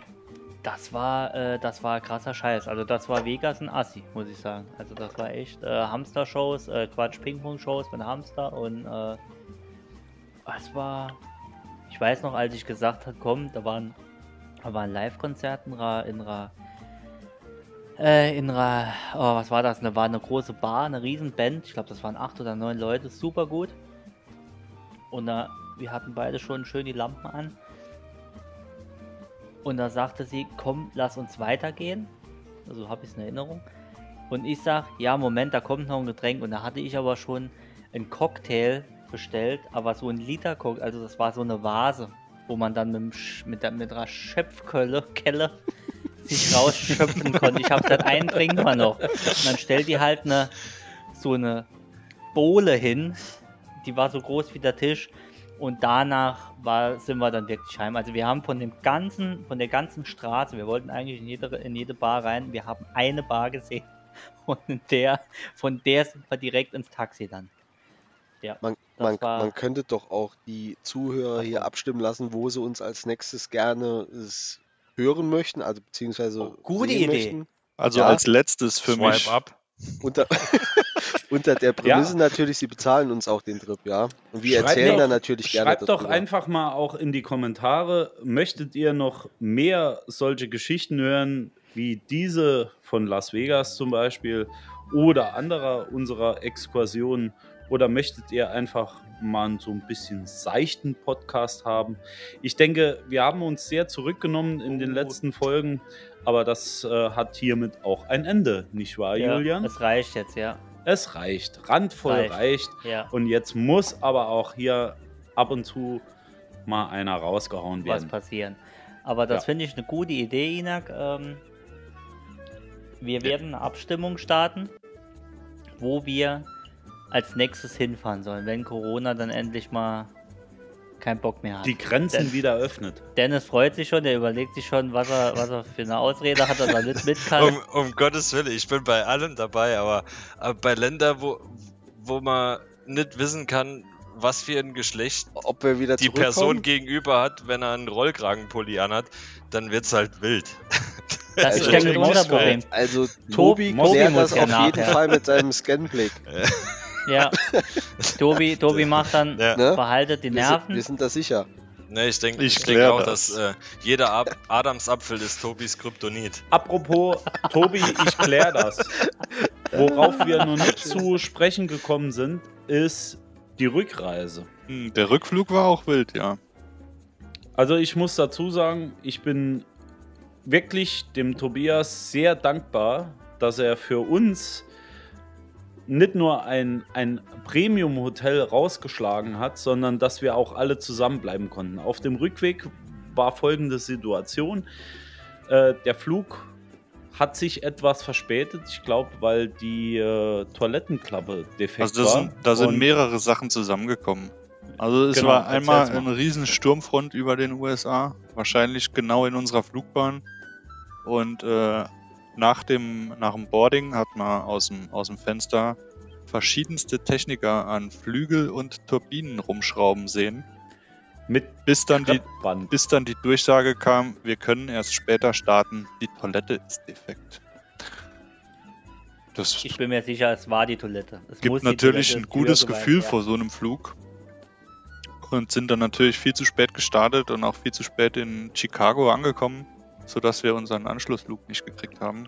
S3: das war, äh, das war krasser Scheiß. Also das war Vegas ein Assi, muss ich sagen. Also das war echt äh, Hamster-Shows, äh, Quatsch, Ping-Pong-Shows mit Hamster und es war, ich weiß noch, als ich gesagt habe, komm, da waren, da war ein Live-Konzert in Ra, in Ra, äh, in Ra, oh, was war das? Da war eine große Bar, eine riesen Band. Ich glaube, das waren acht oder neun Leute, super gut. Und da, wir hatten beide schon schön die Lampen an. Und da sagte sie, komm, lass uns weitergehen. Also habe ich es in Erinnerung. Und ich sag, ja, Moment, da kommt noch ein Getränk. Und da hatte ich aber schon einen Cocktail bestellt, aber so ein Liter also das war so eine Vase, wo man dann mit, mit, der, mit einer Schöpfkelle Kelle sich rausschöpfen konnte. Ich habe gesagt, einen trinken wir noch. Und dann stellt die halt eine, so eine Bohle hin, die war so groß wie der Tisch. Und danach war, sind wir dann wirklich heim. Also wir haben von dem ganzen, von der ganzen Straße, wir wollten eigentlich in jede, in jede Bar rein, wir haben eine Bar gesehen. Und in der, von der sind wir direkt ins Taxi dann. Ja,
S6: Man, man,
S3: war-
S6: man könnte doch auch die Zuhörer hier abstimmen lassen, wo sie uns als nächstes gerne es hören möchten, also beziehungsweise
S3: Oh, gute
S6: sehen
S3: Idee.
S6: möchten.
S5: Also
S6: Ja.
S5: als letztes für
S4: Swipe
S5: mich.
S4: up.
S6: Unter, unter der Prämisse natürlich, sie bezahlen uns auch den Trip, ja. Und wir
S2: Schreibt
S6: erzählen
S2: doch-
S6: dann natürlich gerne
S2: Schreibt doch einfach mal auch in die Kommentare, möchtet ihr noch mehr solche Geschichten hören, wie diese von Las Vegas zum Beispiel oder anderer unserer Exkursionen? Oder möchtet ihr einfach mal so ein bisschen seichten Podcast haben? Ich denke, wir haben uns sehr zurückgenommen in den letzten Folgen, aber das äh, hat hiermit auch ein Ende, nicht wahr,
S3: ja,
S2: Julian?
S3: Es reicht jetzt, ja.
S2: Es reicht, randvoll
S3: Reicht.
S2: reicht.
S3: Ja.
S2: Und jetzt muss aber auch hier ab und zu mal einer rausgehauen
S3: was
S2: werden.
S3: passieren. Aber das
S2: Ja.
S3: finde ich eine gute Idee, Inak. Ähm, wir werden eine Abstimmung starten, wo wir als nächstes hinfahren sollen, wenn Corona dann endlich mal keinen Bock mehr hat.
S2: Die Grenzen
S3: Denn-
S2: wieder öffnet.
S3: Dennis freut sich schon, der überlegt sich schon, was er, was er für eine Ausrede hat, dass er nicht mit kann.
S4: Um, um Gottes Willen, ich bin bei allem dabei, aber, aber bei Ländern, wo, wo man nicht wissen kann, was für ein Geschlecht
S6: Ob wir wieder
S4: die Person gegenüber hat, wenn er einen Rollkragenpulli anhat, dann wird's halt wild.
S3: Das
S6: Also,
S3: ist ja unser. Problem.
S6: Also
S3: Tobi-
S6: Tobi klärt
S3: muss
S6: das auf jeden. Fall mit seinem Scanblick.
S3: Ja. Tobi, Tobi macht dann,
S4: Ja.
S6: Ne?
S3: behaltet die
S6: Wir sind,
S3: Nerven.
S6: wir sind da sicher.
S4: Ne, ich denke
S5: Ich
S4: ich denk auch,
S5: das.
S4: dass äh, jeder Ab Adamsapfel ist Tobis Kryptonit.
S2: Apropos, Tobi, ich kläre das. Worauf wir noch nicht zu sprechen gekommen sind, ist die Rückreise.
S5: Hm, Der Rückflug war auch wild, ja.
S2: Also ich muss dazu sagen, ich bin wirklich dem Tobias sehr dankbar, dass er für uns nicht nur ein, ein Premium-Hotel rausgeschlagen hat, sondern dass wir auch alle zusammenbleiben konnten. Auf dem Rückweg war folgende Situation. Äh, der Flug hat sich etwas verspätet, ich glaube, weil die äh, Toilettenklappe defekt
S5: Also da
S2: war.
S5: sind, da sind mehrere Sachen zusammengekommen. Also es
S2: Genau,
S5: war einmal eine riesen Sturmfront über den USA, wahrscheinlich genau in unserer Flugbahn. Und äh, nach, dem, nach dem Boarding hat man aus dem, aus dem Fenster verschiedenste Techniker an Flügel und Turbinen rumschrauben sehen,
S2: mit
S5: bis dann die, bis dann die Durchsage kam, wir können erst später starten, die Toilette ist defekt. Das
S3: Ich bin mir sicher, es war die Toilette. Es
S5: gibt natürlich
S3: Toilette
S5: ein gutes Gefühl
S3: werden.
S5: vor so einem Flug. Und sind dann natürlich viel zu spät gestartet und auch viel zu spät in Chicago angekommen, sodass wir unseren Anschlussflug nicht gekriegt haben.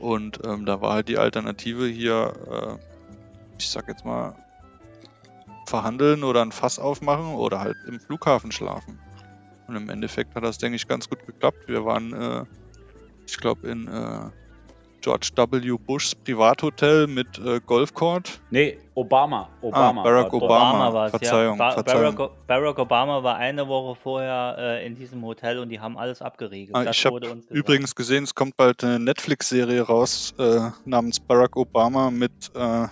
S5: Und ähm, da war halt die Alternative hier, äh, ich sag jetzt mal, verhandeln oder ein Fass aufmachen oder halt im Flughafen schlafen. Und im Endeffekt hat das, denke ich, ganz gut geklappt. Wir waren, äh, ich glaube, in äh, George W. Bushs Privathotel mit äh, Golfcourt.
S2: Nee, Obama. Obama
S5: Ah, Barack
S2: war.
S5: Obama.
S3: Obama war es, ja.
S5: Verzeihung,
S3: Ba
S5: Verzeihung.
S3: Barack, Barack Obama war eine Woche vorher äh, in diesem Hotel und die haben alles abgeriegelt.
S5: Ah,
S3: Das
S5: ich habe übrigens gesehen, es kommt bald eine Netflix-Serie raus äh, namens Barack Obama mit äh,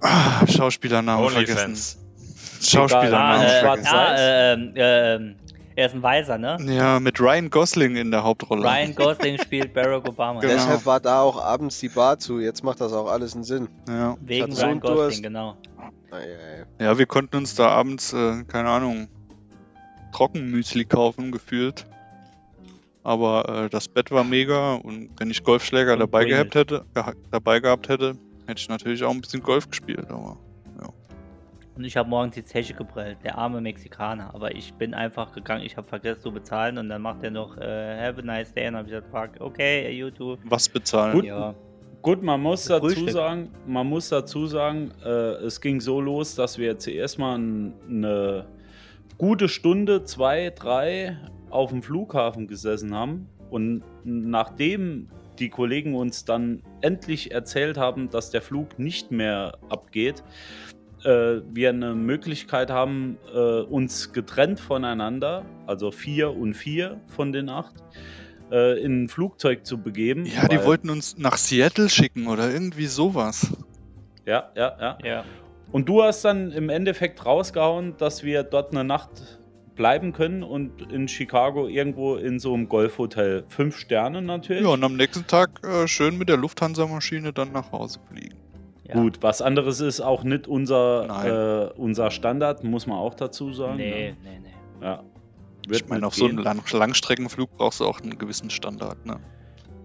S5: ah, Schauspielernamen vergessen.
S4: Onlyfans.
S5: Schauspielernamen
S3: Ah, äh,
S5: vergessen.
S3: ah, ähm, ähm, er ist ein Weiser, ne?
S5: Ja, mit Ryan Gosling in der Hauptrolle.
S3: Ryan Gosling spielt Barack Obama.
S5: Genau.
S6: Deshalb war da auch abends die Bar zu. Jetzt macht das auch alles einen Sinn.
S5: Ja.
S3: Wegen Ryan Gosling,
S6: Durst.
S3: genau.
S6: Ja,
S5: wir konnten uns da abends, äh, keine Ahnung, Trockenmüsli kaufen, gefühlt. Aber äh, das Bett war mega und wenn ich Golfschläger
S3: Und
S5: dabei gehabt hätte, geha dabei gehabt hätte, hätte ich natürlich auch ein bisschen Golf gespielt, aber
S3: Und ich habe morgens die Zeche geprellt, der arme Mexikaner. Aber ich bin einfach gegangen, ich habe vergessen zu bezahlen und dann macht er noch äh, Have a nice day und habe ich gesagt, fuck, okay, YouTube.
S5: was bezahlen?
S2: Gut.
S3: Ja,
S2: Gut, man muss dazu
S3: Frühstück.
S2: sagen, man muss dazu sagen, äh, es ging so los, dass wir zuerst mal n- eine gute Stunde, zwei, drei auf dem Flughafen gesessen haben und nachdem die Kollegen uns dann endlich erzählt haben, dass der Flug nicht mehr abgeht, äh, wir eine Möglichkeit haben, äh, uns getrennt voneinander, also vier und vier von den acht, äh, in ein Flugzeug zu begeben.
S5: Ja, die wollten uns nach Seattle schicken oder irgendwie sowas.
S2: Ja, ja, ja.
S3: ja.
S2: Und du hast dann im Endeffekt rausgehauen, dass wir dort eine Nacht bleiben können und in Chicago irgendwo in so einem Golfhotel. Fünf Sterne natürlich.
S5: Ja, und am nächsten Tag äh, schön mit der Lufthansa-Maschine dann nach Hause fliegen.
S3: Ja.
S2: Gut, was anderes ist auch nicht unser, äh, unser Standard, muss man auch dazu sagen.
S3: Nee,
S2: ne?
S3: nee, nee.
S2: Ja.
S5: Ich
S2: Wird
S5: meine,
S2: nicht
S5: auf so einem
S2: gehen.
S5: Lang Langstreckenflug brauchst du auch einen gewissen Standard. Ne?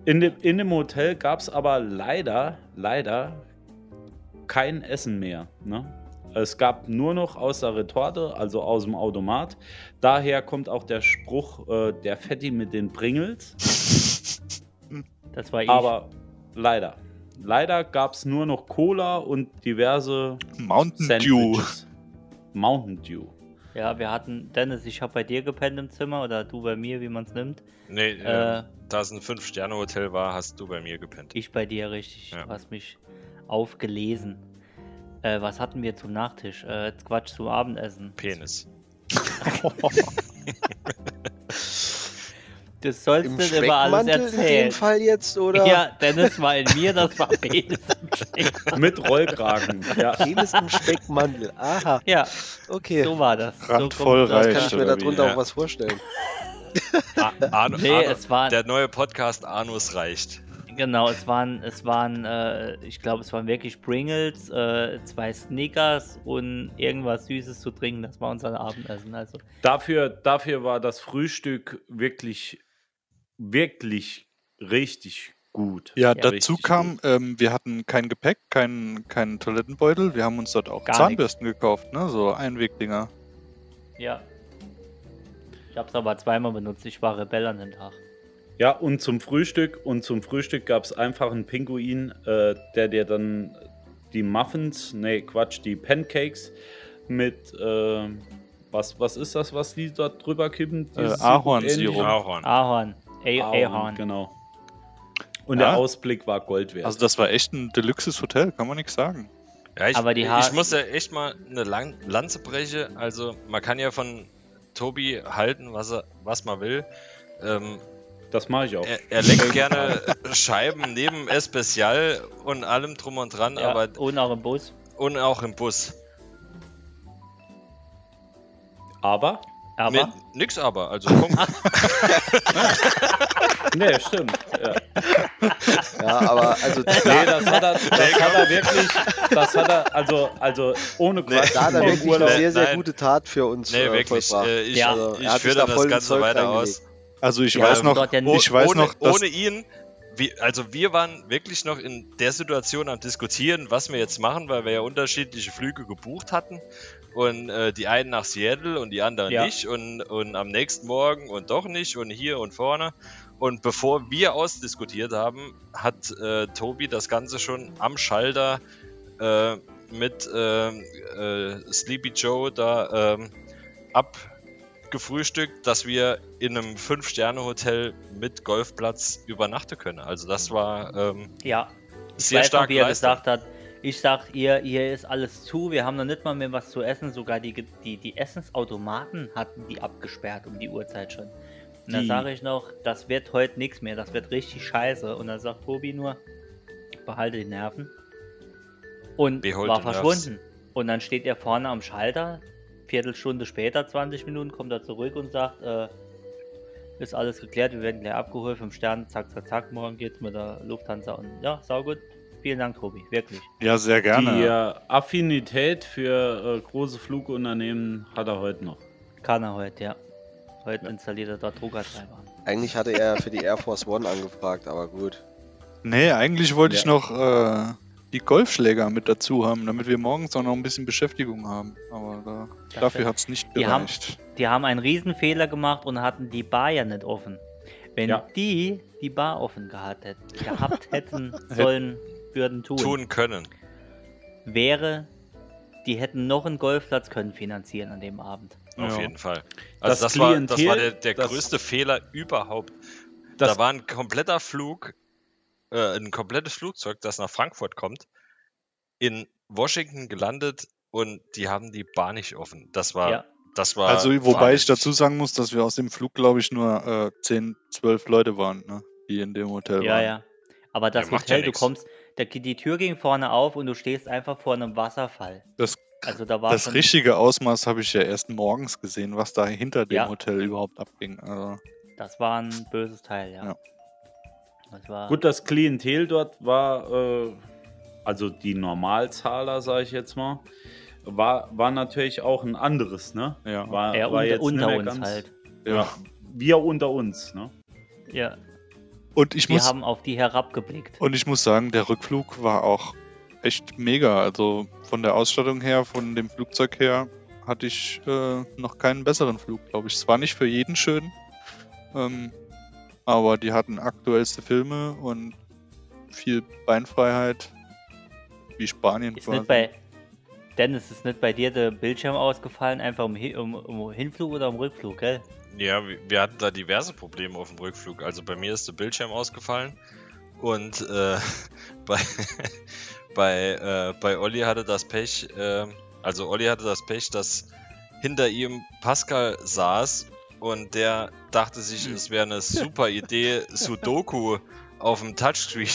S2: In dem, in dem Hotel gab es aber leider, leider kein Essen mehr. Ne? Es gab nur noch aus der Retorte, also aus dem Automat. Daher kommt auch der Spruch, äh, der Fetti mit den Pringles.
S3: Das war ich.
S2: Aber leider. Leider gab es nur noch Cola und diverse
S5: Mountain Dew.
S2: Sandwiches. Mountain Dew.
S3: ja, wir hatten, Dennis, ich habe bei dir gepennt im Zimmer oder du bei mir, wie man es nimmt.
S4: Nee,
S3: Äh,
S4: äh, da es ein 5-Sterne-Hotel war, hast du bei mir gepennt.
S3: Ich bei dir, richtig.
S4: Ja.
S3: Du hast mich aufgelesen. Äh, was hatten wir zum Nachtisch? Äh, Quatsch zum Abendessen.
S4: Penis.
S3: Das sollst
S6: Im
S3: du nicht immer alles
S6: Speckmantel in dem
S3: erzählen.
S6: Fall jetzt, oder?
S3: Ja, Dennis war in mir, das war Penis im Speck.
S2: Mit Rollkragen. ja.
S6: Penis im Speckmantel. Aha,
S3: Ja,
S6: okay.
S3: so war das.
S5: Randvoll
S3: so das.
S6: Kann
S5: reicht.
S6: ich mir
S5: oder
S6: darunter
S4: wie?
S6: auch was vorstellen.
S4: Arno,
S3: Nee,
S4: Arno,
S3: es war,
S4: der neue Podcast Arnus reicht.
S3: genau, es waren, es waren, äh, ich glaube, es waren wirklich Pringles, äh, zwei Snickers und irgendwas Süßes zu trinken. Das war unser Abendessen. Also,
S2: Dafür, dafür war das Frühstück wirklich, wirklich richtig gut.
S5: Ja,
S3: Ja,
S5: dazu kam, ähm, wir hatten kein Gepäck, keinen keinen Toilettenbeutel. Wir haben uns dort auch
S3: Gar
S5: Zahnbürsten gekauft, ne? So Einwegdinger.
S3: ja. Ich habe es aber zweimal benutzt. Ich war Rebell an dem Tag.
S2: Ja, und zum Frühstück und zum Frühstück gab es einfach einen Pinguin, äh, der dir dann die Muffins, nee, Quatsch, die Pancakes mit, äh, was, was ist das, was die dort drüber kippen?
S5: Äh, Ahornsirup.
S4: Ahorn.
S3: Ahorn.
S2: Ahorn. genau. Und
S5: Ja.
S2: der Ausblick war Gold wert.
S5: Also das war echt ein deluxes Hotel, kann man nichts sagen.
S4: Ja, ich,
S3: Aber die Ha-
S4: ich muss ja echt mal eine Lang Lanze brechen. Also, man kann ja von Tobi halten, was, er, was man will. Ähm,
S2: das mache ich auch.
S4: er, er leckt gerne Scheiben neben Especial und allem drum und dran,
S3: Ja,
S4: aber
S3: und auch im Bus.
S4: und auch im Bus.
S2: Aber,
S3: Aber
S4: Nee, nix aber, also Punkt.
S2: nee, stimmt. Ja.
S6: Ja, aber also
S2: Nee, das hat er, das hat er wirklich, das hat er, also, also ohne Quatsch,
S6: da hat er wirklich
S2: Urlaub-
S6: eine sehr, sehr
S4: Nein.
S6: gute Tat für uns
S4: nee,
S6: äh,
S4: wirklich. Äh, ich
S3: Ja.
S6: Also,
S4: ich führe
S6: da
S4: das Ganze
S6: Zeug
S4: weiter aus.
S5: Also ich
S3: Ja,
S5: weiß noch,
S3: ja
S5: ich weiß
S4: ohne,
S5: noch, dass,
S4: ohne ihn, wie, also wir waren wirklich noch in der Situation am diskutieren, was wir jetzt machen, weil wir ja unterschiedliche Flüge gebucht hatten. Und äh, die einen nach Seattle und die anderen
S2: Ja.
S4: nicht. Und, und am nächsten Morgen und doch nicht und hier und vorne. Und bevor wir ausdiskutiert haben, hat äh, Tobi das Ganze schon am Schalter äh, mit ähm, äh, Sleepy Joe da ähm, abgefrühstückt, dass wir in einem 5-Sterne-Hotel mit Golfplatz übernachten können. Also das war ähm,
S3: Ja, ich
S4: sehr
S3: weiß noch,
S4: stark
S3: wie er gesagt hat, ich sag, ihr, hier ist alles zu, wir haben noch nicht mal mehr was zu essen, sogar die, die, die Essensautomaten hatten die abgesperrt um die Uhrzeit schon. Und dann sage ich noch, das wird heute nichts mehr, das wird richtig scheiße. Und dann sagt Tobi nur, behalte die Nerven. Und
S4: Behold
S3: war verschwunden. Und dann steht er vorne am Schalter, Viertelstunde später, 20 Minuten, kommt er zurück und sagt, äh, ist alles geklärt, wir werden gleich abgeholt vom Stern, zack, zack, zack, morgen geht's mit der Lufthansa und ja, saugut. Vielen Dank, Tobi, wirklich.
S5: Ja, sehr gerne.
S2: Die äh, Affinität für äh, große Flugunternehmen hat er heute noch.
S3: Kann er heute, ja. Heute installiert er dort Druckertreiber.
S6: Eigentlich hatte er für die Air Force One angefragt, aber gut.
S5: Nee, eigentlich wollte ich
S2: Ja.
S5: noch äh, die Golfschläger mit dazu haben, damit wir morgens auch noch ein bisschen Beschäftigung haben. Aber da,
S3: Das
S5: dafür hat es nicht
S3: Die haben-
S5: gereicht.
S3: Die haben einen Riesenfehler gemacht und hatten die Bar ja nicht offen. Wenn
S2: Ja.
S3: die die Bar offen gehabt hätten sollen, würden tun,
S4: tun können.
S3: wäre, die hätten noch einen Golfplatz können finanzieren an dem Abend.
S4: Auf
S5: Ja.
S4: jeden Fall.
S2: Das
S4: Also das, war, das
S2: Klientel,
S4: war der, der
S2: das-
S4: größte Fehler überhaupt.
S2: Das,
S4: da war ein kompletter Flug, äh, ein komplettes Flugzeug, das nach Frankfurt kommt, in Washington gelandet und die haben die Bar nicht offen. Das war,
S3: Ja.
S4: das war.
S5: Also, wobei ich dazu sagen muss, dass wir aus dem Flug, glaube ich, nur äh, 10, 12 Leute waren, ne? die in dem Hotel
S3: Ja,
S5: waren.
S3: ja. Aber das
S4: Ja, macht ja
S3: Hotel, du kommst, der, die Tür ging vorne auf und du stehst einfach vor einem Wasserfall.
S5: Das,
S3: Also da war
S5: das richtige Ausmaß habe ich ja erst morgens gesehen, was da hinter dem
S3: Ja.
S5: Hotel überhaupt abging. Also,
S3: das war ein böses Teil, ja.
S5: Ja.
S3: Das war,
S2: gut, das Klientel dort war, äh, also die Normalzahler, sage ich jetzt mal, war, war natürlich auch ein anderes, ne?
S5: ja.
S2: War,
S3: eher
S2: war
S3: unter, unter uns
S2: ganz-
S3: halt.
S2: Ja, wir unter uns, ne?
S3: Ja,
S5: Und ich
S3: wir
S5: muss
S3: haben auf die herabgeblickt.
S5: Und ich muss sagen, der Rückflug war auch echt mega. Also von der Ausstattung her, von dem Flugzeug her, hatte ich äh, noch keinen besseren Flug, glaube ich. Es war nicht für jeden schön, ähm, aber die hatten aktuellste Filme und viel Beinfreiheit, wie Spanien
S3: Ist
S5: quasi.
S3: nicht bei, Dennis, ist nicht bei dir der Bildschirm ausgefallen, einfach um, um, um Hinflug oder um Rückflug, gell?
S4: Ja, wir- wir hatten da diverse Probleme auf dem Rückflug. Also bei mir ist der Bildschirm ausgefallen und äh, bei, bei, äh, bei Olli hatte das Pech, äh, also Olli hatte das Pech, dass hinter ihm Pascal saß und der dachte sich, es wäre eine super Idee, Sudoku auf dem Touchscreen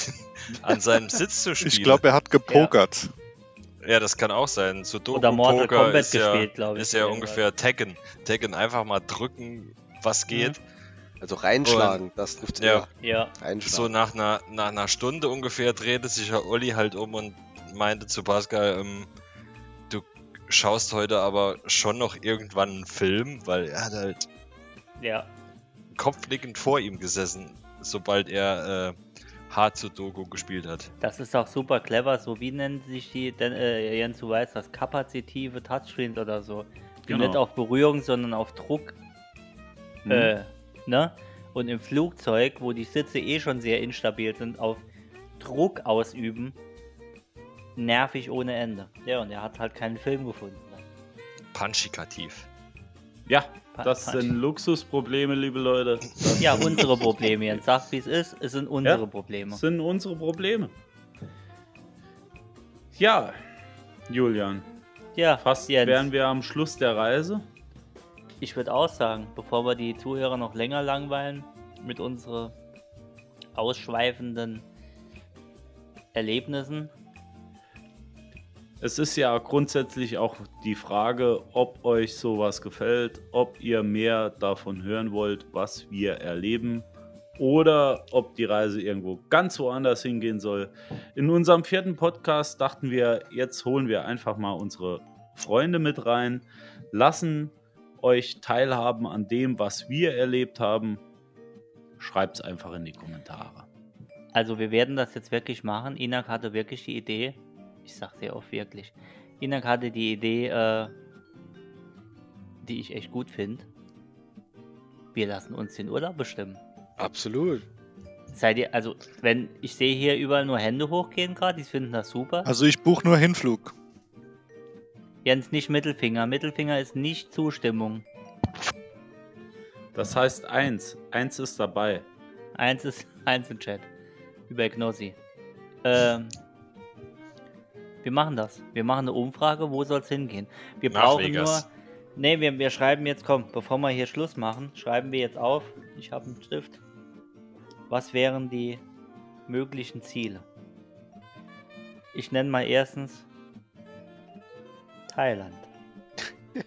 S4: an seinem Sitz zu spielen.
S5: ich glaube, er hat gepokert.
S4: Ja, das kann auch sein. Sudoku
S3: Oder Mortal
S4: Poker
S3: Kombat
S4: ist ja,
S3: gespielt, glaub ich,
S4: Ist ja ungefähr Tekken. Tekken einfach mal drücken, was geht.
S6: Also reinschlagen, das trifft
S4: Ja.
S3: Ja,
S6: Reinschlagen.
S4: So nach einer, nach einer Stunde ungefähr drehte sich Herr Olli halt um und meinte zu Pascal, ähm, du schaust heute aber schon noch irgendwann einen Film, weil er hat halt
S3: ja.
S4: kopfnickend vor ihm gesessen, sobald er äh, Hard Sudoku gespielt hat.
S3: Das ist auch super clever. So wie nennen sich die, denn, äh, Jens, du weißt das, kapazitive Touchscreens oder so. Die
S2: Genau.
S3: Nicht auf Berührung, sondern auf Druck.
S2: Mhm.
S3: Äh, ne? Und im Flugzeug, wo die Sitze eh schon sehr instabil sind, auf Druck ausüben, nervig ohne Ende. Ja, und er hat halt keinen Film gefunden.
S4: Punchikativ.
S2: Ja, das
S3: pa-
S2: sind Luxusprobleme, liebe Leute. Das
S3: Ja, unsere Probleme, Jens. Sag, wie es ist. Es sind unsere
S2: Ja.
S3: Probleme.
S2: sind unsere Probleme. Ja, Julian,
S3: Ja,
S2: fast
S3: Jens.
S2: wären wir am Schluss der Reise.
S3: Ich würde auch sagen, bevor wir die Zuhörer noch länger langweilen mit unseren ausschweifenden Erlebnissen,
S2: Es ist ja grundsätzlich auch die Frage, ob euch sowas gefällt, ob ihr mehr davon hören wollt, was wir erleben oder ob die Reise irgendwo ganz woanders hingehen soll. In unserem vierten Podcast dachten wir, jetzt holen wir einfach mal unsere Freunde mit rein, lassen euch teilhaben an dem, was wir erlebt haben. Schreibt es einfach in die Kommentare.
S3: also wir werden das jetzt wirklich machen. Inak hatte wirklich die Idee, ich sag sehr oft wirklich, Inak hatte die Idee, äh, die ich echt gut finde. Wir lassen uns den Urlaub bestimmen.
S6: Absolut.
S3: Seid ihr, also, wenn ich sehe hier überall nur Hände hochgehen gerade, die finden das super.
S5: Also ich buche nur Hinflug.
S3: Jens, nicht Mittelfinger. Mittelfinger ist nicht Zustimmung.
S2: Das heißt eins. Eins ist dabei.
S3: Eins ist eins im Chat. Über Gnossi. Ähm, wir machen das. Wir machen eine Umfrage. Wo soll es hingehen? Wir
S4: Nach
S3: brauchen
S4: Vegas.
S3: nur. Ne, wir, wir schreiben jetzt, komm, bevor wir hier Schluss machen, schreiben wir jetzt auf. Ich habe einen Stift. Was wären die möglichen Ziele? Ich nenne mal erstens Thailand.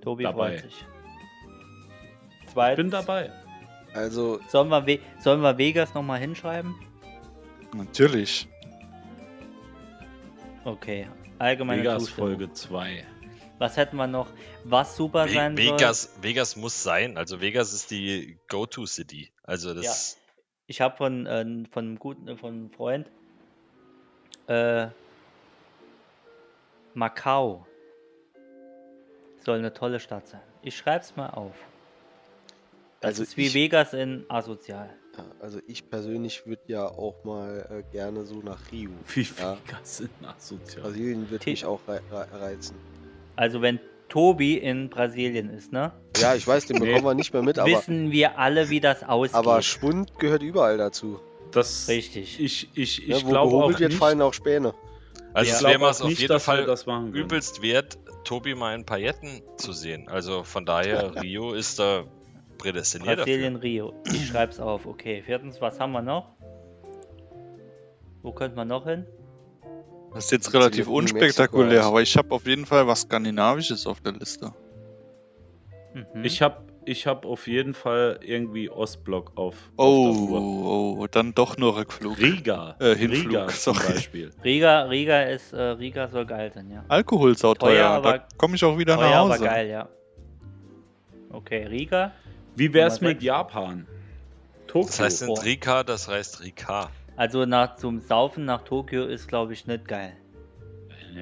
S3: Tobi
S2: Dabei.
S3: freut sich.
S2: Ich
S3: Zweitens,
S2: bin dabei.
S6: Also,
S3: Sollen wir, We sollen wir Vegas nochmal hinschreiben?
S5: Natürlich.
S3: Okay. Allgemeine
S2: Vegas
S3: Zustimmung.
S2: Folge 2.
S3: Was hätten wir noch? Was super
S4: Ve
S3: sein
S4: Vegas, Vegas muss sein. Also Vegas ist die Go-To-City. Also das
S3: soll? Ich habe von, äh, von einem guten, von einem Freund äh, Macau soll eine tolle Stadt sein. Ich schreib's mal auf. Das
S6: Also
S3: ist wie
S6: ich-
S3: Vegas in asozial.
S6: Ja, also ich persönlich würde ja auch mal äh, gerne so nach Rio.
S2: Wie
S6: Ja.
S2: Vegas sind asozial.
S6: Brasilien wird
S3: T-
S6: mich auch rei rei reizen.
S3: Also wenn Tobi in Brasilien ist, ne?
S6: Ja, ich weiß, den bekommen wir nicht mehr mit, aber,
S3: Wissen wir alle, wie das ausgeht.
S6: aber Schwund gehört überall dazu.
S2: Das,
S3: Richtig.
S2: ich ich,
S6: Ja,
S2: ich
S6: wo
S2: glaube auch
S6: gehobelt wird,
S2: nicht,
S6: fallen auch Späne.
S4: Also
S2: ich
S4: es
S2: glaube
S4: wäre es auf
S2: nicht,
S4: jeden Fall
S2: das machen können.
S4: übelst wert, Tobi mal in Pailletten zu sehen. Also von daher, Rio ist da prädestiniert
S3: Brasilien,
S4: dafür.
S3: Rio. Ich schreib's auf. Okay. Viertens, was haben wir noch? Wo könnte man noch hin?
S5: Das ist jetzt relativ unspektakulär,
S6: aus.
S5: aber ich habe auf jeden Fall was Skandinavisches auf der Liste.
S3: Mhm.
S2: Ich habe ich hab auf jeden Fall irgendwie Ostblock auf, auf der Uhr.
S5: Oh, oh, dann doch nur Rückflug.
S2: Riga.
S5: Äh, Hinflug,
S2: Riga zum
S5: sorry.
S2: Beispiel.
S3: Riga, Riga ist, äh, Riga soll geil sein, ja.
S5: Alkohol ist auch
S3: Teuer,
S5: teuer,
S3: aber-
S5: da komme ich auch wieder
S3: Teuer,
S5: nach
S3: aber
S5: Hause.
S3: geil, ja. Okay, Riga.
S2: Wie wär's mit. Japan? Tokio.
S4: Das heißt in
S3: Oh.
S4: Rika, das heißt Rika.
S3: Also nach, zum Saufen nach Tokio ist, glaube ich, nicht geil.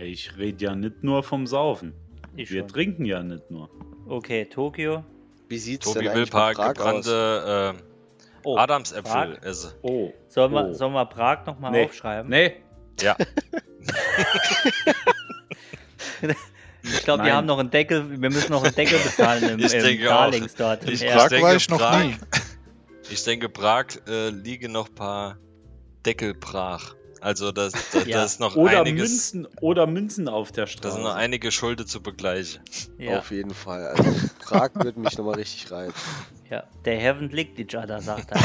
S2: Ich rede ja nicht nur vom Saufen.
S3: Ich
S2: Wir
S3: schon.
S2: trinken ja nicht nur.
S3: Okay, Tokio.
S6: Wie sieht's
S4: Tobi
S6: denn
S4: will paar
S6: mit Prag aus?
S4: gebrannte äh,
S3: Oh,
S4: Adamsäpfel essen.
S2: Oh.
S3: Sollen wir,
S2: oh.
S3: sollen wir Prag nochmal
S2: Nee.
S3: aufschreiben?
S2: Nee,
S4: Ja,
S3: glaube, wir haben noch einen Deckel, wir müssen noch einen Deckel bezahlen im,
S4: Ich
S3: im
S4: denke auch.
S3: Dort.
S4: Ich-.
S5: Prag
S4: denke,
S5: war ich noch
S4: Prag-
S5: nie.
S4: ich denke, Prag äh, liege noch paar Deckelbrach. Also das, da,
S3: Ja.
S4: da ist noch
S2: oder
S4: einiges,
S2: Münzen, oder Münzen auf der
S4: da
S2: Straße.
S4: sind noch einige Schulde zu begleichen.
S3: ja.
S6: Auf jeden Fall. Also Prag würde mich nochmal richtig reizen.
S3: ja. Der Heaven liegt each other, sagt er.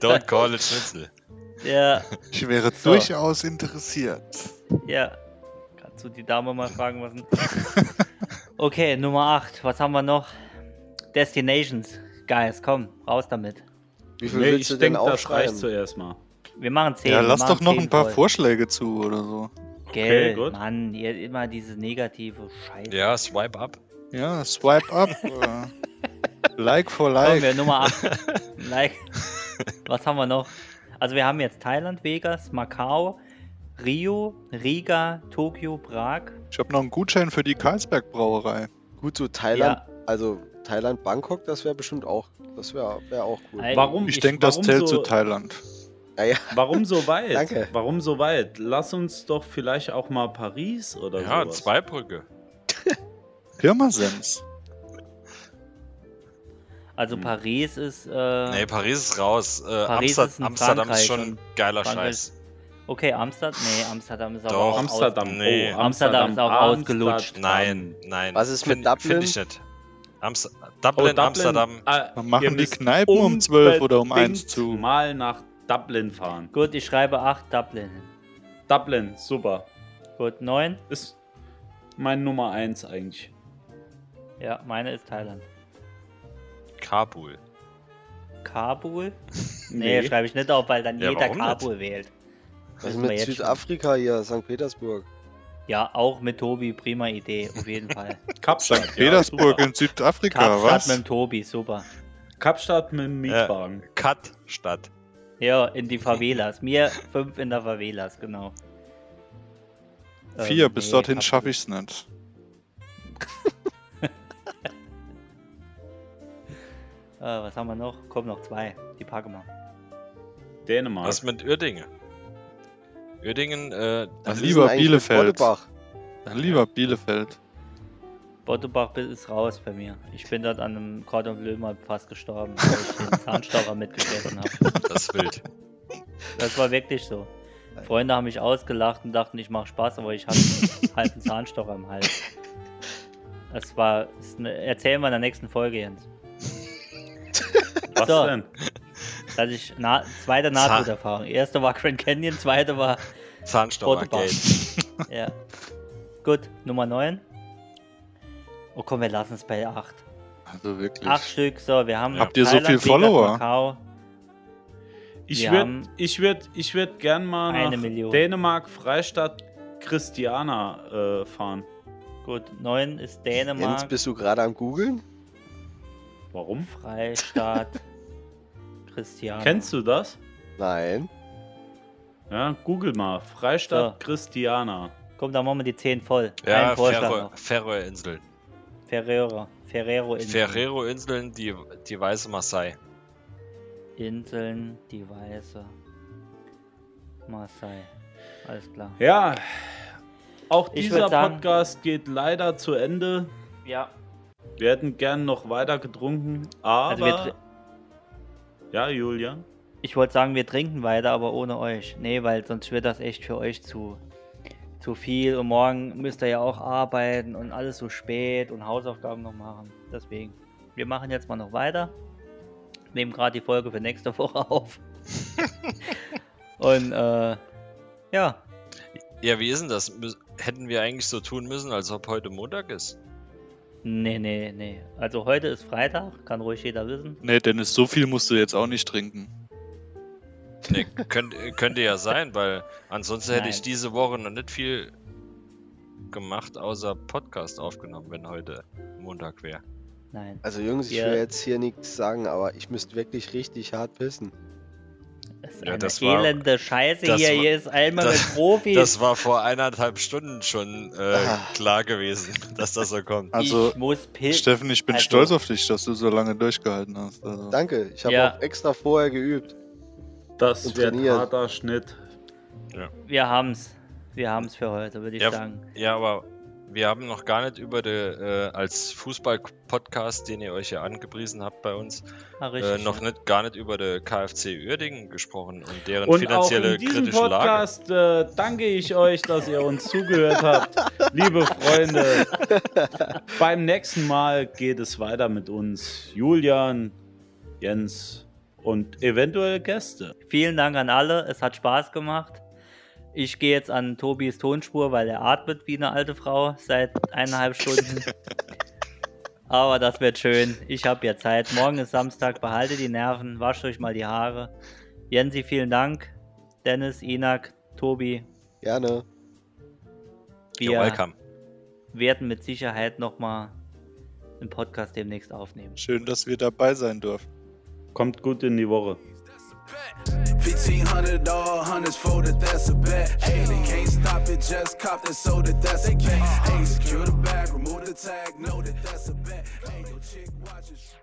S4: Don't call it Schnitzel.
S3: ja,
S5: Ich wäre
S3: So.
S5: durchaus interessiert.
S3: ja. Du die Dame mal fragen, was denn? Okay, Nummer 8. Was haben wir noch? Destinations. Guys, komm, raus damit.
S6: Wie viel
S2: Nee,
S6: willst du
S2: ich
S6: denn
S2: denke, das reicht zuerst mal.
S3: Wir machen 10.
S5: Ja, lass doch noch
S3: 10
S5: ein paar
S3: voll.
S5: Vorschläge zu oder so.
S3: Gell,
S2: Okay, gut.
S3: Mann, ihr immer diese negative Scheiße.
S4: Ja, swipe up.
S5: Ja, swipe up. äh, like for like.
S3: wir, Nummer 8. like. Was haben wir noch? Also wir haben jetzt Thailand, Vegas, Macau, Rio, Riga, Tokio, Prag.
S5: Ich habe noch einen Gutschein für die Karlsberg Brauerei.
S6: Gut, so Thailand, also Thailand, Bangkok, das wäre bestimmt auch, das wäre wär auch cool.
S2: Warum?
S5: Ich
S3: Ich-
S5: denke, das zählt
S2: so-
S5: zu Thailand.
S6: Ja, ja.
S2: Warum so weit?
S6: Danke.
S2: Warum so weit? Lass uns doch vielleicht auch mal Paris oder
S4: Ja,
S2: sowas.
S4: Zweibrücke.
S5: Pirmasens.
S3: Also
S2: Hm.
S3: Paris ist. Äh,
S4: Nee, Paris ist raus. Äh,
S3: Paris
S4: Amster
S3: ist
S4: Amsterdam ist schon geiler
S3: Frankreich-
S4: Scheiß.
S3: Okay, Amsterdam. Nee, Amsterdam ist aber
S4: Doch,
S3: auch
S2: Amsterdam.
S4: Nee.
S2: Oh,
S3: Amsterdam ist auch ausgelutscht.
S4: Nein, nein.
S6: Was ist mit
S4: Find-
S6: Dublin?
S4: Find ich nicht. Amst
S2: Oh,
S4: Dublin,
S2: Dublin,
S4: Amsterdam.
S5: Dann machen die Kneipen um 12 oder um
S2: unbedingt
S5: 1 zu.
S2: mal nach Dublin fahren.
S3: aus. Gut, ich schreibe 8 Dublin hin.
S2: Dublin, super.
S3: Gut, 9.
S2: Ist mein Nummer 1 eigentlich.
S3: Ja, meine ist Thailand.
S4: Kabul.
S3: Kabul? Nee, schreibe ich nicht auf, weil dann
S4: Ja,
S3: jeder
S4: warum nicht?
S3: Kabul wählt.
S6: Was
S3: wir
S6: mit
S3: jetzt schon.
S6: Südafrika hier, St. Petersburg?
S3: Ja, auch mit Tobi, prima Idee, auf jeden Fall.
S2: Kapstadt.
S5: St. Petersburg
S2: ja,
S5: in Südafrika,
S3: Kapstadt
S5: was?
S3: mit dem Tobi, super.
S2: Kapstadt mit dem Mietwagen.
S4: Cut Stadt.
S3: Ja, in die Favelas. Mir fünf in der Favelas, genau.
S5: Vier,
S3: Ähm,
S5: bis
S3: nee, Kapstadt.
S5: schaffe ich's nicht.
S3: Äh, was haben wir noch? Kommen noch zwei. Die packen wir.
S2: Dänemark.
S4: Was mit Uerdingen? Uerdingen, äh,
S5: Dann lieber Bielefeld.
S6: Bottebach?
S5: Dann lieber Bielefeld.
S3: Bottebach ist raus bei mir. Ich bin dort an einem Cordon Bleu mal fast gestorben, weil ich den Zahnstocher mitgegessen habe.
S4: das ist wild.
S3: Das war wirklich so. Freunde haben mich ausgelacht und dachten, ich mache Spaß, aber ich hatte halt einen Zahnstocher im Hals. Das war. Das eine, erzählen wir in der nächsten Folge, Jens.
S2: Was
S3: So.
S2: denn?
S3: Da hatte ich na, zweite Nahtoderfahrung. Erste war Grand Canyon, zweite war
S4: Zahnstocher.
S3: Ja. Gut, Nummer 9. Oh komm, wir lassen es bei 8.
S5: Also wirklich.
S3: Acht Stück, so, wir haben.
S5: Habt ihr so
S3: Thailand,
S5: viel
S3: Vegas,
S5: Follower?
S3: Macau.
S2: Ich würde ich würd, ich würd gern mal
S3: eine
S2: nach
S3: Million.
S2: Dänemark, Freistadt, Christiana äh, fahren.
S3: Gut, 9 ist
S6: Jens,
S3: Dänemark,
S6: bist du gerade am googeln?
S2: Warum?
S3: Freistaat, Christian.
S2: Kennst du das?
S6: Nein.
S2: Ja, google mal. Freistadt,
S3: So.
S2: Christiana.
S3: Komm, dann machen wir die 10 voll.
S4: Ja. Ferroe-Inseln.
S3: Ferrero. Ferrero Inseln.
S4: Ferrero-Inseln, die, die weiße Marseille.
S3: Inseln, die Weiße. Marseille. Alles klar.
S2: Ja, auch
S3: Ich
S2: dieser
S3: sagen-
S2: Podcast geht leider zu Ende.
S3: Ja.
S2: Wir hätten gern noch weiter getrunken, aber...
S3: Also wir,
S2: ja, Julian?
S3: ich wollte sagen, wir trinken weiter, aber ohne euch. Nee, weil sonst wird das echt für euch zu, zu viel. Und morgen müsst ihr ja auch arbeiten und alles so spät und Hausaufgaben noch machen. Deswegen. Wir machen jetzt mal noch weiter. Nehmen gerade die Folge für nächste Woche auf. und äh, ja,
S4: Ja, wie ist denn das? Hätten wir eigentlich so tun müssen, als ob heute Montag ist?
S3: Nee, nee, nee. Also heute ist Freitag, kann ruhig jeder wissen.
S5: Nee, Dennis, so viel musst du jetzt auch nicht trinken.
S4: Nee, könnt, könnte ja sein, weil ansonsten hätte ich
S3: Nein.
S4: diese Woche noch nicht viel gemacht, außer Podcast aufgenommen, wenn heute Montag wäre.
S3: Nein.
S6: Also Jungs, ich
S3: Ja.
S6: will jetzt hier nichts sagen, aber ich müsste wirklich richtig hart pissen.
S3: Das ist
S4: Ja,
S3: eine
S4: das war-
S3: elende Scheiße
S4: das
S3: hier.
S4: war-
S3: Hier ist einmal
S4: das-
S3: mit Profis.
S4: Das war vor eineinhalb Stunden schon äh,
S6: Ah.
S4: klar gewesen, dass das so kommt.
S5: Also,
S3: ich.
S5: Steffen, ich bin
S3: Also-
S5: stolz auf dich, dass du so lange durchgehalten hast. Also.
S6: Danke, ich habe
S3: Ja.
S6: auch extra vorher geübt.
S2: Das wird
S6: trainieren.
S2: harter Schnitt.
S3: Wir haben's. Wir haben's für heute, würde ich
S4: Ja,
S3: sagen.
S4: Ja, aber wir haben noch gar nicht über die, äh, als Fußball-Podcast, den ihr euch ja angepriesen habt bei uns,
S3: Ah,
S4: äh, noch
S3: ja.
S4: nicht, gar nicht über die KfC Uerdingen gesprochen und deren
S2: Und auch
S4: finanzielle
S2: in diesem
S4: kritische Lage.
S2: Podcast äh, danke ich euch, dass ihr uns zugehört habt. Liebe Freunde, beim nächsten Mal geht es weiter mit uns. Julian, Jens und eventuell Gäste.
S3: Vielen Dank an alle. Es hat Spaß gemacht. Ich gehe jetzt an Tobis Tonspur, weil er atmet wie eine alte Frau seit eineinhalb Stunden. Aber das wird schön. Ich habe ja Zeit. Morgen ist Samstag. Behaltet die Nerven. Wascht euch mal die Haare. Jensi, vielen Dank. Dennis, Inak, Tobi.
S6: Gerne.
S4: You're
S3: Wir
S4: welcome.
S3: werden mit Sicherheit nochmal einen Podcast demnächst aufnehmen.
S5: Schön, dass wir dabei sein dürfen.
S2: Kommt gut in die Woche.
S1: 1500 all hundreds folded, that's a bet. Hey, they can't stop it, just cop it, so that that's a cat. Hey, secure the bag, remove the tag, know that that's a bet. Hey, your chick watches.